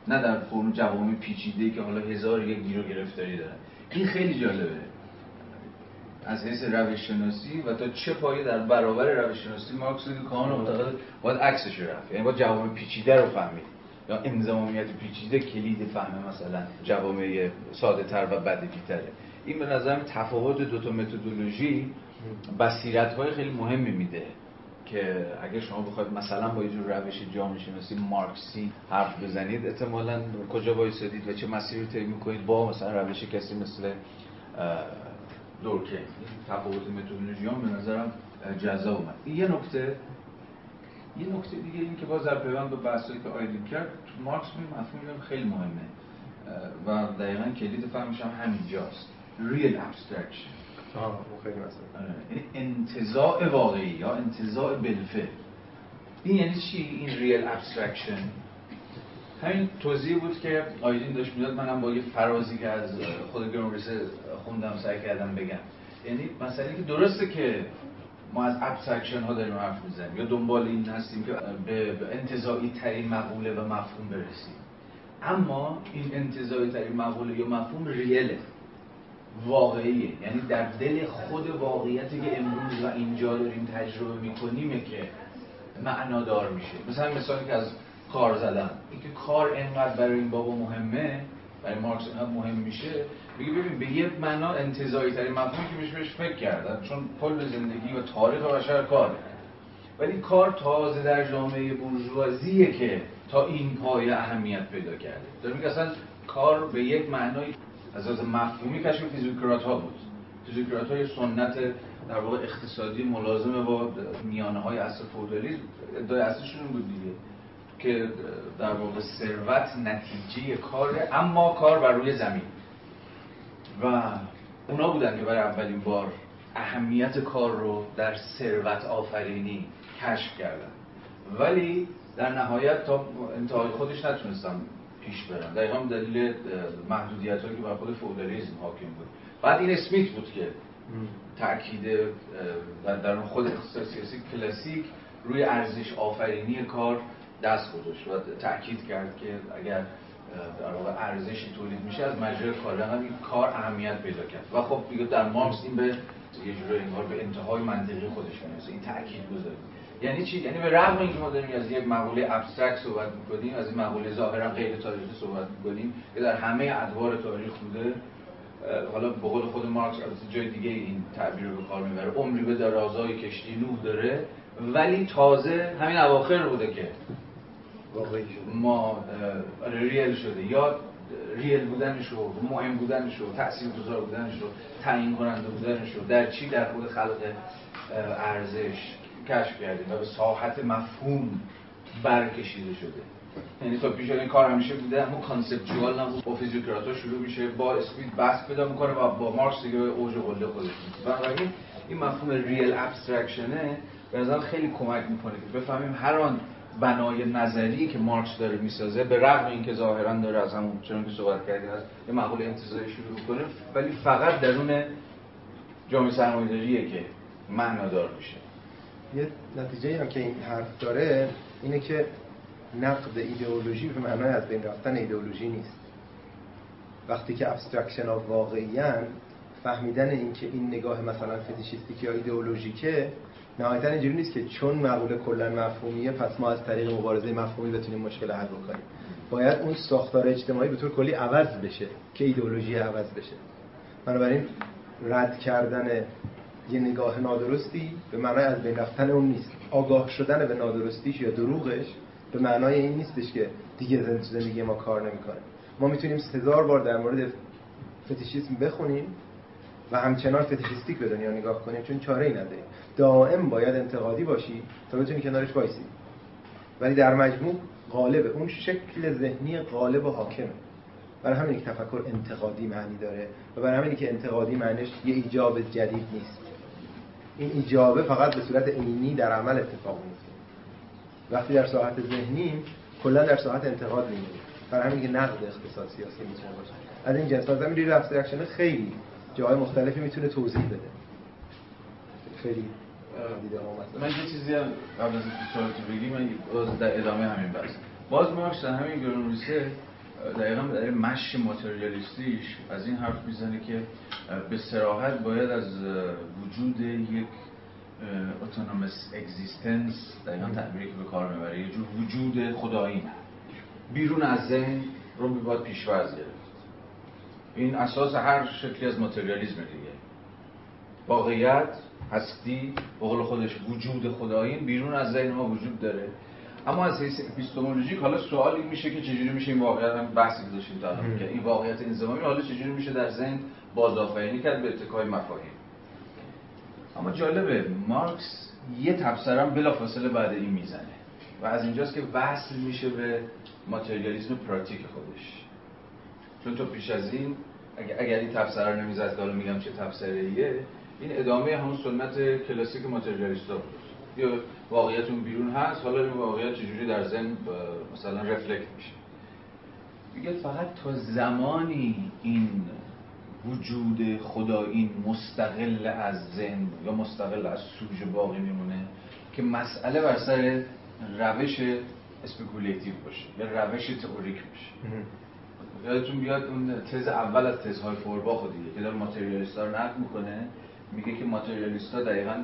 نه در فرم جوامع پیچیده که حالا هزار یک گیر و گرفتاری دارن. این خیلی جالبه. از حیث روش شناسی و تا چه پایه در برابر روش شناسی مارکس کان معتقد باید عکسش رفت یعنی باید جوامع پیچیده رو فهمید. یا انضمامیت پیچیده کلید فهم مثلا جوامع ساده تر و بدوی تره این به نظرم تفاوت دو تا متدولوژی بصیرت های خیلی مهمی میده که اگه شما بخواید مثلا با یه جور روش جامعه شناسی مارکسی حرف بزنید احتمالا کجا وایسادید و چه مسیری رو طی می‌کنید با مثلا روش کسی مثل دورکه تفاوت متدولوژی به نظرم جذاب اومد. یه نکته یه نکته دیگه این که باز در پیوند به بحثایی که آیدین کرد تو مارکس مفهوم خیلی مهمه. و دقیقا کلید فهمش هم همینجاست. Real abstraction. خیلی مثلا انتزاع واقعی یا انتزاع بلفه این یعنی چی؟ این real abstraction همین توضیح بود که آیدین داشت می‌داد منم با یه فرازی که از خود گروندریسه خوندم سعی کردم بگم. یعنی مثلا که درسته که ما از abstraction ها داریم حرف می‌زنیم. یا دنبال این هستیم که به انتزاعی ترین مقوله و مفهوم برسیم. اما این انتزاعی ترین مقوله یا مفهوم real ه واقعیه. یعنی در دل خود واقعیتی که امروز و اینجا داریم تجربه میکنیمه که معنادار میشه. مثلا مثالی که از کار زدن اینکه کار انقدر برای این بابا مهمه برای مارکس اینقدر مهم میشه میگه ببین به یه معنا انتظایی ترین مفهومی که میشه بهش فکر کردن چون کل زندگی و تاریخ بشر کاره. ولی کار تازه در جامعه بورژوازیه که تا این پایه اهمیت پیدا کرده. داره میگه اصلا کار به یک معنای از از مفهومی کشف فیزیوکرات ها بود. فیزیوکرات های سنت در واقع اقتصادی ملازم با میانه های اصل فودالیسم ادعای اصلشون بود دیگه که در واقع ثروت نتیجه کاره اما کار بر روی زمین. و اونا بودن که برای اولین بار اهمیت کار رو در ثروت آفرینی کشف کردن. ولی در نهایت تا انتهای خودش نتونستم پیش برن دقیقا دلیل محدودیت که بر خود فودالیزم حاکم بود. بعد این اسمیت بود که تاکید در خود اقتصاد سیاسی کلاسیک روی ارزش آفرینی کار دست گذاشت و تاکید کرد که اگر در واقع ارزشی تولید میشه از مجرای کار این کار اهمیت پیدا کرد. و خب دیگه در مارکس این به یه جوری انگار به انتهای منطقی خودش می‌رسه. این تاکید گذاری. یعنی چی؟ یعنی به رغم اینکه ما داریم از یک مقوله abstract صحبت می‌کنیم از این مقوله ظاهرا غیر تاریخی صحبت می‌کنیم که در همه ادوار تاریخ بوده. حالا به قول خود مارکس از جای دیگه این تعبیر رو به کار می‌بره. عمری به درازای کشتی نوح داره ولی تازه همین اواخر بوده که ما real شده. یا real بودنش رو مهم بودنش رو تأثیر گذار بودنش رو تعیین کننده بودنش رو در چی؟ در خود خلق ارزش کشف کردیم و به ساحت مفهوم برکشیده شده. یعنی تا پیش این کار همیشه بوده اما conceptual نبود. با فیزیوکراتا شروع میشه با اسمیت بحث پیدا می‌کنه و با مارکس دیگه اوج قله خودش بنابراین این مفهوم ریل ابسترکشنه به نظر خیلی کمک می‌کنه که بفهمیم هر آن بنای نظری که مارکس داره می‌سازه به رغم اینکه ظاهرا داره از همون چون که صحبت کردیم از یه مقوله انتزاعی شروع کنه ولی فقط درون جامعه سرمایه‌داریه که معنادار میشه. یه نتیجه هم که این حرف داره اینه که نقد ایدئولوژی به معنای از بین رفتن ایدئولوژی نیست. وقتی که abstraction ها واقعی‌ان فهمیدن اینکه این نگاه مثلا fetishistic یا ایدئولوژیکه نهایتا اینجوری نیست که چون مقوله کلا مفهومیه پس ما از طریق مبارزه مفهومی بتونیم مشکل حل بکنیم. باید اون ساختار اجتماعی به طور کلی عوض بشه که ایدئولوژی عوض بشه. بنابراین رد کردن یه نگاه نادرستی به معنای از بین رفتن اون نیست. آگاه شدن به نادرستیش یا دروغش به معنای این نیستش که دیگه زندگی ما کار نمی‌کنه. ما می‌تونیم هزار بار در مورد فتیشیسم بخونیم و همچنان فتیشیستیک به دنیا نگاه کنیم چون چاره ای نداریم. دائم باید انتقادی باشی تا بتونی کنارش وایسی. ولی در مجموع غالبه اون شکل ذهنی غالب و حاکمه. برای همین که تفکر انتقادی معنی داره و برای همین که انتقادی معنیش یه ایجاب جدید نیست. این ایجابه فقط به صورت عینی در عمل اتفاق میفته وقتی در ساعت ذهنیم کلا در ساعت انتقاد میمونیم برای همین که نقد اقتصاد سیاسی می‌تونه باشه. از این جنس مثلا میری ابسترکشن خیلی جای مختلفی می‌تونه توضیح بده. خیلی من یه چیزی هم قبل از اینکه بگی من در ادامه همین بحث. باز مارکس در همین گرونویسه دقیقا در مش ماتریالیستیش از این حرف می‌زنه که به صراحت باید از وجود یک autonomous existence دقیقا تعبیری که به کار می‌بره یه جور وجود خدایی بیرون از ذهن رو باید پیش‌فرض گرفت. این اساس هر شکلی از ماتریالیزم دیگه. واقعیت هستی به قول خودش وجود خدایی بیرون از ذهن ما وجود داره. اما از حیث epistemologic حالا سوال این میشه که چجوری میشه این واقعیت هم بحثی داشتیم تا که این واقعیت انضمامی حالا چجوری میشه در ذهن بازآفرینی کرد به اتکای مفاهیم. اما جالبه مارکس یه تبصرم بلافاصله بعد این می‌زنه. و از اینجاست که وصل میشه به ماتریالیسم پراتیک خودش. چون تو پیش از این اگر این تبصره رو نمی‌زد که حالا میگم چه تبصره ایه این ادامه همون سنت کلاسیک ماتریالیستا بود. یا واقعیت اون بیرون هست حالا این واقعیت چجوری در ذهن مثلا رفلکت میشه؟ میگه فقط تا زمانی این وجود خودآیین مستقل از ذهن یا مستقل از سوژه باقی میمونه که مسئله بر سر روش speculative باشه یا روش تئوریک باشه. یادتون بیاد اون تز اول از تزهای فویرباخ دیگه که داره ماتریالیستا رو نقد می‌کنه. میگه که ماتریالیستا دقیقا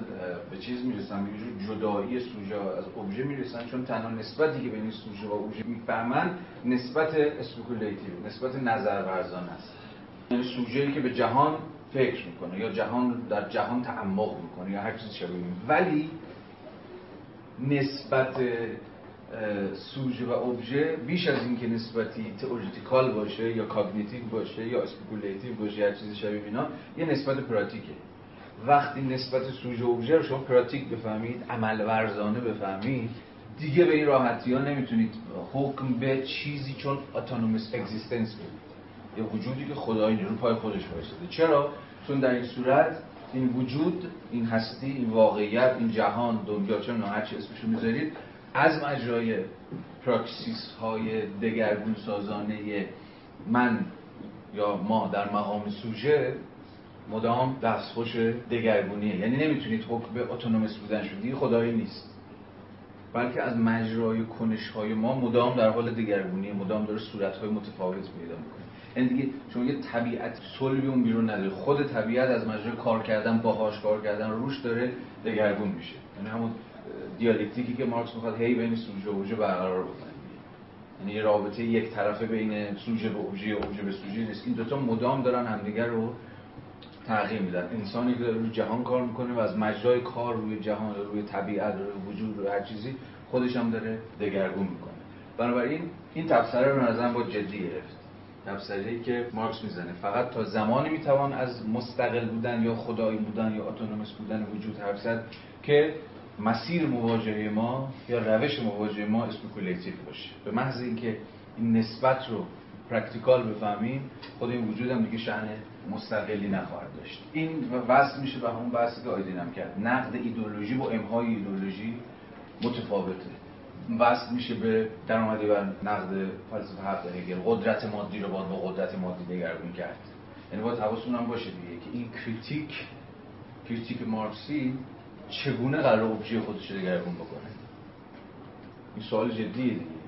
به چیز می‌رسن به جدایی سوژه از ابژه می‌رسن چون تنها نسبتی که بین سوژه و ابژه می‌فهمن نسبت speculative نسبت نظرورزانه است. یعنی سوژه‌ای که به جهان فکر می‌کنه یا جهان در جهان تعمق می‌کنه یا هر چیز شبیه ولی نسبت سوژه و ابژه بیش از اینکه نسبتی theoretical باشه یا cognitive باشه یا speculative باشه یا چیزی شبیه اینا یه نسبت پراتیکه. وقتی نسبت سوژه و ابژه رو شما پراتیک بفهمید عمل ورزانه بفهمید دیگه به این راحتی ها نمی‌تونید حکم به چیزی چون autonomous existence بدید. یه وجودی که خودآیین رو پای خودش وایساده چرا؟ چون در این صورت این وجود این هستی این واقعیت این جهان دنیا چه هر چی اسمشو می‌ذارید از مجرای پراکسیس های دگرگون سازانه من یا ما در مقام سوژه مدام دستخوش دگرگونیه. یعنی نمی‌تونید حکم به autonomous بودن شدی خودآیین نیست. بلکه از مجرای کنش های ما مدام در حال دگرگونی مدام داره صورت های متفاوت پیدا می‌کنه. یعنی دیگه شما یه طبیعت صلبی اون بیرون نداره. خود طبیعت از مجرای کار کردن باهاش کار کردن روش داره دگرگون میشه. یعنی همون دیالکتیکی که مارکس می‌خواد هی بین سوژه و اوژه برقرار بکنه. یعنی رابطه یک طرفه بین سوژه به اوژه اوژه به سوژه نیست. این دوتا مدام دارن همدیگر رو تغییر میدن انسانی که روی جهان کار می‌کنه و از مجرای کار روی جهان روی طبیعت روی وجود روی هر چیزی خودش هم داره دگرگون می‌کنه. بنابراین این تفسیر رو به نظرم باید جدی گرفت. تفسیری که مارکس می‌زنه. فقط تا زمانی می‌توان از مستقل بودن یا خودآیین بودن یا autonomous بودن وجود حرف زد که مسیر مواجهه ما یا روش مواجهه ما speculative باشه. به محض اینکه این نسبت رو practical بفهمیم خود این وجود هم دیگه شأن مستقلی نخواهد داشت. این وصل میشه به همون بحثی که آیدینم کرد. نقد ایدئولوژی با امحای ایدئولوژی متفاوته. وصل میشه به درآمدی بر نقد فلسفه حق هگل قدرت مادی رو باید با قدرت مادی دگرگون کرد. یعنی باید حواستون هم باشه دیگه که این critique critique مارکسی چگونه قرار ابژه خودش رو دگرگون بکنه؟ این سوال جدیه دیگه.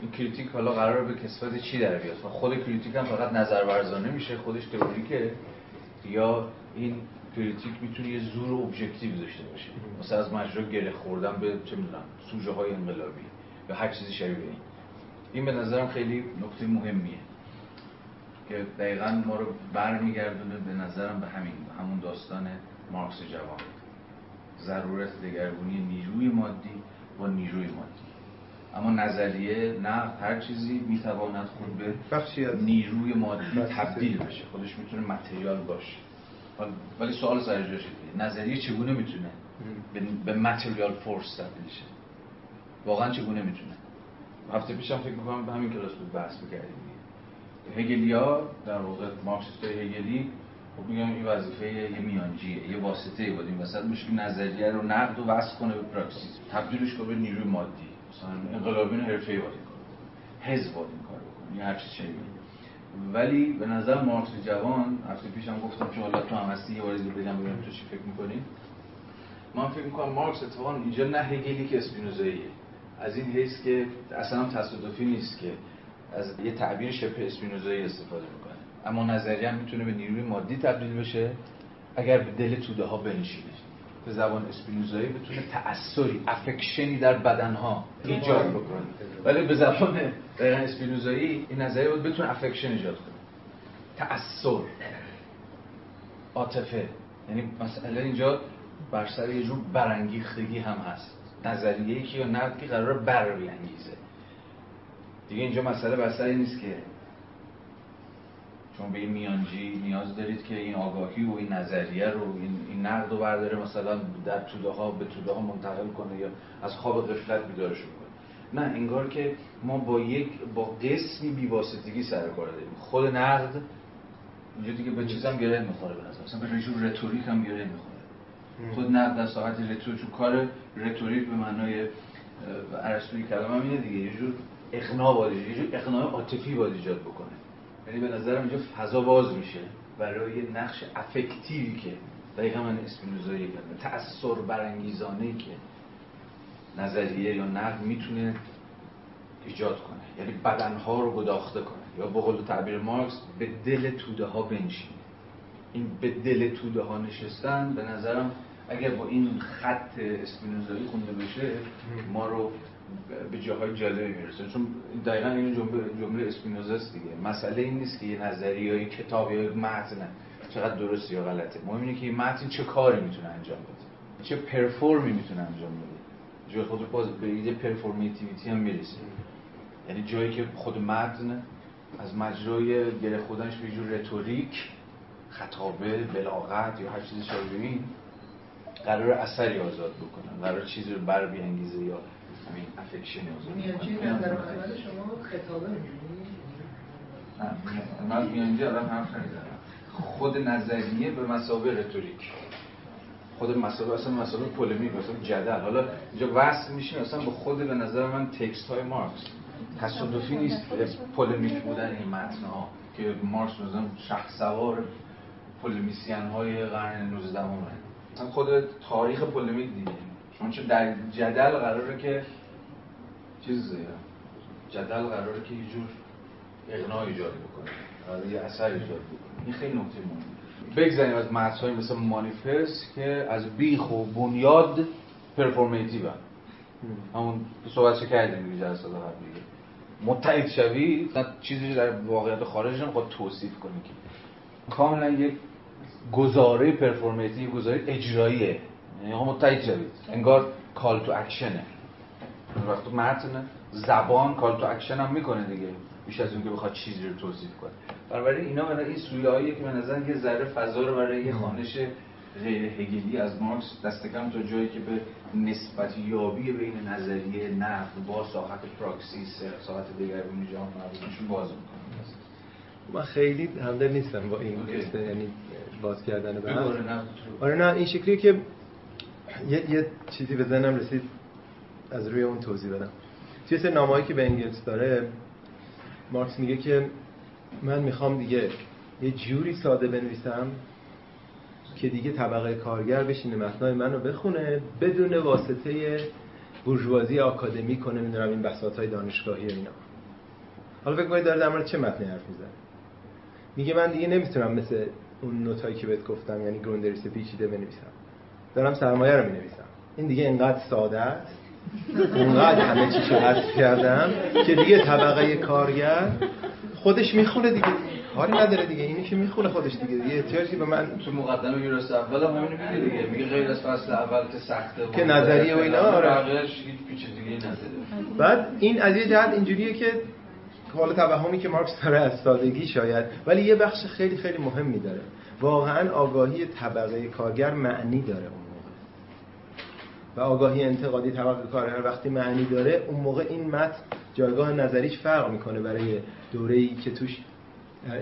این critique حالا قرار به کسوت چی در بیاد؟ خود critique هم فقط نظر ورزانه میشه خودش تئوریکه یا این کریتیک می‌تونه یه زور ابژکتیو داشته باشه. مثلا از مجرا گره خوردن به چه می‌دونم سوژه های انقلابی یا هر چیزی شبیه این. این به نظرم خیلی نکته مهمیه که دقیقا ما رو برمیگردونه به نظرم به همین همون داستان مارکس جوان. ضرورت دگرگونی نیروی مادی با نیروی مادی. اما نظریه نه هر چیزی می‌تواند خود به نیروی مادی تبدیل بشه. خودش می‌تونه متریال باشه. ولی سوال سر جاشه نظریه چگونه می‌تونه به متریال فورس تبدیل شه؟ واقعا چگونه می‌تونه؟ هفته پیشم فکر می‌کنم به همین کلاس بود بحث می‌کردیم. هگلیا در واقع مارکسیست هگلی خب میگم این وظیفه یه میانجیه یه واسطه بود این وسط. میشه نظریه رو نقد و وصل کنه به پراکسیس. تبدیلش کنه به نیروی مادی. مثلا انقلابیون حرفه‌ای باید این کار حزب باید این کار بکنه. هر چیزی ولی به نظر مارکس جوان هفته پیشم گفتم که حالا تو هم هستی یه بار بگم ببینم تو چی فکر می‌کنی. من فکر می‌کنم مارکس اتفاقا اینجا نه هگلی که اسپینوزاییه. از این حیث که اصلا تصادفی نیست که از یه تعبیر شبه اسپینوزایی استفاده می‌کنه. اما نظریه هم می‌تونه به نیروی مادی تبدیل بشه اگر به دل توده ها بنشینه. به زبان اسپینوزایی بتونه تأثری افکشنی در بدنها ایجاد بکنه. ولی به زبان دقیقا اسپینوزایی این نظریه بود بتونه افکشن ایجاد کنه. تأثر عاطفه. یعنی مسئله اینجا بر سر یه جور برانگیختگی هم هست. نظریه که یا نقد قرار بر بیانگیزه دیگه اینجا مسئله بر سر نیست که چون به این میانجی نیاز دارید که این آگاهی و این نظریه رو این, این نقد رو برداره مثلا در توده ها به توده ها منتقل کنه یا از خواب غفلت بیدارش کنه. نه انگار که ما با یک با قسمی بیواسطگی سر کار داریم. خود نقد اینجا دیگه به چیزم گره می‌خوره به نظر. مثلا به رجور رتوریک هم گره می‌خوره. خود نقد در ساعت رتوریک کار رتوریک به معنای ارسطویی کلمه اینه دیگه. یه جور اقناع باید یه جور باید ایجاد بکنه. یعنی به نظرم اینجا فضا باز میشه برای نقش افکتیوی که دقیقا من اسپینوزایی کردم. تأثیر برانگیزانه که نظریه یا نقد می‌تونه ایجاد کنه. یعنی بدنها رو گداخته کنه. یا به قول تعبیر مارکس به دل توده ها بنشینه. این به دل توده ها نشستن به نظرم اگر با این خط اسپینوزایی خونده بشه ما رو به جاهای جالبی می‌رسه. چون دقیقا این جمله جمله اسپینوزاست دیگه. مسئله این نیست که یه نظری یا یه کتاب یا متن چقدر درست یا غلطه. مهم اینه که این متن چه کاری می‌تونه انجام بده. چه perform ی می‌تونه انجام بده. جای خود باز به ایده performativity هم می‌رسه یعنی جایی که خود متن از مجرای گره خوردنش به جور rhetoric خطابه بلاغت یا هر چیزی شبیه این قرار اثری آزاد بکنن قرار چیزی رو بر بیانگیزه یا همین affection میانجی نظر شما خطابه من میانجی الان حرف نمی‌زنم. خود نظریه به مسابقه رتوریک. خود مسابقه اصلا مسابقه پولمیک مثلا جدل. حالا اینجا وصل میشه اصلا به خود به نظر من تکست های مارکس. تصادفی نیست. پولمیک بودن این متن ها که مارکس مثلا شخص سوار پولمیسیان های قرن 19 همه خود تاریخ پولمیک دیگه. چون چه در جدل قراره که چیز جدل قراره که یه جور اقناع ایجاد بکنه. قراره یه اثر ایجاد بکنه. این خیلی نکته مهمه. بگذاریم از متن‌های مثل مانیفست که از بیخ و بنیاد performative همون صحبتش کردیم دیگه جلسات دیگه متحد شوید چیزی در واقعیت خارج نمی‌خواد توصیف کنی که. کاملا یک گزاره performative گزاره اجراییه. یعنی متحد شوید. انگار call to action ه وقتی متن زبان call to action هم می‌کنه دیگه. بیش از اون که بخواد چیزی رو توصیف کنه. بنابراین اینا برای این سویه که به نظر یه ذره فضا رو برای یه خوانش غیر هگلی از مارکس دست کم تا جایی که به نسبت یابی بین نظریه نقد با ساحت پراکسیس ساحت دگرگونی جهان مربوطشون باز می‌کنه. من خیلی همدل نیستم با این یعنی باز کردن به آره نه این شکلیه که یه, یه چیزی به ذهنم رسید. از روی اون توضیح بدم. توی سه نامه‌ای که به انگلس داره مارکس میگه که من می‌خوام دیگه یه جوری ساده بنویسم که دیگه طبقه کارگر بشینه متنای منو بخونه بدون واسطه بورژوازی آکادمی کنه می‌دونم این بساط های دانشگاهی اینا. حالا فکر کنید داره در مورد چه متنی حرف می‌زنه. میگه من دیگه نمی‌تونم مثل اون نوتایی که بهت گفتم یعنی گروندریس پیچیده بنویسم. دارم سرمایه رو می‌نویسم. این دیگه اینقدر ساده است. اونقدر همه چی حذف کردم که دیگه طبقه کارگر خودش می‌خونه دیگه. کاری نداره دیگه. اینی که می‌خونه خودش دیگه. دیگه احتیاجی به من تو مقدمه یورست اول هم همینو میگه دیگه. میگه غیر از فصل اول که سخته که نظریه و اینا آره. دیگه بعد این از یه جهت اینجوریه که حالا توهمی که مارکس داره از سادگی شاید ولی یه بخش خیلی خیلی مهمی داره. واقعا آگاهی طبقه کارگر معنی داره. و آگاهی انتقادی طبقه کارگر وقتی معنی داره اون موقع این متن جایگاه نظریش فرق می‌کنه برای دوره ای که توش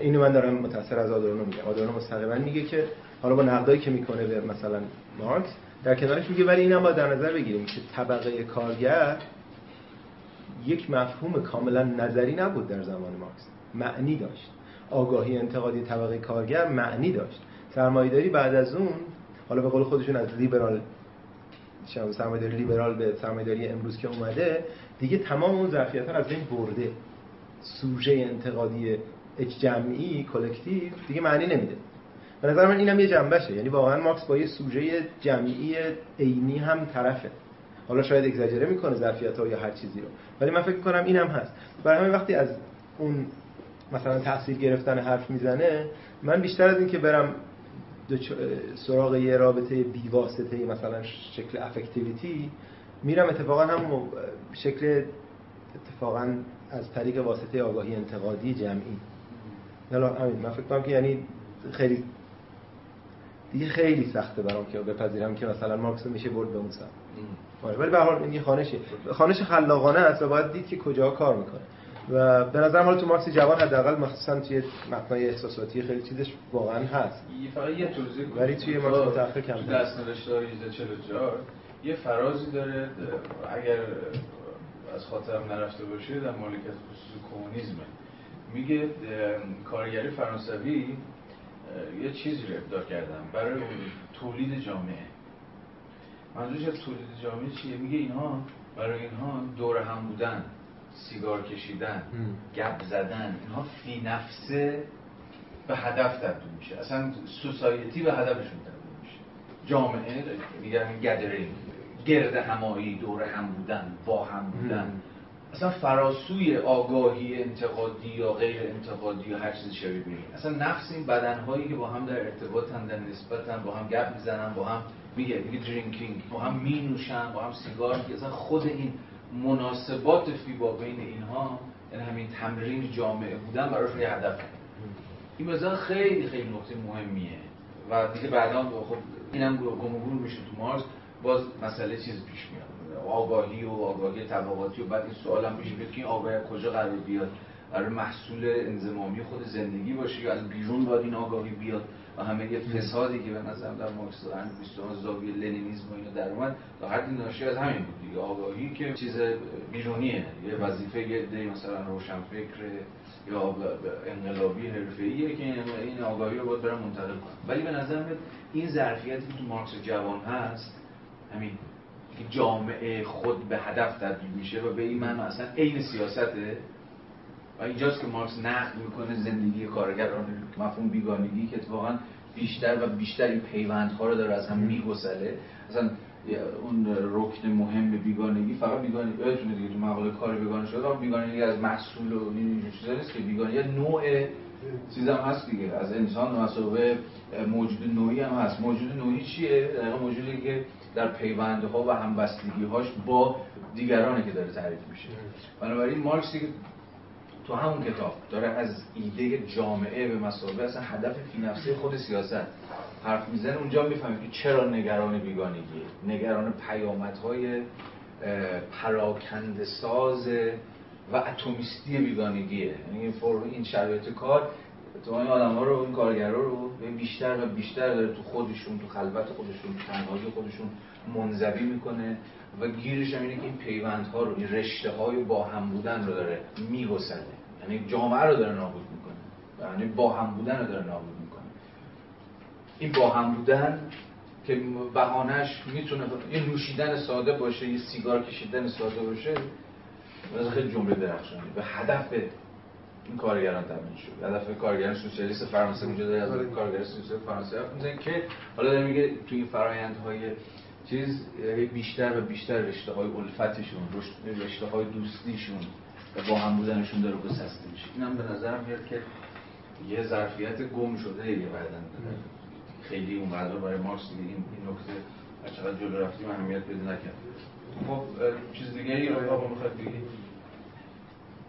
اینو من دارم متأثر از آدورنو میگم. آدورنو مستقیما میگه که حالا با نقدایی که می‌کنه به مثلا مارکس در کنارش میگه ولی اینم باید در نظر بگیریم که طبقه کارگر یک مفهوم کاملا نظری نبود در زمان مارکس. معنی داشت. آگاهی انتقادی طبقه کارگر معنی داشت. سرمایه‌داری بعد از اون حالا به قول خودشون از لیبرال سرمایه‌داری لیبرال به سرمایه‌داری امروز که اومده دیگه تمام اون ظرفیت‌ها از این برده. سوژه انتقادی جمعی کلکتیو دیگه معنی نمیده. به نظر من اینم یه جنبشه. یعنی واقعا مارکس با یه سوژه جمعی عینی هم طرفه. حالا شاید اگزاجره می‌کنه ظرفیت ها یا هر چیزی رو. ولی من فکر می‌کنم اینم هست. برای همین وقتی از اون مثلا تحصیل گرفتن حرف می‌زنه من بیشتر از این که برم سراغ یه رابطه بیواسطه مثلا شکل افکتیویتی میرم اتفاقا هم شکل اتفاقا از طریق واسطه آگاهی انتقادی جمعی. حالا همین من فکر کنم که یعنی خیلی دیگه خیلی سخته برام که بپذیرم که مثلا مارکس میشه برد به موسی آره ولی به هر حال این خانشه خانش خلاقانه است و باید دید که کجا کار می‌کنه. و به نظر حالا تو مارکس جوان حداقل مخصوصا توی متنای احساساتی خیلی چیزش واقعا هست. فقط یه توضیح ولی توی مارکس متأخر کم دست نوشته های یه فرازی داره اگر از خاطرم نرفته باشه در مالک از خصوص کمونیسمه. میگه کارگری فرانسوی یه چیزی رو ابداع کردم برای تولید جامعه. منظورش از تولید جامعه چیه؟ میگه اینها برای اینها دور هم بودن. سیگار کشیدن گپ زدن اینها فی نفسه به هدف تبدیل میشه. اصلا سوسایتی به هدفشون تبدیل میشه. جامعه میگن gathering گرد همایی دور هم بودن با هم بودن. اصلا فراسوی آگاهی انتقادی یا غیر انتقادی یا هر چیزی شبیه ببینید اصلا نفس این بدنهایی که با هم در ارتباطن در نسبتن با هم گپ می‌زنن با هم میگه میگه drinking با هم مینوشن با هم سیگار اصلا خود این مناسبات فی‌مابین اینها یعنی همین تمرین جامعه بودن براش یه هدف. این مثلا خیلی خیلی نقطه مهمیه. و دیگه بعدا خب اینم گم میشه تو مارس. باز مسئله چیز پیش میاد. آگاهی و آگاهی طبقاتی و بعد این سوال هم پیش که این آگاهی کجا قرار بیاد؟ برای محصول انزمامی خود زندگی باشه یا از بیرون باید این آگاهی بیاد؟ و همه یه فسادی که به نظرم در مارکس دارن 20 زاویه لنینیسم و اینا در اومد تا حدی ناشی از همین بود دیگه. آگاهی که چیز بیرونیه. یه وظیفه یه دی مثلا روشنفکر یا انقلابی حرفه‌ایه که این آگاهی رو باید برن منتقل کنن. ولی به نظر میاد این ظرفیتی که تو مارکس جوان هست همین که جامعه خود به هدف تبدیل میشه و به این معنی اصلا عین سیاسته. و اینجاست که مارکس نقد می‌کنه زندگی کارگران. مفهوم بیگانگی که اتفاقا بیشتر و بیشتر این پیوندها رو داره از هم میگسله. اصلا اون رکن مهم بیگانگی فقط بیگانگی یادتونه دیگه تو مقاله کار بیگانه شده اما بیگانگی از محصول و این چیزا نیست که بیگانگی نوع چیز هم هست دیگه. از انسان مسابقه موجود نوعی هم هست. موجود نوعی چیه؟ در موجودی که در پیوندها و همبستگی هاش با دیگرانی که داره تعریف میشه. بنابراین مارکس تو همون کتاب داره از ایده جامعه به مسابقه اصلا هدف فی نفسه خود سیاست. حرف می‌زنه اونجا می‌فهمید که چرا نگران بیگانگی نگران پیامدهای پراکند ساز و اتمیستی بیگانگیه. یعنی این شرایط کار تو این آدم ها رو این کارگرا رو بیشتر و بیشتر داره تو خودشون تو خلوت خودشون تو تنهایی خودشون منزوی می‌کنه و گیرش هم اینه که این پیوندها رو این رشته های با هم بودن رو داره میگسله. یعنی جامعه رو داره نابود می‌کنه. یعنی با هم بودن رو داره نابود می‌کنه. این با هم بودن که بهانش می‌تونه یه نوشیدن ساده باشه یه سیگار کشیدن ساده باشه از خیلی جمله درخشانی. به هدف این کارگران تبدیل شد. هدف کارگران سوسیالیست فرانسه اونجا داره از کارگر سوسیالیست فرانسه حرف می‌زنه که حالا داره میگه توی این فرایندهای چیز بیشتر و بیشتر رشته های الفتشون رشته های دوستیشون و با هم بودنشون داره گسسته میشه. اینم به نظرم میاد که یه ظرفیت گم شده یه بعدن خیلی اونقدر برای مارکس دیگه این, این نکته چقدر جلو رفتیم اهمیت پیدا نکرد. خب چیز دیگه ای رو آقا می‌خواد بگید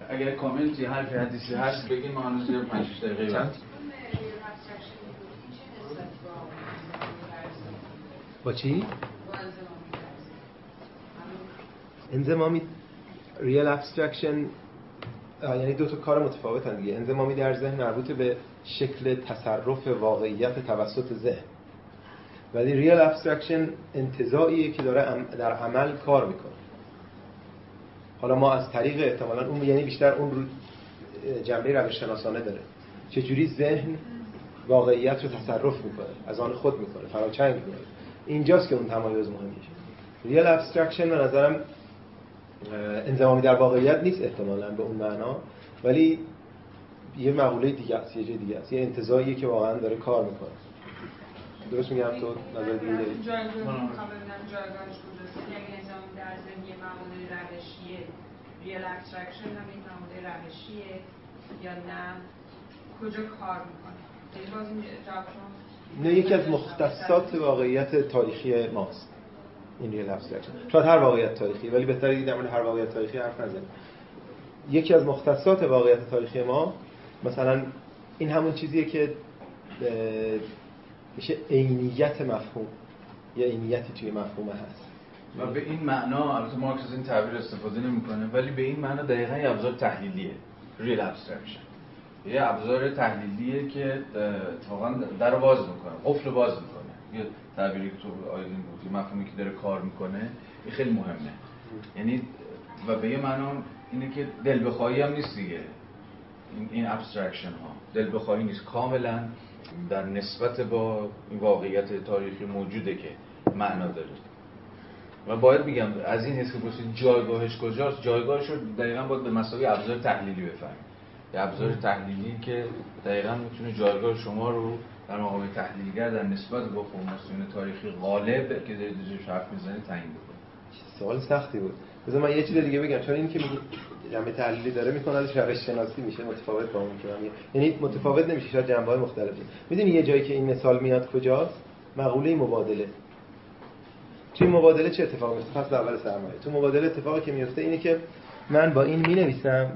اگر کامنتی حرفی حدیثی هست بگیم ما هنوز یه 5 دقیقه بعد با چی؟ انضمامی real abstraction یعنی دو تا کار متفاوتن دیگه. انضمامی در ذهن مربوط به شکل تصرف واقعیت توسط ذهن. ولی real abstraction انتزاعیه که داره در عمل کار می‌کنه. حالا ما از طریق احتمالا اون یعنی بیشتر اون جنبه روش شناسانه داره. چجوری ذهن واقعیت رو تصرف می‌کنه؟ از آن خود می‌کنه فراچنگ می‌کنه. اینجاست که اون تمایز مهم real abstraction به نظرم انضمامی در واقعیت نیست احتمالا به اون معنا ولی یه مقوله دیگه است یه جای دیگه است. یه انتزاعیه که واقعا داره کار می‌کنه. درست میگم تو نظر دیگه؟ داری یعنی real هم روشیه یا نه کجا کار می‌کنه؟ نه یکی از مختصات واقعیت تاریخی ماست. این real abstraction شاید هر واقعیت تاریخی ولی بهتره در مورد هر واقعیت تاریخی حرف نزنیم. یکی از مختصات واقعیت تاریخی ما مثلا این همون چیزیه که میشه عینیت مفهوم یا عینیتی توی مفهوم هست. و به این معنا البته مارکس از این تعبیر استفاده نمی‌کنه ولی به این معنا دقیقا یه ابزار تحلیلیه real abstraction یه ابزار تحلیلیه که اتفاقا در باز می‌کنه قفل باز می‌کنه. یه تعبیری که تو آیدین بود مفهومی که داره کار می‌کنه این خیلی مهمه. یعنی و به یه معنا اینه که دل بخواهی هم نیست دیگه. این abstraction ها. دل بخواهی نیست. کاملا در نسبت با واقعیت تاریخی موجوده که معنا داره. و باید بگم از این حس که جایگاهش کجاست جایگاهش رو دقیقا باید به مساوی ابزار تحلیلی بفهمیم. یه ابزار تحلیلی که دقیقا می‌تونه جایگاه شما رو در مقام تحلیلگر در نسبت با فرماسیون تاریخی غالب که دارید روش حرف می‌زنید تعیین بکنه سوال سختی بود. بذار من یه چیز دیگه بگم. چون این که میگه جنبه تحلیلی داره می‌کنه روش شناسی میشه متفاوت با اون که یعنی متفاوت نمیشه شاید جنبه های مختلفی. می‌دونی یه جایی که این مثال میاد کجاست؟ مقوله مبادله. توی مبادله چه اتفاقی میفته پس اول سرمایه. تو مبادله اتفاقی که میفته اینه که من با این می نویسم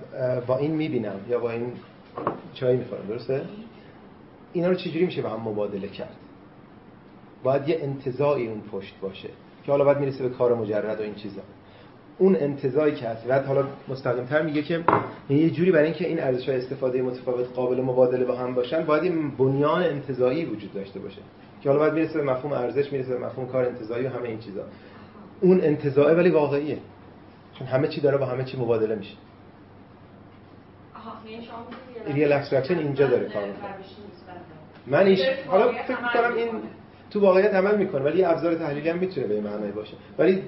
با این می بینم یا با این چای می خورم درسته؟ اینا رو چجوری میشه با هم مبادله کرد؟ باید یه انتزاعی اون پشت باشه که حالا باید می‌رسه به کار مجرد و این چیزا. اون انتزاعی که هست بعد حالا مستقیم تر میگه که یه جوری برای اینکه این ارزش های استفاده متفاوت قابل مبادله با هم باشن باید این بنیان انتزاعی وجود داشته باشه. که حالا باید می‌رسه به مفهوم ارزش می‌رسه به مفهوم کار انتزاعی و همه این چیزا. اون انتزاعه ولی واقعیه. چون همه چی داره با همه چی مبادله میشه. real abstraction اینجا داره کار می‌کنه. من ایش... حالا فکر می‌کنم این تو واقعیت عمل می‌کنه ولی ابزار تحلیلی هم می‌تونه به معنی باشه. ولی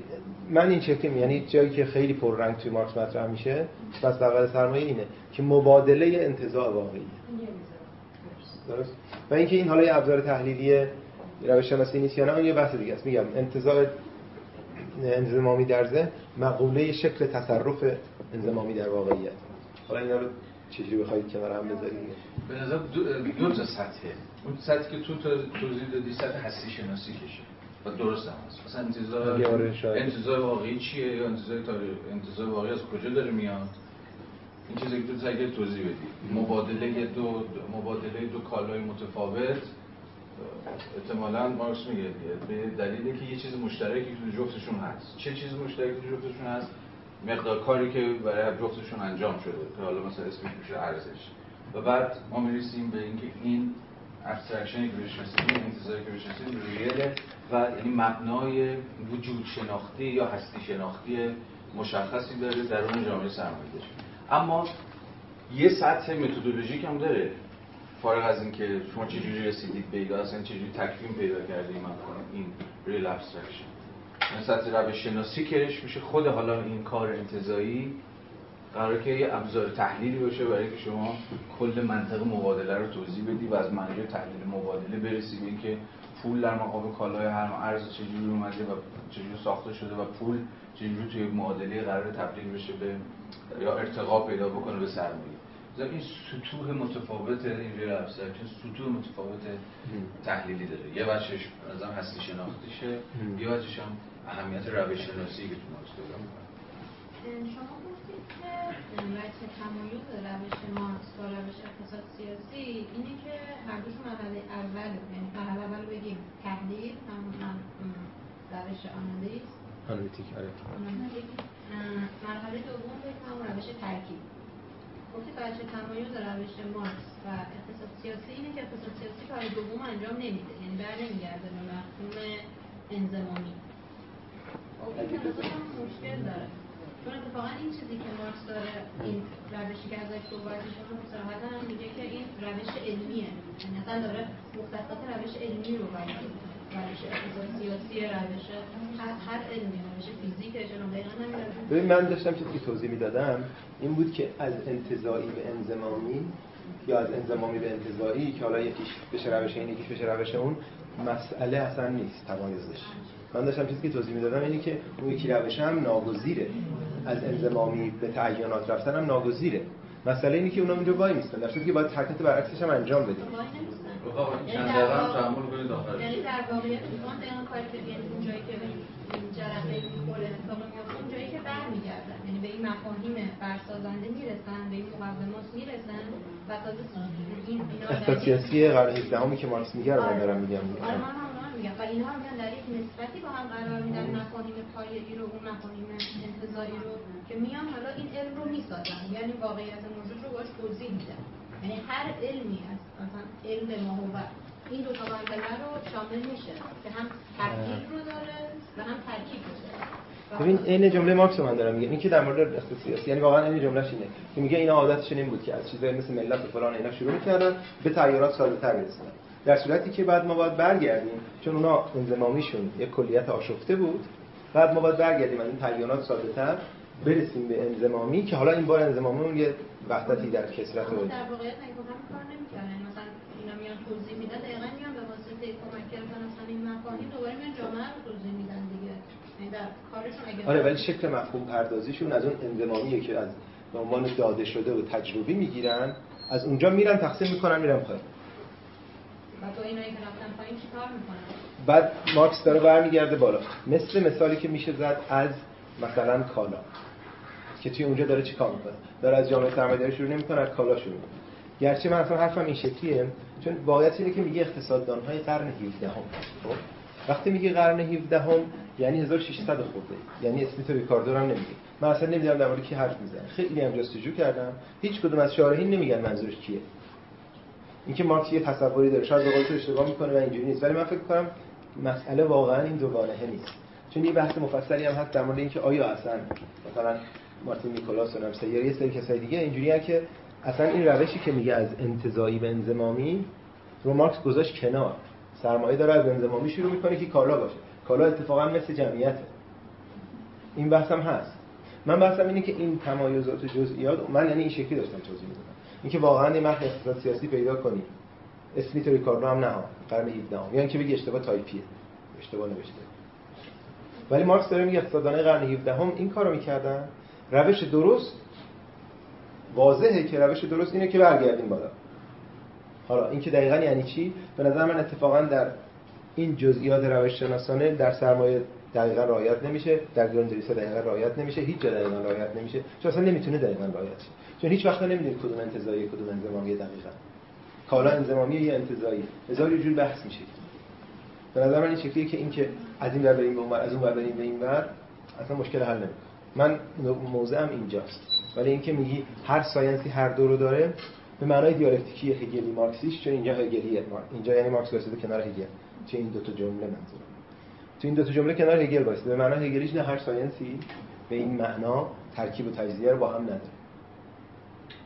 من این شکلی یعنی جایی که خیلی پررنگ توی مارکس مطرح میشه پس اول سرمایه اینه که مبادله انتزاع واقعیه. درست؟ و اینکه این حالا یه ابزار تحلیلی روش شناسی نیست یا نه اون یه بحث دیگه است. میگم انتزاع انزمامی در ذهن مقوله شکل تصرف انزمامی در واقعیت. حالا اینا رو چجوری بخواید کنار هم بذارید به نظر دو, دو تا سطحه. اون سطحی که تو توضیح دادی سطح هستی شناسی کشه. و درست هم هست. مثلا انتظار انتظار واقعی چیه؟ یا انتظار تاریخ انتظار واقعی از کجا داره میاد؟ این چیزی که تو سعی توضیح بدی. مبادله دو مبادله دو کالای متفاوت. احتمالا مارکس میگه به دلیلی که یه چیز مشترکی تو جفتشون هست. چه چیز مشترکی تو جفتشون هست؟ مقدار کاری که برای جفتشون انجام شده. که حالا مثلا اسمش میشه ارزش و بعد ما می‌رسیم به اینکه این abstraction ی که بهش رسیدیم انتزاعی که بهش رسیدیم real ه و یعنی مبنای وجود شناختی یا هستی شناختی مشخصی داره در اون جامعه سرمایه‌داری اما یه سطح methodologic هم داره. فارغ از اینکه شما چجوری رسیدید به ایده اصلا چجوری تکوین پیدا کردیم این real abstraction سطح روش شناسیکش میشه خود حالا این کار انتزاعی قرار که یه ابزار تحلیلی باشه برای که شما کل منطق مبادله رو توضیح بدی و از منظر تحلیل مبادله برسی به اینکه پول در مقابل کالای هم ارز چجوری اومده و چجوری ساخته شده و پول چجوری توی معادله قرار تبدیل بشه به یا ارتقا پیدا بکنه به سرمایه. این سطوح متفاوت این real abstraction سطوح متفاوت تحلیلی داره. یه بچهش نظام هستی شناختیشه. یه بچهش هم اهمیت روش شناسی که تو مارکس پیدا شما گفتید که وجه تمایز روش مارکس با روش اقتصاد سیاسی اینه که هر دوشون مرحله اول یعنی مرحله اول بگیم تحلیل هم روش آنالیز. آنالیتیک آره. مرحله دوم بگیم روش ترکیب. گفتی بچه تمایز روش مارکس و اقتصاد سیاسی اینه که اقتصاد سیاسی کار دوم انجام نمیده. یعنی بر نمیگرده به مفهوم انزمامی خب این که مشکل داره. چون اتفاقا این چیزی که مارکس داره این روشی که ازش صحبت میشه صراحتا هم میگه که این روش علمیه. یعنی اصلا داره مختصات روش علمی رو بیان روش اقتصاد سیاسی روش هر علمی روش فیزیک ببین من داشتم چیزی که توضیح می‌دادم این بود که از انتظایی به انزمامی یا از انزمامی به انتظایی که حالا یکیش بشه روش این یکیش بشه روش اون مسئله اصلا نیست تمایزش. من داشتم چیزی که توضیح می‌دادم اینه که اون یکی روش هم ناگزیره. از انزمامی به تعینات رفتن هم ناگزیره. مسئله اینه که اونا اونجا وای میستن. در که باید حرکت برعکسش هم انجام بدیم. چند دقیقه هم تحمل کنید یعنی در واقعیت اون دقیقا کاری که یعنی اون جایی که به جرقه می‌خوره اون جایی که برمیگردن. یعنی به این مفاهیم برسازنده می‌رسن به این مقدمات می‌رسن و تازه این اینا سیاسی قرن 17 که مارکس میگه رو من دارم میگم. آره من هم میگم. و اینها رو میگن در یک نسبتی با هم قرار میدن مفاهیم پایه‌ای رو اون مفاهیم انتظاری رو که میان حالا این علم رو می‌سازن. یعنی واقعیت موجود رو باش توضیح میدن. یعنی هر علمی هست مثلا علم ما این دو تا مرحله رو شامل میشه که هم ترکیب رو داره و هم ترکیب رو داره. ببین این جمله مارکس من دارم میگه این که در مورد سیاسی یعنی واقعا این جملهش اینه که میگه اینا عادتشون این بود که از چیزایی مثل ملت و فلان اینا شروع می‌کردن به تغییرات ساده تر برسونن در صورتی که بعد ما باید برگردیم چون اونا انضمامیشون یک کلیت آشفته بود بعد ما باید برگردیم از این تغییرات ساده تر برسیم به انضمامی که حالا این بار انضمامی اون یه وحدتی در کسرت رو در واقعیت هم کار نمی‌کنن یعنی مثلا اینا میان توضیح میدن دقیقاً میان به واسطه کمک کردن مثلا این مفاهیم دوباره میان جامعه رو توضیح میدن دیگه. یعنی در کارشون اگه آره ولی شکل مفهوم پردازیشون از اون انضمامیه که از به عنوان داده شده و تجربی می‌گیرن از اونجا میرن تقسیم می‌کنن میرن پایین. بعد مارکس داره برمیگرده بالا. مثل مثالی که میشه زد از مثلا کالا. که توی اونجا داره چیکار می‌کنه؟ داره از جامعه سرمایه‌داری شروع نمی‌کنه از کالا شروع می‌کنه. گرچه من اصلا حرفم این شکلیه چون واقعیت اینه که میگه اقتصاددان های قرن 17 هم خب؟ وقتی میگه قرن 17 هم یعنی 1600 خورده. یعنی اسمیت ریکاردو هم نمیگه. من اصلا نمی‌دونم در مورد کی حرف می‌زنه خیلی هم جستجو کردم. هیچ کدوم از شارحین نمیگن منظورش کیه. اینکه مارکس یه تصوری داره. شاید به اشتباه می‌کنه و اینجوری نیست. ولی من فکر کنم مسئله واقعا این دوگانه نیست. چون یه بحث مفصلی هم هست در مورد اینکه آیا اصلا مثلا مارتین نیکولاس و نمسه یه سری کسای دیگه. اینجوریه که اصلا این روشی که میگه از انتزاعی به انزمامی رو مارکس گذاشت کنار. سرمایه داره از انزمامی شروع می‌کنه که کالا باشه. کالا اتفاقا مثل جمعیته. این بحثم هست. من بحثم اینه که این تمایزات و جزئیات من یعنی این شکلی داشتم توضیح می‌دادم. اینکه واقعا یه متن اقتصاد سیاسی پیدا کنی. اسمیت و ریکاردو هم نه قرن 17 هم یعنی که بگی اشتباه تایپیه. اشتباه نوشته. ولی مارکس داره میگه اقتصاددانای قرن 17 هم این کارو می‌کردن. روش درست واضحه که روش درست اینه که برگردیم بالا. حالا این که دقیقا یعنی چی؟ به نظر من اتفاقا در این جزئیات روش شناسانه در سرمایه دقیقا رعایت نمیشه در گرندریسا دقیقا رعایت نمیشه هیچ جا دقیقا رعایت نمیشه. چون اصلا نمی‌تونه دقیقا رعایت شه. چون هیچ وقت نمی‌دونید کدوم انتزاعی کدوم انضمامی دقیقا. کالا انضمامی یا انتزاعی هزار جور بحث میشه. به نظر من این شکلیه که این که از این ور بریم به اون از اون ور بریم به این ور اصلا مشکل حل نمی‌کنه. من موضعم اینجاست. ولی اینکه میگی هر science ی هر دو رو داره به معنای دیالکتیکی هگلی مارکسیش چون اینجا هگلیه اینجا یعنی مارکس واسطه کنار هگل. چه این دو تا جمله منظورم. تو این دو تا جمله کنار هگل واسطه به معنای هگلیش نه هر science ی به این معنا ترکیب و تجزیه رو با هم نداره.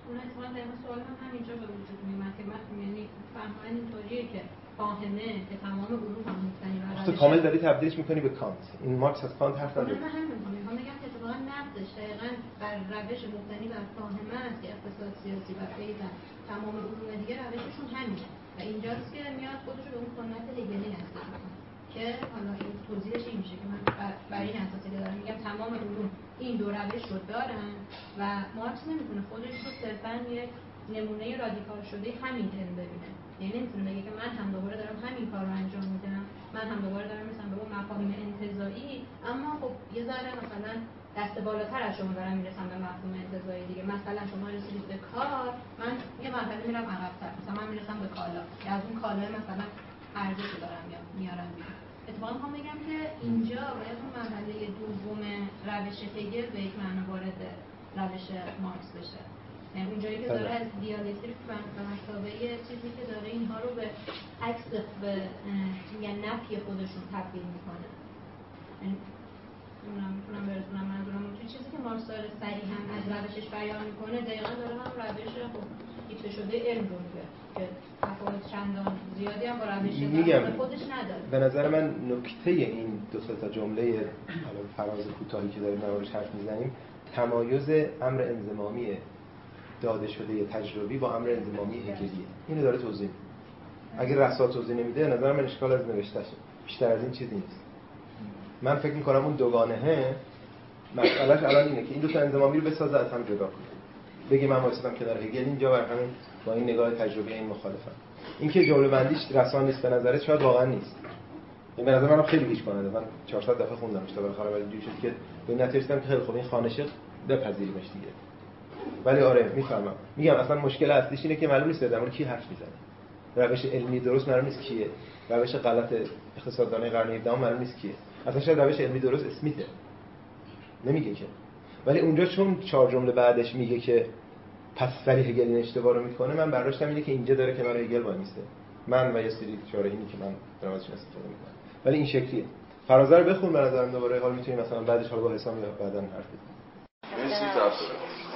اون اتفاقا سوال هم همینجا به وجود میاد که من یعنی فهم اینطوریه که فاهمه که تمام علوم هم مبتنی بر تو کامل داری تبدیلش می‌کنی به کانت. این مارکس از کانت حرف نداره من همین بگم که اتفاقا نقدش دقیقاً بر روش مبتنی بر فاهمه است که اقتصاد سیاسی و غیره تمام علوم دیگه روششون همینه. و اینجاست که میاد خودش به اون سنت هگلی نزدیک که حالا این توضیحش این میشه که من برای این اساسی که دارم. میگم تمام علوم این دو روش رو دارن و مارکس نمی‌تونه خودش رو صرفا یک نمونه رادیکال شده همین علم ببینه. یعنی نمی‌تونه بگه که من هم دوباره دارم همین کار رو انجام میدم من هم دوباره دارم مثلا به اون مفاهیم انتزاعی اما خب یه ذره مثلا دست بالاتر از شما دارم می‌رسم به مفهوم انتزاعی دیگه. مثلا شما رسیدید به کار من یه مرحله میرم عقب‌تر مثلا من می‌رسم به کالا. یا از اون کالا مثلا ارزش دارم میارم بیرون. اتفاقا می‌خوام بگم که اینجا باید اون مرحله دوم روش هگل به یک معنا وارد روش مارکس بشه. یعنی اونجایی که داره از دیالکتریک به مسابقه چیزی که داره اینها رو به عکس به میگن نفی خودشون تبدیل می‌کنه. یعنی می‌تونم برسونم منظورم توی چیزی که مارکس داره سریع هم از روشش بیان می‌کنه دقیقا داره هم روش خب شده علم رو که تفاوت چندان زیادی هم با روش میگم خودش نداره. به نظر من نکته این دو تا جمله حالا فراز کوتاهی که داریم نوارش حرف می‌زنیم تمایز امر انزمامی داده شده تجربی با امر انزمامی هگلیه. اینو داره توضیح اگر رسال توضیح نمیده نظر من اشکال از نوشتهشه بیشتر از این چیزی نیست. من فکر می‌کنم اون دوگانهه مسئلهش الان اینه که این دو تا انزمامی رو بسازه از هم جدا کنه. بگی من واسطم کنار هگل اینجا بر همین با این نگاه تجربی این مخالفم. اینکه جمله بندیش رسان نیست به نظرت شاید واقعا نیست. این به نظر منم خیلی گیج کننده من 400 دفعه خوندمش تا بالاخره ولی اینجوری شد که به نتیجه که خیلی خوب این خانشه بپذیریمش دیگه. ولی آره می‌فهمم. میگم اصلا مشکل اصلیش اینه که معلوم نیست در کی حرف می‌زنه. روش علمی درست معلوم نیست کیه. روش غلط اقتصاددانه قرن 17 معلوم نیست کیه. اصلا شاید روش علمی درست اسمیته. نمیگه که. ولی اونجا چون چهار جمله بعدش میگه که پس سری هگل این اشتباه رو می‌کنه من برداشتم اینه که اینجا داره کنار هگل وای میسته. من و یه سری شارحینی که من دارم ازشون استفاده می‌کنم ولی این شکلیه. فرازه رو بخون به نظرم دوباره حال می‌تونیم مثلا بعدش حالا با حسام یا بعدن حرف بزنیم